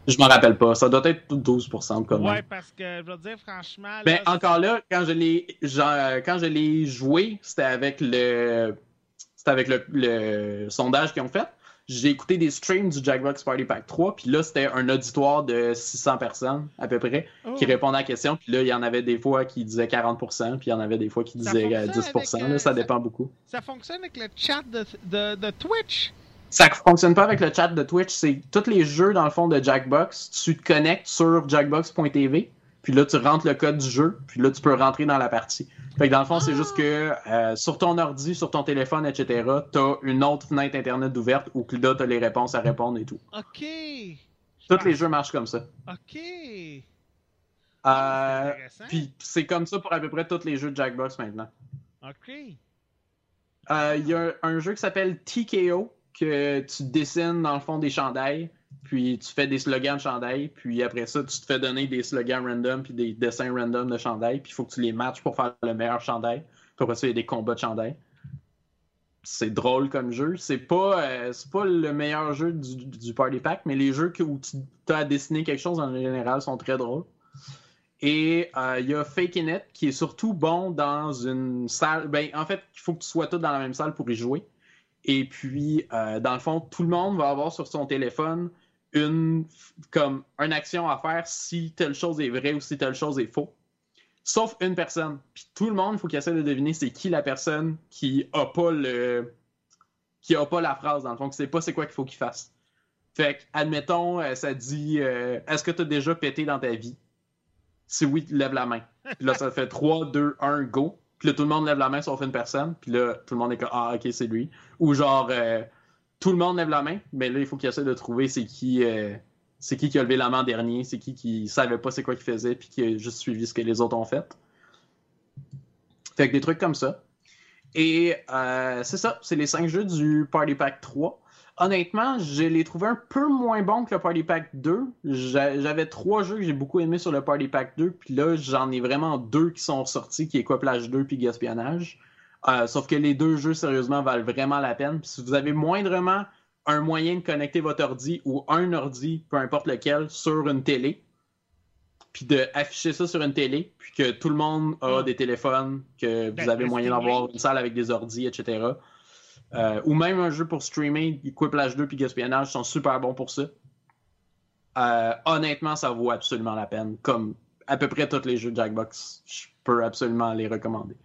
Je m'en rappelle pas. Ça doit être 12% de commun. Ouais, parce que je veux dire, franchement. Ben, encore là, quand je l'ai quand je l'ai joué, c'était avec le c'était avec le, le sondage qu'ils ont fait. J'ai écouté des streams du Jackbox Party Pack 3, puis là, c'était un auditoire de 600 personnes, à peu près, oh, qui répondaient à la question. Puis là, il y en avait des fois qui disaient 40%, puis il y en avait des fois qui disaient euh, fonctionne 10%. avec, là, euh, ça ça- dépend beaucoup. Ça fonctionne avec le chat de, de, de Twitch? Ça fonctionne pas avec le chat de Twitch. C'est tous les jeux, dans le fond, de Jackbox. Tu te connectes sur jackbox.tv, puis là, tu rentres le code du jeu, puis là, tu peux rentrer dans la partie. Fait que dans le fond, c'est Ah! juste que euh, sur ton ordi, sur ton téléphone, etc., t'as une autre fenêtre Internet ouverte où là, t'as les réponses à répondre et tout. Ok. Tous les jeux marchent comme ça. Ok. Euh, C'est intéressant. puis c'est comme ça pour à peu près tous les jeux de Jackbox maintenant. Ok. Euh, Il y a un, un jeu qui s'appelle TKO que tu dessines dans le fond des chandails, puis tu fais des slogans de chandails, puis après ça, tu te fais donner des slogans random puis des dessins random de chandails, puis il faut que tu les matches pour faire le meilleur chandail. Puis après ça, il y a des combats de chandails. C'est drôle comme jeu. C'est pas, euh, pas le meilleur jeu du, Party Pack, mais les jeux où tu as à dessiner quelque chose en général sont très drôles. Et euh, il y a Faking It qui est surtout bon dans une salle. Ben, en fait, il faut que tu sois tous dans la même salle pour y jouer. Et puis, euh, dans le fond, tout le monde va avoir sur son téléphone une comme action à faire si telle chose est vraie ou si telle chose est faux. Sauf une personne. Puis tout le monde, il faut qu'il essaie de deviner c'est qui la personne qui a pas le qui a pas la phrase dans le fond, qui sait pas c'est quoi qu'il faut qu'il fasse. Fait que, admettons, euh, ça dit euh, Est-ce que tu as déjà pété dans ta vie? Si oui, tu lèves la main. Puis là, ça fait 3, 2, 1, go. Puis là, tout le monde lève la main sauf une personne. Puis là, tout le monde est comme Ah, ok, c'est lui. Ou genre, euh, tout le monde lève la main, mais là, il faut qu'il essaie de trouver c'est qui, euh, qui qui a levé la main dernier, c'est qui qui savait pas c'est quoi qu'il faisait, puis qui a juste suivi ce que les autres ont fait. Fait que des trucs comme ça. Et euh, c'est ça, c'est les cinq jeux du Party Pack 3. Honnêtement, je les trouvés un peu moins bons que le Party Pack 2. J'a- J'avais trois jeux que j'ai beaucoup aimés sur le Party Pack 2, puis là, j'en ai vraiment deux qui sont sortis, qui est quoi Plage 2 puis Gaspionnage. Euh, sauf que les deux jeux, sérieusement, valent vraiment la peine. Puis si vous avez moindrement un moyen de connecter votre ordi ou un ordi, peu importe lequel, sur une télé, puis d'afficher ça sur une télé, puis que tout le monde a Ouais. des téléphones, que vous Ben, avez moyen d'avoir une salle avec des ordis, etc. Euh, ou même un jeu pour streamer, Quiplage 2 puis Gaspionnage sont super bons pour ça. Euh, honnêtement, ça vaut absolument la peine. Comme à peu près tous les jeux de Jackbox, je peux absolument les recommander.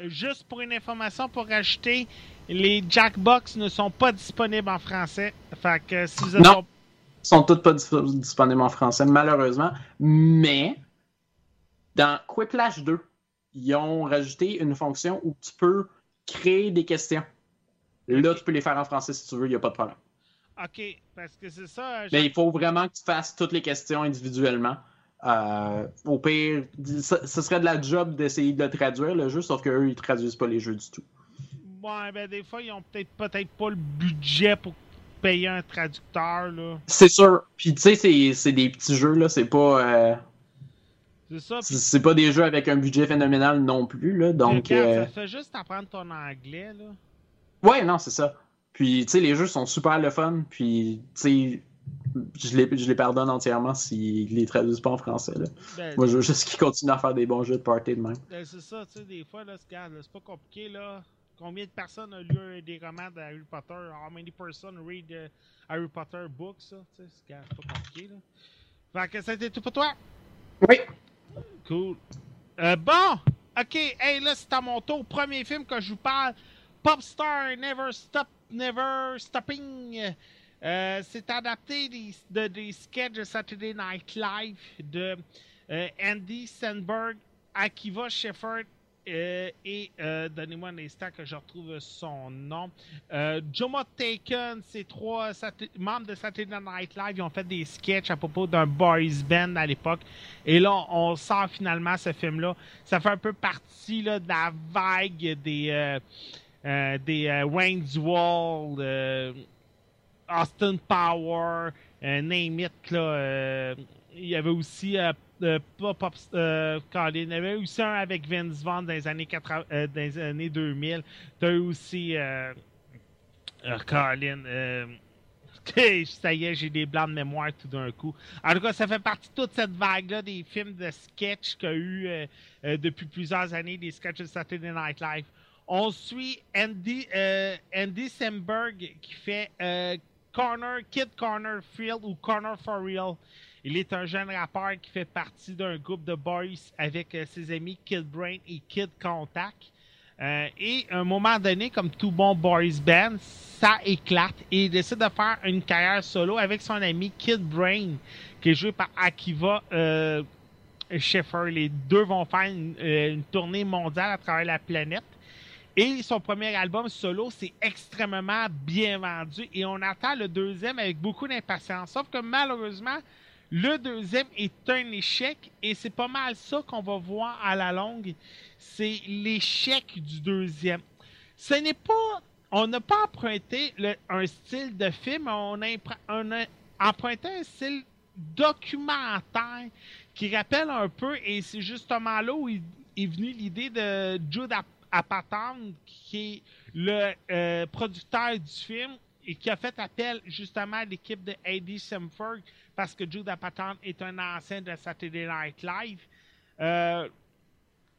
Juste pour une information, pour rajouter, les Jackbox ne sont pas disponibles en français. Fait que si vous êtes Non. Ils sont toutes pas dis- disponibles en français, malheureusement. Mais dans Quiplash 2, ils ont rajouté une fonction où tu peux créer des questions. Là, tu peux les faire en français si tu veux, il n'y a pas de problème. OK, parce que c'est ça. Mais il faut vraiment que tu fasses toutes les questions individuellement. Euh, au pire, ce ce serait de la job d'essayer de traduire, le jeu, sauf qu'eux, ils traduisent pas les jeux du tout. Ouais, ben des fois, ils ont peut-être peut-être pas le budget pour payer un traducteur, là. C'est sûr. Puis tu sais, c'est- des petits jeux, là, c'est pas... euh, C'est ça. c'est pas des jeux avec un budget phénoménal non plus, là, donc... regarde, euh, ça fait juste apprendre ton anglais, là. Ouais, non, c'est ça. Puis, tu sais, les jeux sont super le fun. Puis, tu sais, je les, je les pardonne entièrement s'ils les traduisent pas en français. Là. Ben, Moi, je veux juste qu'ils continuent à faire des bons jeux de party de même. ben, c'est ça, tu sais, des fois, là, c'est regarde, là, c'est pas compliqué, là. Combien de personnes ont lu des romans de Harry Potter? How many person read uh, Harry Potter books, ça? C'est pas compliqué, là. Fait que c'était tout pour toi? Oui. Cool. Euh, bon, ok, hey, là, c'est à mon tour. Premier film que je vous parle, Popstar Never Stop, Never Stopping. Euh, c'est adapté des, de, des sketchs de Saturday Night Live de euh, Andy Sandberg, Akiva Shepard euh, et donnez-moi un instant que je retrouve son nom. Jomo Taken, ces trois membres de Saturday Night Live, ils ont fait des sketchs à propos d'un boys band à l'époque. Et là, on sort finalement ce film-là. Ça fait un peu partie là, de la vague des, des Wayne's Wall, Austin Power, Name It. Il y avait aussi euh, pas Pop, euh, Il y avait aussi un avec Vince Vaughn dans les années, 80, euh, dans les années 2000. Tu as eu aussi euh, euh Colin. ça y est, j'ai des blancs de mémoire tout d'un coup. En tout cas, ça fait partie de toute cette vague-là des films de sketch qu'il y a eu depuis plusieurs années, des sketchs de Saturday Night Live. On suit Andy, Andy Samberg qui fait Corner, Kid Corner Field ou Corner for Real. Il est un jeune rappeur qui fait partie d'un groupe de boys avec euh, ses amis Kid Brain et Kid Contact. Euh, et à un moment donné, comme tout bon boys band, ça éclate et il décide de faire une carrière solo avec son ami Kid Brain, qui est joué par Akiva euh, Scheffer. Les deux vont faire euh, une, tournée mondiale à travers la planète. Et son premier album solo, c'est extrêmement bien vendu et on attend le deuxième avec beaucoup d'impatience. Sauf que malheureusement, le deuxième est un échec et c'est pas mal ça qu'on va voir à la longue. C'est l'échec du deuxième. Ce n'est pas. On n'a pas emprunté un style de film, on a, emprunté un style documentaire qui rappelle un peu, et c'est justement là où est venu l'idée de Jude Apatow, qui est le euh, producteur du film et qui a fait appel justement à l'équipe de A.D. Simford parce que Jude Apatow est un ancien de Saturday Night Live. Euh,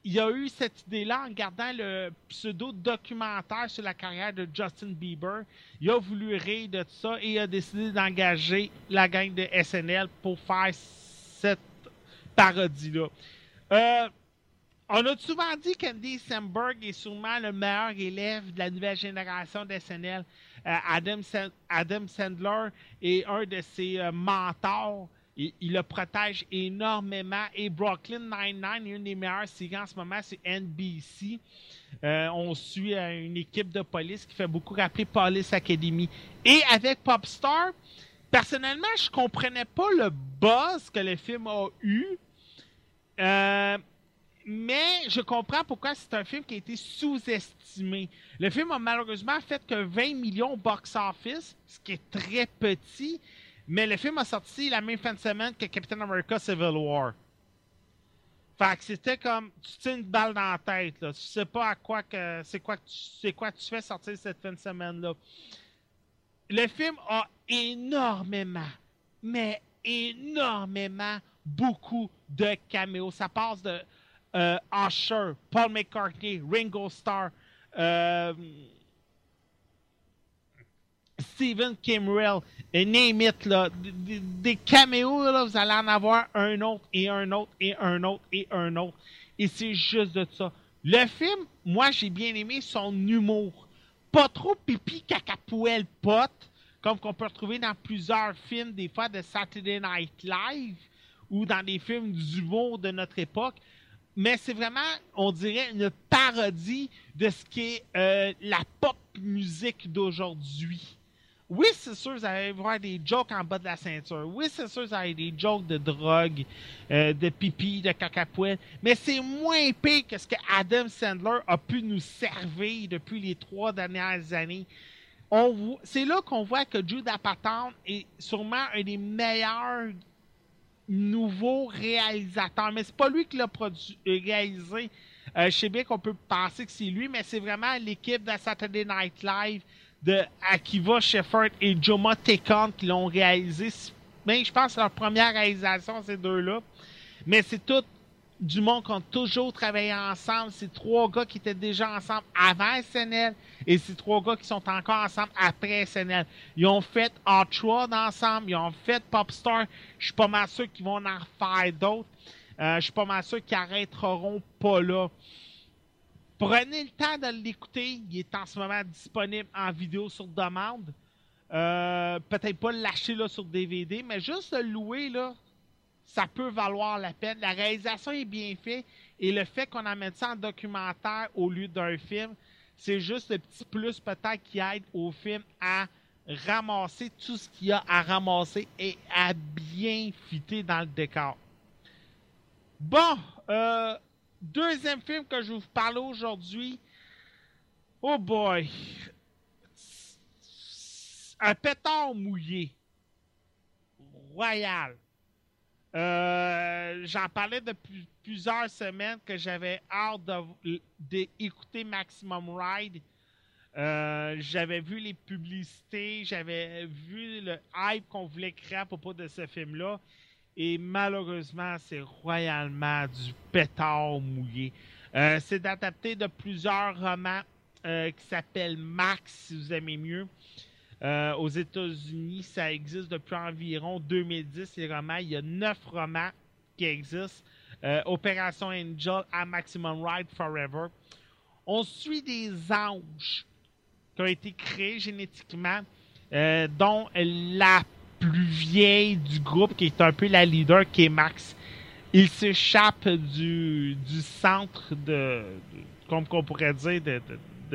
il a eu cette idée-là en gardant le pseudo-documentaire sur la carrière de Justin Bieber. Il a voulu rire de ça et il a décidé d'engager la gang de SNL pour faire cette parodie-là. Euh, on a souvent dit qu'Andy Samberg est sûrement le meilleur élève de la nouvelle génération d'SNL. Euh, Adam, Adam, Sandler est un de ses euh, mentors. Il, le protège énormément. Et Brooklyn Nine-Nine une des meilleures séries en ce moment, c'est NBC. Euh, on suit une équipe de police qui fait beaucoup rappeler Police Academy. Et avec Popstar, personnellement, je comprenais pas le buzz que le film a eu. Mais je comprends pourquoi c'est un film qui a été sous-estimé. Le film a malheureusement fait que 20 millions box-office, ce qui est très petit, mais le film a sorti la même fin de semaine que Captain America Civil War. Fait que c'était comme tu tiens une balle dans la tête, là. Tu sais pas à quoi que c'est quoi tu c'est quoi tu fais sortir cette fin de semaine-là. Le film a énormément, mais énormément beaucoup de caméos. Ça passe de euh, Usher, Paul McCartney, Ringo Starr, euh, Steven Kimrell, et name it, là, des, caméos, vous allez en avoir un autre et un autre et un autre et un autre. Et c'est juste de ça. Le film, moi, j'ai bien aimé son humour. Pas trop pipi cacapouelle pote, comme qu'on peut retrouver dans plusieurs films, des fois de Saturday Night Live ou dans des films d'humour de notre époque mais c'est vraiment, on dirait, une parodie de ce qu'est euh, la pop musique d'aujourd'hui. Oui, c'est sûr, vous allez voir des jokes en bas de la ceinture. Oui, c'est sûr, vous avez des jokes de drogue, euh, de pipi, de cacapouette. Mais c'est moins pire que ce que Adam Sandler a pu nous servir depuis les trois dernières années. C'est là qu'on voit que Jude Apatow est sûrement un des meilleurs nouveau réalisateur. Mais c'est pas lui qui l'a produit, euh, réalisé. Euh, je sais bien qu'on peut penser que c'est lui, mais c'est vraiment l'équipe de Saturday Night Live de Akiva Shefford et Joma Tekon qui l'ont réalisé. Mais je pense que leur première réalisation, ces deux-là. Mais c'est tout du monde qui ont toujours travaillé ensemble. C'est trois gars qui étaient déjà ensemble avant SNL et c'est trois gars qui sont encore ensemble après SNL. Ils ont fait Ultra ensemble, ils ont fait Popstar. Je suis pas mal sûr qu'ils vont en faire d'autres. Euh, je suis pas mal sûr qu'ils arrêteront pas là. Prenez le temps de l'écouter. Il est en ce moment disponible en vidéo sur demande. Euh, peut-être pas le lâcher là, sur DVD, mais juste le louer là, ça peut valoir la peine. La réalisation est bien faite et le fait qu'on amène ça en documentaire au lieu d'un film, c'est juste le petit plus peut-être qui aide au film à ramasser tout ce qu'il y a à ramasser et à bien fitter dans le décor. Bon, euh, deuxième film que je vais vous parler aujourd'hui. Oh boy! Un pétard mouillé. Royal. Euh, J'en parlais depuis plusieurs semaines que j'avais hâte d'écouter Maximum Ride. Euh, j'avais vu les publicités, j'avais vu le hype qu'on voulait créer à propos de ce film-là. Et malheureusement, c'est royalement du pétard mouillé. Euh, c'est adapté de plusieurs romans qui s'appellent Max, si vous aimez mieux. Euh, aux États-Unis, ça existe depuis environ 2010, les romans. Il y a neuf romans qui existent. Opération Angel à Maximum Ride Forever. On suit des anges qui ont été créés génétiquement, dont la plus vieille du groupe, qui est un peu la leader, qui est Max. Il s'échappe du, du centre de, comme qu'on pourrait dire, de,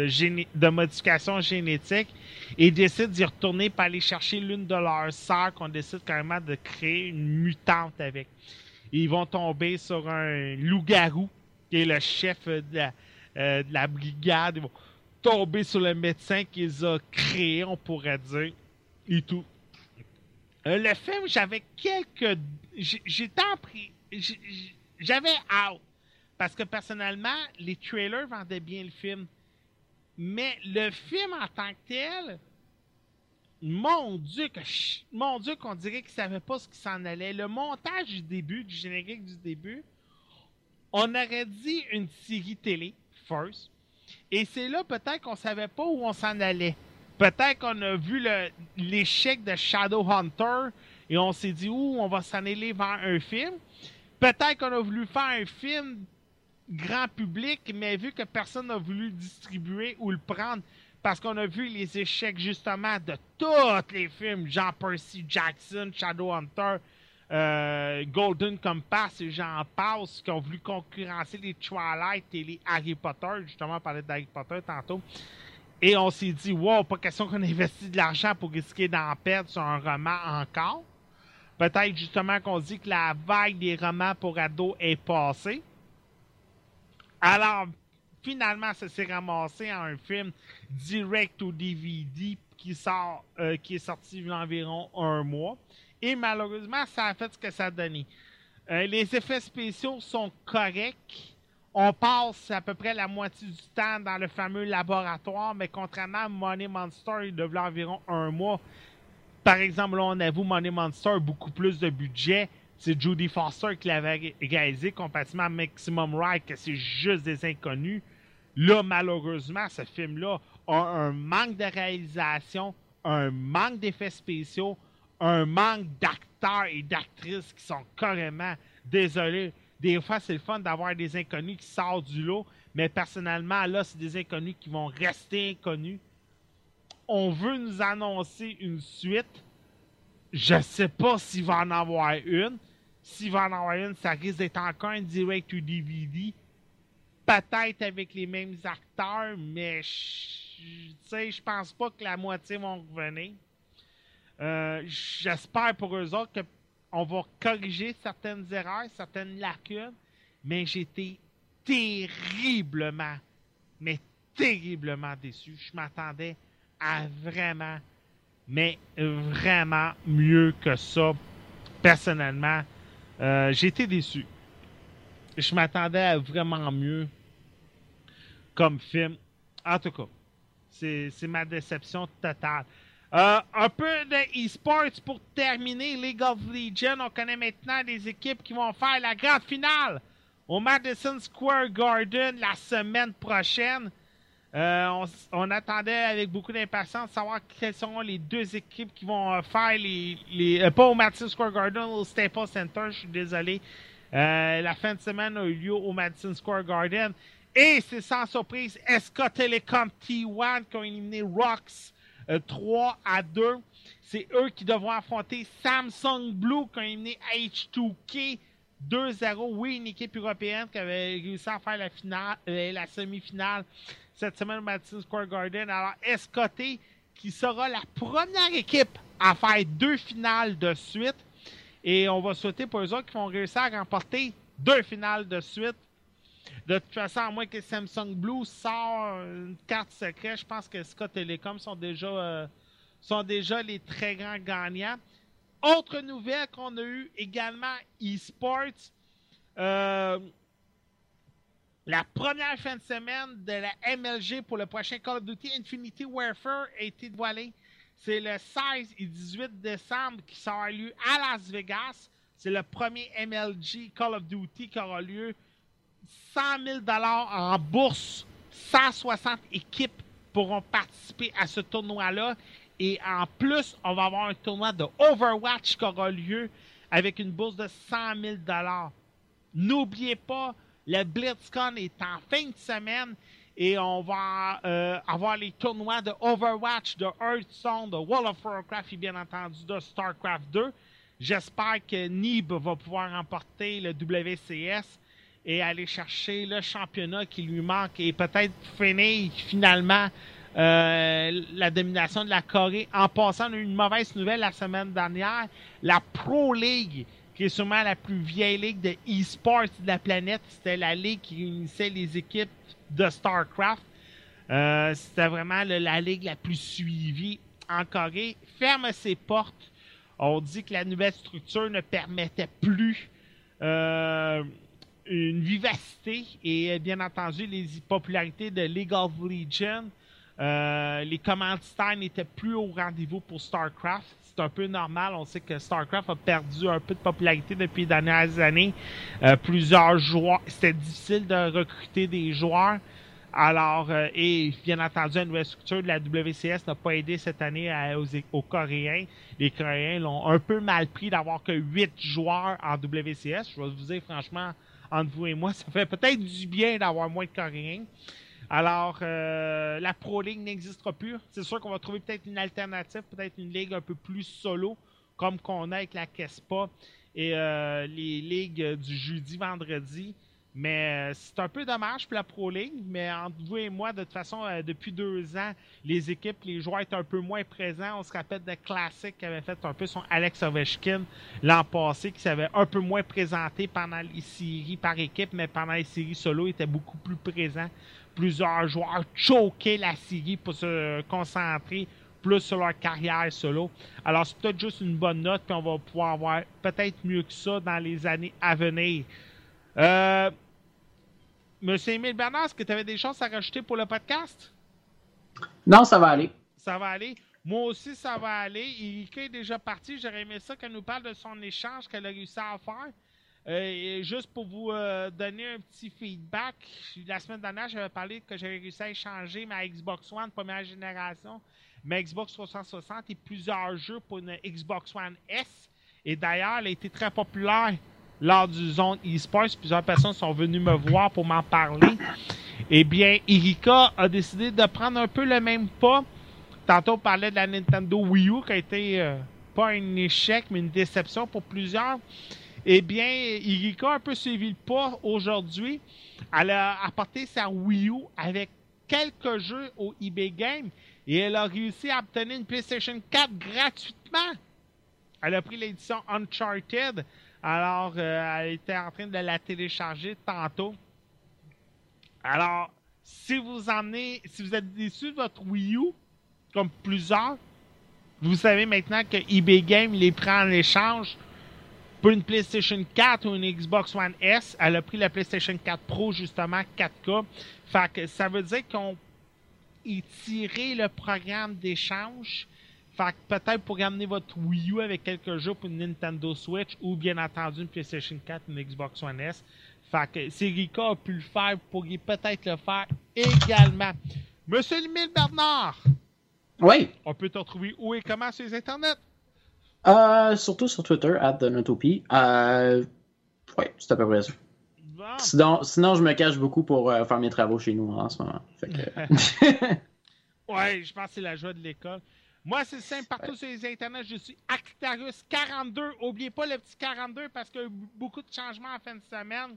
de, modification génétique et décide d'y retourner pour aller chercher l'une de leurs sœurs qu'on décide carrément de créer une mutante avec. ils vont tomber sur un loup-garou qui est le chef de la, euh, brigade. Ils vont tomber sur le médecin qu'ils ont créé, on pourrait dire, et tout. Euh, le film, j'avais quelques. J'étais en pris. J'avais out. Parce que personnellement, les trailers vendaient bien le film. Mais le film en tant que tel, mon Dieu, mon Dieu, qu'on dirait qu'il savait pas ce qui s'en allait. Le montage du début, du générique du début, on aurait dit une série télé, first. Et c'est là peut-être qu'on savait pas où on s'en allait. Peut-être qu'on a vu l'échec de Shadowhunter et on s'est dit, où on va s'en aller vers un film. Peut-être qu'on a voulu faire un film grand public, mais vu que personne n'a voulu distribuer ou le prendre, parce qu'on a vu les échecs justement de tous les films, Jean Percy Jackson, Shadowhunter, euh, Golden Compass et j'en passe, qui ont voulu concurrencer les Twilight et les Harry Potter. Justement, on parlait d'Harry Potter tantôt. Et on s'est dit, wow, pas question qu'on investit de l'argent pour risquer d'en perdre sur un roman encore. Peut-être justement qu'on dit que la vague des romans pour ados est passée. Alors, finalement, ça s'est ramassé en un film direct au DVD qui sort, euh, qui est sorti il y a environ un mois. Et malheureusement, ça a fait ce que ça a donné. Euh, les effets spéciaux sont corrects on passe à peu près la moitié du temps dans le fameux laboratoire, mais contrairement à Money Monster, il devait environ un mois. Par exemple, là, on avoue Money Monster beaucoup plus de budget. C'est Judy Foster qui l'avait réalisé compatible à Maximum Ride, que c'est juste des inconnus. Là, malheureusement, ce film-là a un manque de réalisation, un manque d'effets spéciaux, un manque d'acteurs et d'actrices qui sont carrément désolés des fois, c'est le fun d'avoir des inconnus qui sortent du lot, mais personnellement, là, c'est des inconnus qui vont rester inconnus. On veut nous annoncer une suite. Je sais pas s'il va en avoir une. S'il va en avoir une, ça risque d'être encore un direct to DVD. Peut-être avec les mêmes acteurs, mais je, pense pas que la moitié vont revenir. Euh, j'espère pour eux autres que on va corriger certaines erreurs, certaines lacunes, mais j'étais terriblement, mais terriblement déçu. Je m'attendais à vraiment, mais vraiment mieux que ça. Personnellement, euh, j'étais déçu. Je m'attendais à vraiment mieux comme film. En tout cas, c'est ma déception totale. Euh, un peu de e-sports pour terminer. League of Legends, on connaît maintenant les équipes qui vont faire la grande finale au Madison Square Garden la semaine prochaine. Euh, on, attendait avec beaucoup d'impatience de savoir quelles seront les deux équipes qui vont euh, faire les. pas au Madison Square Garden, au Staples Center, je suis désolé. la fin de semaine a eu lieu au Madison Square Garden. Et c'est sans surprise SK Telecom T1 qui ont éliminé Rocks 3 à 2. C'est eux qui devront affronter Samsung Blue qui ont éliminé H2K 2-0. Oui, une équipe européenne qui avait réussi à faire la, finale, euh, la semi-finale cette semaine au Madison Square Garden. Alors, SKT qui sera la première équipe à faire deux finales de suite. Et on va souhaiter pour eux autres qui vont réussir à remporter deux finales de suite. De toute façon, à moins que Samsung Blue sort une carte secrète, je pense que Scott Telecom sont déjà, euh, sont déjà les très grands gagnants. Autre nouvelle qu'on a eu également, eSports. Euh, la première fin de semaine de la MLG pour le prochain Call of Duty Infinity Warfare a été dévoilée. C'est le 16 et 18 décembre qui sera lieu à Las Vegas. C'est le premier MLG Call of Duty qui aura lieu 100 000 en bourse. 160 équipes pourront participer à ce tournoi-là. Et en plus, on va avoir un tournoi de Overwatch qui aura lieu avec une bourse de 100 000 N'oubliez pas, le BlitzCon est en fin de semaine et on va euh, avoir les tournois de Overwatch, de Hearthstone, de World of Warcraft et bien entendu de StarCraft 2. J'espère que Nib va pouvoir remporter le WCS et aller chercher le championnat qui lui manque et peut-être finir finalement euh, la domination de la Corée. En passant, une mauvaise nouvelle la semaine dernière. La Pro League, qui est sûrement la plus vieille ligue de e-sports de la planète, c'était la ligue qui réunissait les équipes de StarCraft. Euh, c'était vraiment la ligue la plus suivie en Corée. Ferme ses portes. On dit que la nouvelle structure ne permettait plus euh, une vivacité et bien entendu les popularités de League of Legends. Euh, les commanditaires n'étaient plus au rendez-vous pour StarCraft. C'est un peu normal. On sait que StarCraft a perdu un peu de popularité depuis les dernières années. Euh, plusieurs joueurs, c'était difficile de recruter des joueurs. Alors, euh, et bien entendu, la nouvelle structure de la WCS n'a pas aidé cette année aux, aux, Coréens. Les Coréens l'ont un peu mal pris d'avoir que 8 joueurs en WCS. Je vais vous dire, franchement, entre vous et moi, ça fait peut-être du bien d'avoir moins de Coréens. Alors, euh, la Pro League n'existera plus. C'est sûr qu'on va trouver peut-être une alternative, peut-être une ligue un peu plus solo, comme qu'on a avec la Kespa et euh, les ligues du jeudi-vendredi. Mais euh, c'est un peu dommage pour la Pro League, mais entre vous et moi, de toute façon, depuis deux ans, les équipes, les joueurs étaient un peu moins présents. On se rappelle de Classic qui avait fait un peu son Alex Ovechkin l'an passé, qui s'avait un peu moins présenté pendant les séries par équipe, mais pendant les séries solo, il était beaucoup plus présent plusieurs joueurs choquaient la série pour se concentrer plus sur leur carrière solo. Alors, c'est peut-être juste une bonne note, puis on va pouvoir avoir peut-être mieux que ça dans les années à venir. Euh, Monsieur Émile Bernard, est-ce que tu avais des choses à rajouter pour le podcast? Non, ça va aller. Ça va aller. Moi aussi, ça va aller. Erika est déjà parti. J'aurais aimé ça qu'elle nous parle de son échange qu'elle a réussi à faire. Euh, juste pour vous euh, donner un petit feedback, la semaine dernière, j'avais parlé que j'avais réussi à échanger ma Xbox One première génération, ma Xbox 360 et plusieurs jeux pour une Xbox One S. Et d'ailleurs, elle a été très populaire lors du zone eSports. Plusieurs personnes sont venues me voir pour m'en parler. Eh bien, Erika a décidé de prendre un peu le même pas. Tantôt, on parlait de la Nintendo Wii U qui a été euh, pas un échec, mais une déception pour plusieurs. Eh bien, Irika a un peu suivi le pas aujourd'hui. Elle a apporté sa Wii U avec quelques jeux au eBay Game et elle a réussi à obtenir une PlayStation 4 gratuitement. Elle a pris l'édition Uncharted. Alors, euh, elle était en train de la télécharger tantôt. Alors, si vous si vous êtes déçu de votre Wii U, comme plusieurs, vous savez maintenant que eBay Game les prend en échange pour une PlayStation 4 ou une Xbox One S, elle a pris la PlayStation 4 Pro, justement, 4K. Fait que ça veut dire qu'on tiré le programme d'échange. Fait que peut-être pour ramener votre Wii U avec quelques jeux pour une Nintendo Switch ou bien entendu une PlayStation 4, une Xbox One S. Fait que si Rika a pu le faire, vous pourriez peut-être le faire également. Monsieur Emile Bernard! Oui. On peut te retrouver où et comment sur les internets? Euh, surtout sur Twitter, at The Euh, ouais, c'est à peu près ça. Sinon, sinon, je me cache beaucoup pour euh, faire mes travaux chez nous en ce moment. Ouais, je pense que c'est la joie de l'école. Moi, c'est simple, partout sur les internets, je suis Actarus 42. Oubliez pas le petit 42 parce qu'il y a eu beaucoup de changements en fin de semaine.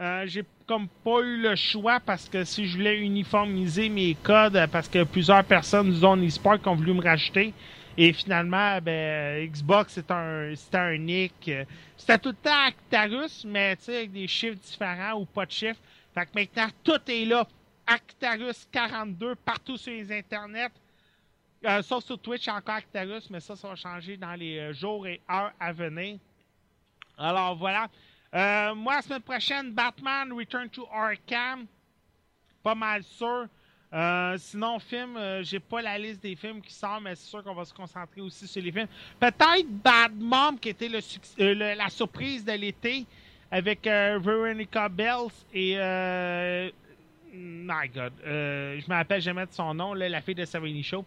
Euh, j'ai comme pas eu le choix parce que si je voulais uniformiser mes codes, parce que plusieurs personnes du Zone eSport qui ont voulu me racheter. Et finalement, ben, Xbox, c'était un, c'était un nick. C'était tout le temps Actarus, mais avec des chiffres différents ou pas de chiffres. Fait que maintenant, tout est là. Actarus 42 partout sur les internets. Euh, sauf sur Twitch, encore Actarus, mais ça, ça va changer dans les euh, jours et heures à venir. Alors voilà. Euh, moi, la semaine prochaine, Batman Return to Arkham. Pas mal sûr. Euh, sinon, film, euh, j'ai pas la liste des films qui sortent, mais c'est sûr qu'on va se concentrer aussi sur les films. Peut-être Bad Mom, qui était euh, la surprise de l'été, avec Veronica Bells et. My God. je me rappelle jamais de son nom, la fille de Savini Show.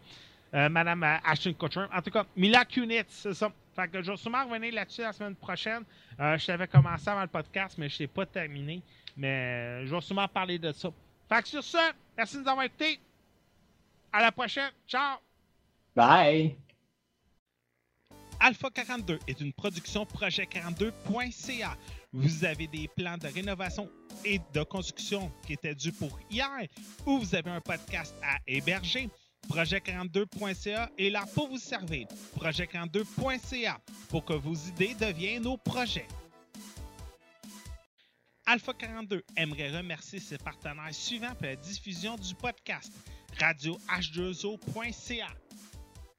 Madame Ashton Kutcher. En tout cas, Mila Kunitz, c'est ça. Fait que je vais sûrement revenir là-dessus la semaine prochaine. Je t'avais commencé avant le podcast, mais je l'ai pas terminé. Mais je vais sûrement parler de ça. Fait que sur ce, merci de nous avoir écoutés. À la prochaine. Ciao! Bye! Alpha 42 est une production projet42.ca. Vous avez des plans de rénovation et de construction qui étaient dus pour hier ou vous avez un podcast à héberger. Projet42.ca est là pour vous servir. Projet42.ca pour que vos idées deviennent nos projets. Alpha 42 aimerait remercier ses partenaires suivants pour la diffusion du podcast radio h2o.ca,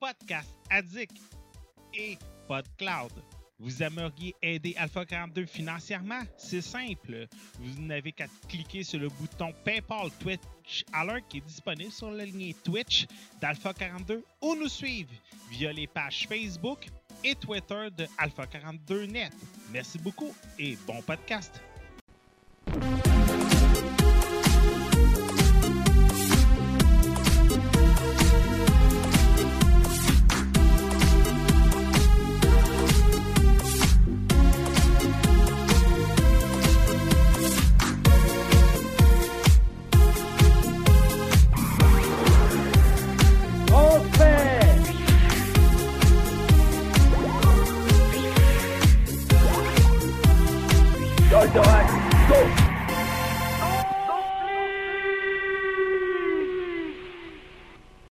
Podcast Addict et PodCloud. Vous aimeriez aider Alpha 42 financièrement? C'est simple. Vous n'avez qu'à cliquer sur le bouton PayPal Twitch Alert qui est disponible sur la ligne Twitch d'Alpha 42 ou nous suivre via les pages Facebook et Twitter de Alpha 42 Net. Merci beaucoup et bon podcast. On